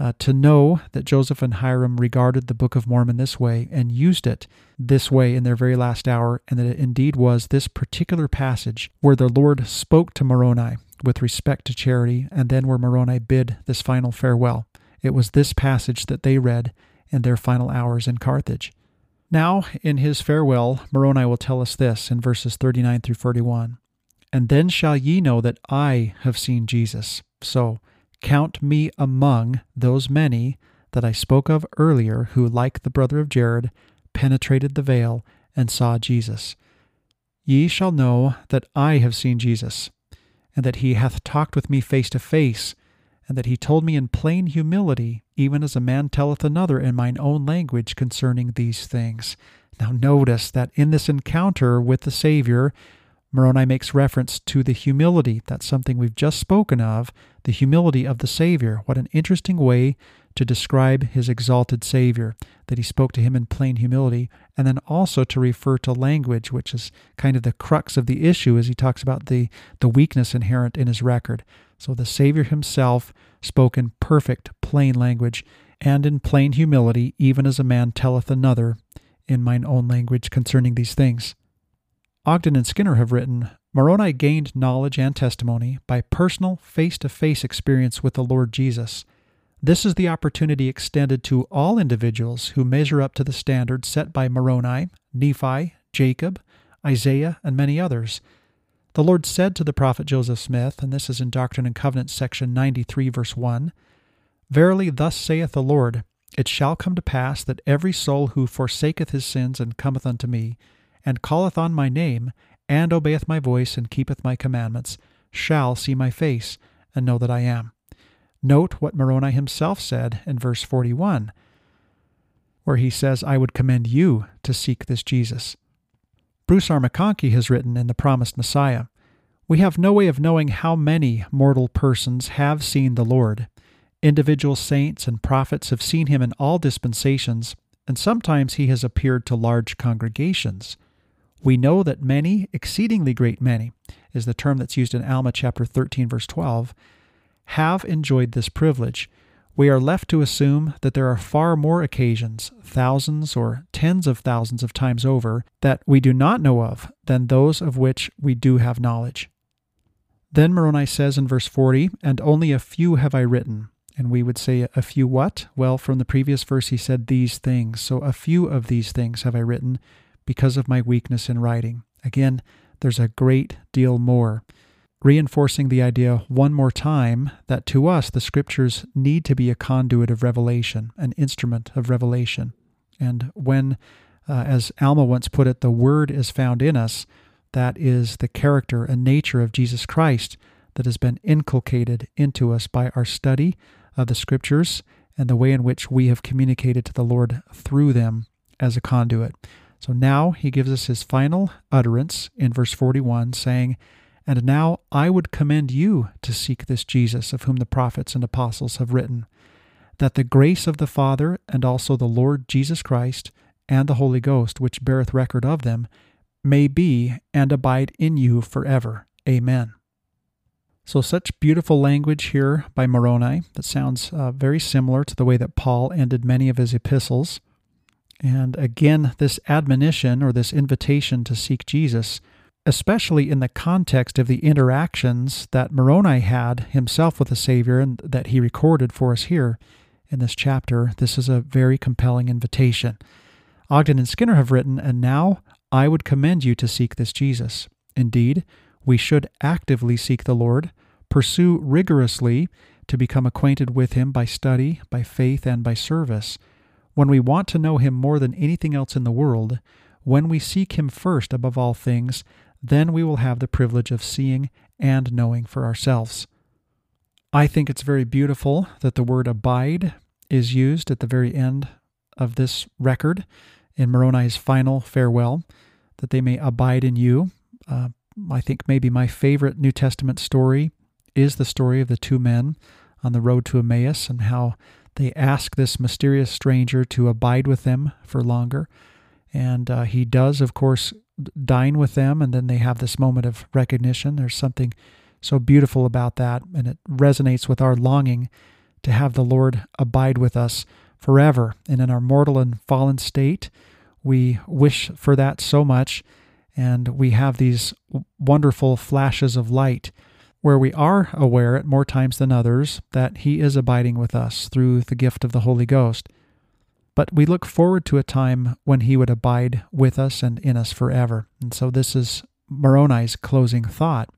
uh, to know that Joseph and Hyrum regarded the Book of Mormon this way and used it this way in their very last hour, and that it indeed was this particular passage where the Lord spoke to Moroni with respect to charity, and then where Moroni bid this final farewell. It was this passage that they read in their final hours in Carthage. Now, in his farewell, Moroni will tell us this in verses 39 through 41 And then shall ye know that I have seen Jesus. So, Count me among those many that I spoke of earlier who, like the brother of Jared, penetrated the veil and saw Jesus. Ye shall know that I have seen Jesus, and that he hath talked with me face to face, and that he told me in plain humility, even as a man telleth another in mine own language concerning these things. Now, notice that in this encounter with the Savior, Moroni makes reference to the humility. That's something we've just spoken of, the humility of the Savior. What an interesting way to describe his exalted Savior, that he spoke to him in plain humility, and then also to refer to language, which is kind of the crux of the issue as he talks about the, the weakness inherent in his record. So the Savior himself spoke in perfect, plain language, and in plain humility, even as a man telleth another in mine own language concerning these things. Ogden and Skinner have written Moroni gained knowledge and testimony by personal, face to face experience with the Lord Jesus. This is the opportunity extended to all individuals who measure up to the standards set by Moroni, Nephi, Jacob, Isaiah, and many others. The Lord said to the prophet Joseph Smith, and this is in Doctrine and Covenants, section 93, verse 1 Verily, thus saith the Lord, it shall come to pass that every soul who forsaketh his sins and cometh unto me, and calleth on my name, and obeyeth my voice, and keepeth my commandments, shall see my face, and know that I am. Note what Moroni himself said in verse 41, where he says, I would commend you to seek this Jesus. Bruce R. McConkie has written in The Promised Messiah, We have no way of knowing how many mortal persons have seen the Lord. Individual saints and prophets have seen him in all dispensations, and sometimes he has appeared to large congregations. We know that many, exceedingly great many, is the term that's used in Alma chapter 13, verse 12, have enjoyed this privilege. We are left to assume that there are far more occasions, thousands or tens of thousands of times over, that we do not know of than those of which we do have knowledge. Then Moroni says in verse 40, And only a few have I written. And we would say, A few what? Well, from the previous verse, he said, These things. So a few of these things have I written because of my weakness in writing. Again, there's a great deal more. Reinforcing the idea one more time that to us the scriptures need to be a conduit of revelation, an instrument of revelation. And when, uh, as Alma once put it, the word is found in us, that is the character and nature of Jesus Christ that has been inculcated into us by our study of the scriptures and the way in which we have communicated to the Lord through them as a conduit. So now he gives us his final utterance in verse 41, saying, And now I would commend you to seek this Jesus of whom the prophets and apostles have written, that the grace of the Father and also the Lord Jesus Christ and the Holy Ghost, which beareth record of them, may be and abide in you forever. Amen. So, such beautiful language here by Moroni that sounds uh, very similar to the way that Paul ended many of his epistles. And again, this admonition or this invitation to seek Jesus, especially in the context of the interactions that Moroni had himself with the Savior and that he recorded for us here in this chapter, this is a very compelling invitation. Ogden and Skinner have written, And now I would commend you to seek this Jesus. Indeed, we should actively seek the Lord, pursue rigorously to become acquainted with him by study, by faith, and by service when we want to know Him more than anything else in the world, when we seek Him first above all things, then we will have the privilege of seeing and knowing for ourselves. I think it's very beautiful that the word abide is used at the very end of this record in Moroni's final farewell, that they may abide in you. Uh, I think maybe my favorite New Testament story is the story of the two men on the road to Emmaus and how they ask this mysterious stranger to abide with them for longer. And uh, he does, of course, dine with them, and then they have this moment of recognition. There's something so beautiful about that, and it resonates with our longing to have the Lord abide with us forever. And in our mortal and fallen state, we wish for that so much, and we have these wonderful flashes of light where we are aware at more times than others that He is abiding with us through the gift of the Holy Ghost. But we look forward to a time when He would abide with us and in us forever. And so this is Moroni's closing thought.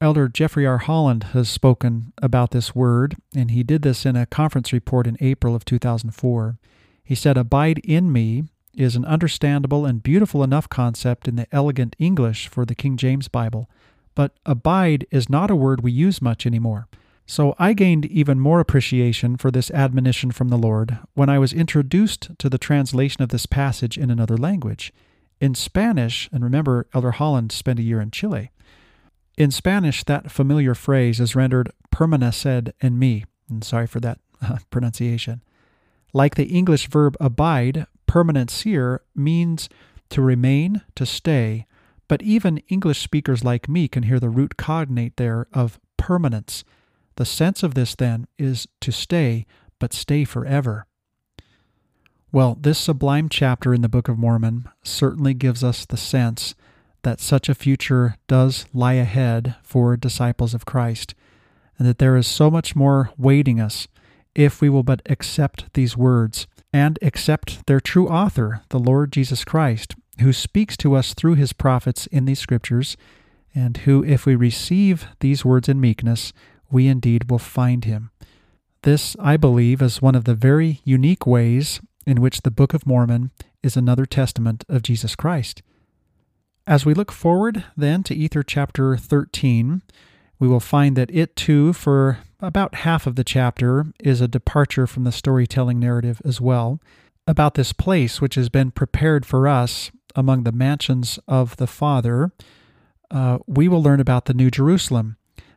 Elder Jeffrey R. Holland has spoken about this word, and he did this in a conference report in April of 2004. He said, Abide in me is an understandable and beautiful enough concept in the elegant English for the King James Bible, but abide is not a word we use much anymore. So I gained even more appreciation for this admonition from the Lord when I was introduced to the translation of this passage in another language. In Spanish, and remember, Elder Holland spent a year in Chile. In Spanish, that familiar phrase is rendered permaneced en mí. And sorry for that uh, pronunciation. Like the English verb abide, permanecer means to remain, to stay, but even English speakers like me can hear the root cognate there of permanence. The sense of this, then, is to stay, but stay forever. Well, this sublime chapter in the Book of Mormon certainly gives us the sense that such a future does lie ahead for disciples of Christ, and that there is so much more waiting us if we will but accept these words and accept their true author, the Lord Jesus Christ, who speaks to us through his prophets in these scriptures, and who, if we receive these words in meekness, we indeed will find him. This, I believe, is one of the very unique ways in which the Book of Mormon is another testament of Jesus Christ. As we look forward then to Ether chapter 13, we will find that it too, for about half of the chapter, is a departure from the storytelling narrative as well, about this place which has been prepared for us among the mansions of the Father, uh, we will learn about the New Jerusalem.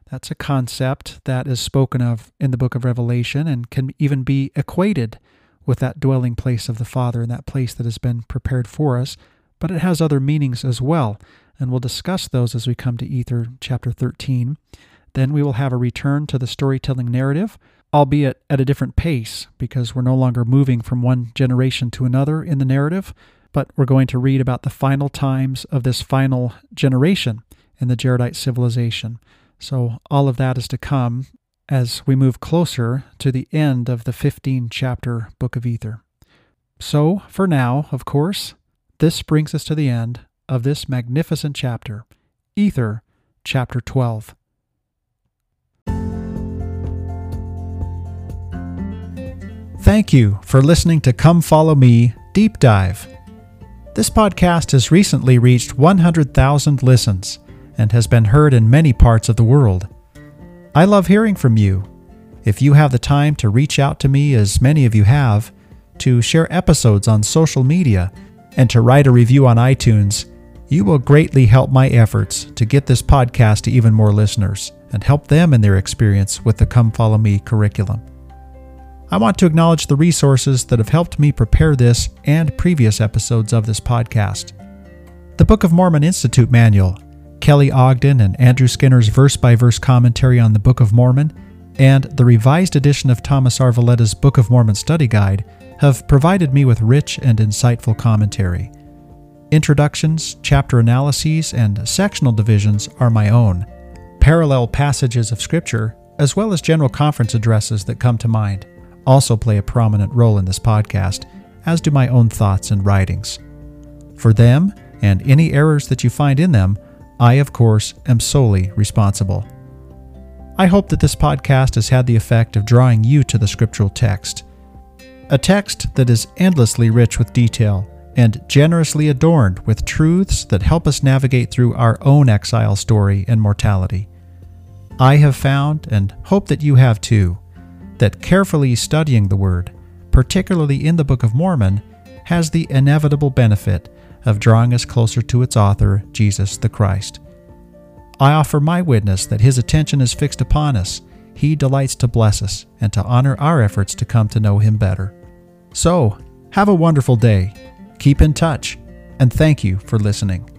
That's a concept that is spoken of in the book of Revelation and can even be equated with that dwelling place of the Father and that place that has been prepared for us, but it has other meanings as well, and we'll discuss those as we come to Ether chapter 13. Then we will have a return to the storytelling narrative, albeit at a different pace, because we're no longer moving from one generation to another in the narrative, but we're going to read about the final times of this final generation in the Jaredite civilization. So, all of that is to come as we move closer to the end of the 15 chapter Book of Ether. So, for now, of course, this brings us to the end of this magnificent chapter, Ether, chapter 12. Thank you for listening to Come Follow Me Deep Dive. This podcast has recently reached 100,000 listens and has been heard in many parts of the world. I love hearing from you. If you have the time to reach out to me, as many of you have, to share episodes on social media, and to write a review on iTunes, you will greatly help my efforts to get this podcast to even more listeners and help them in their experience with the Come Follow Me curriculum. I want to acknowledge the resources that have helped me prepare this and previous episodes of this podcast. The Book of Mormon Institute Manual, Kelly Ogden and Andrew Skinner's verse by verse commentary on the Book of Mormon, and the revised edition of Thomas R. Valletta's Book of Mormon Study Guide have provided me with rich and insightful commentary. Introductions, chapter analyses, and sectional divisions are my own. Parallel passages of Scripture, as well as general conference addresses that come to mind also play a prominent role in this podcast, as do my own thoughts and writings. For them, and any errors that you find in them, I, of course, am solely responsible. I hope that this podcast has had the effect of drawing you to the scriptural text. A text that is endlessly rich with detail and generously adorned with truths that help us navigate through our own exile story and mortality. I have found, and hope that you have too, that carefully studying the Word, particularly in the Book of Mormon, has the inevitable benefit of drawing us closer to its author, Jesus the Christ. I offer my witness that His attention is fixed upon us. He delights to bless us and to honor our efforts to come to know Him better. So, have a wonderful day, keep in touch, and thank you for listening.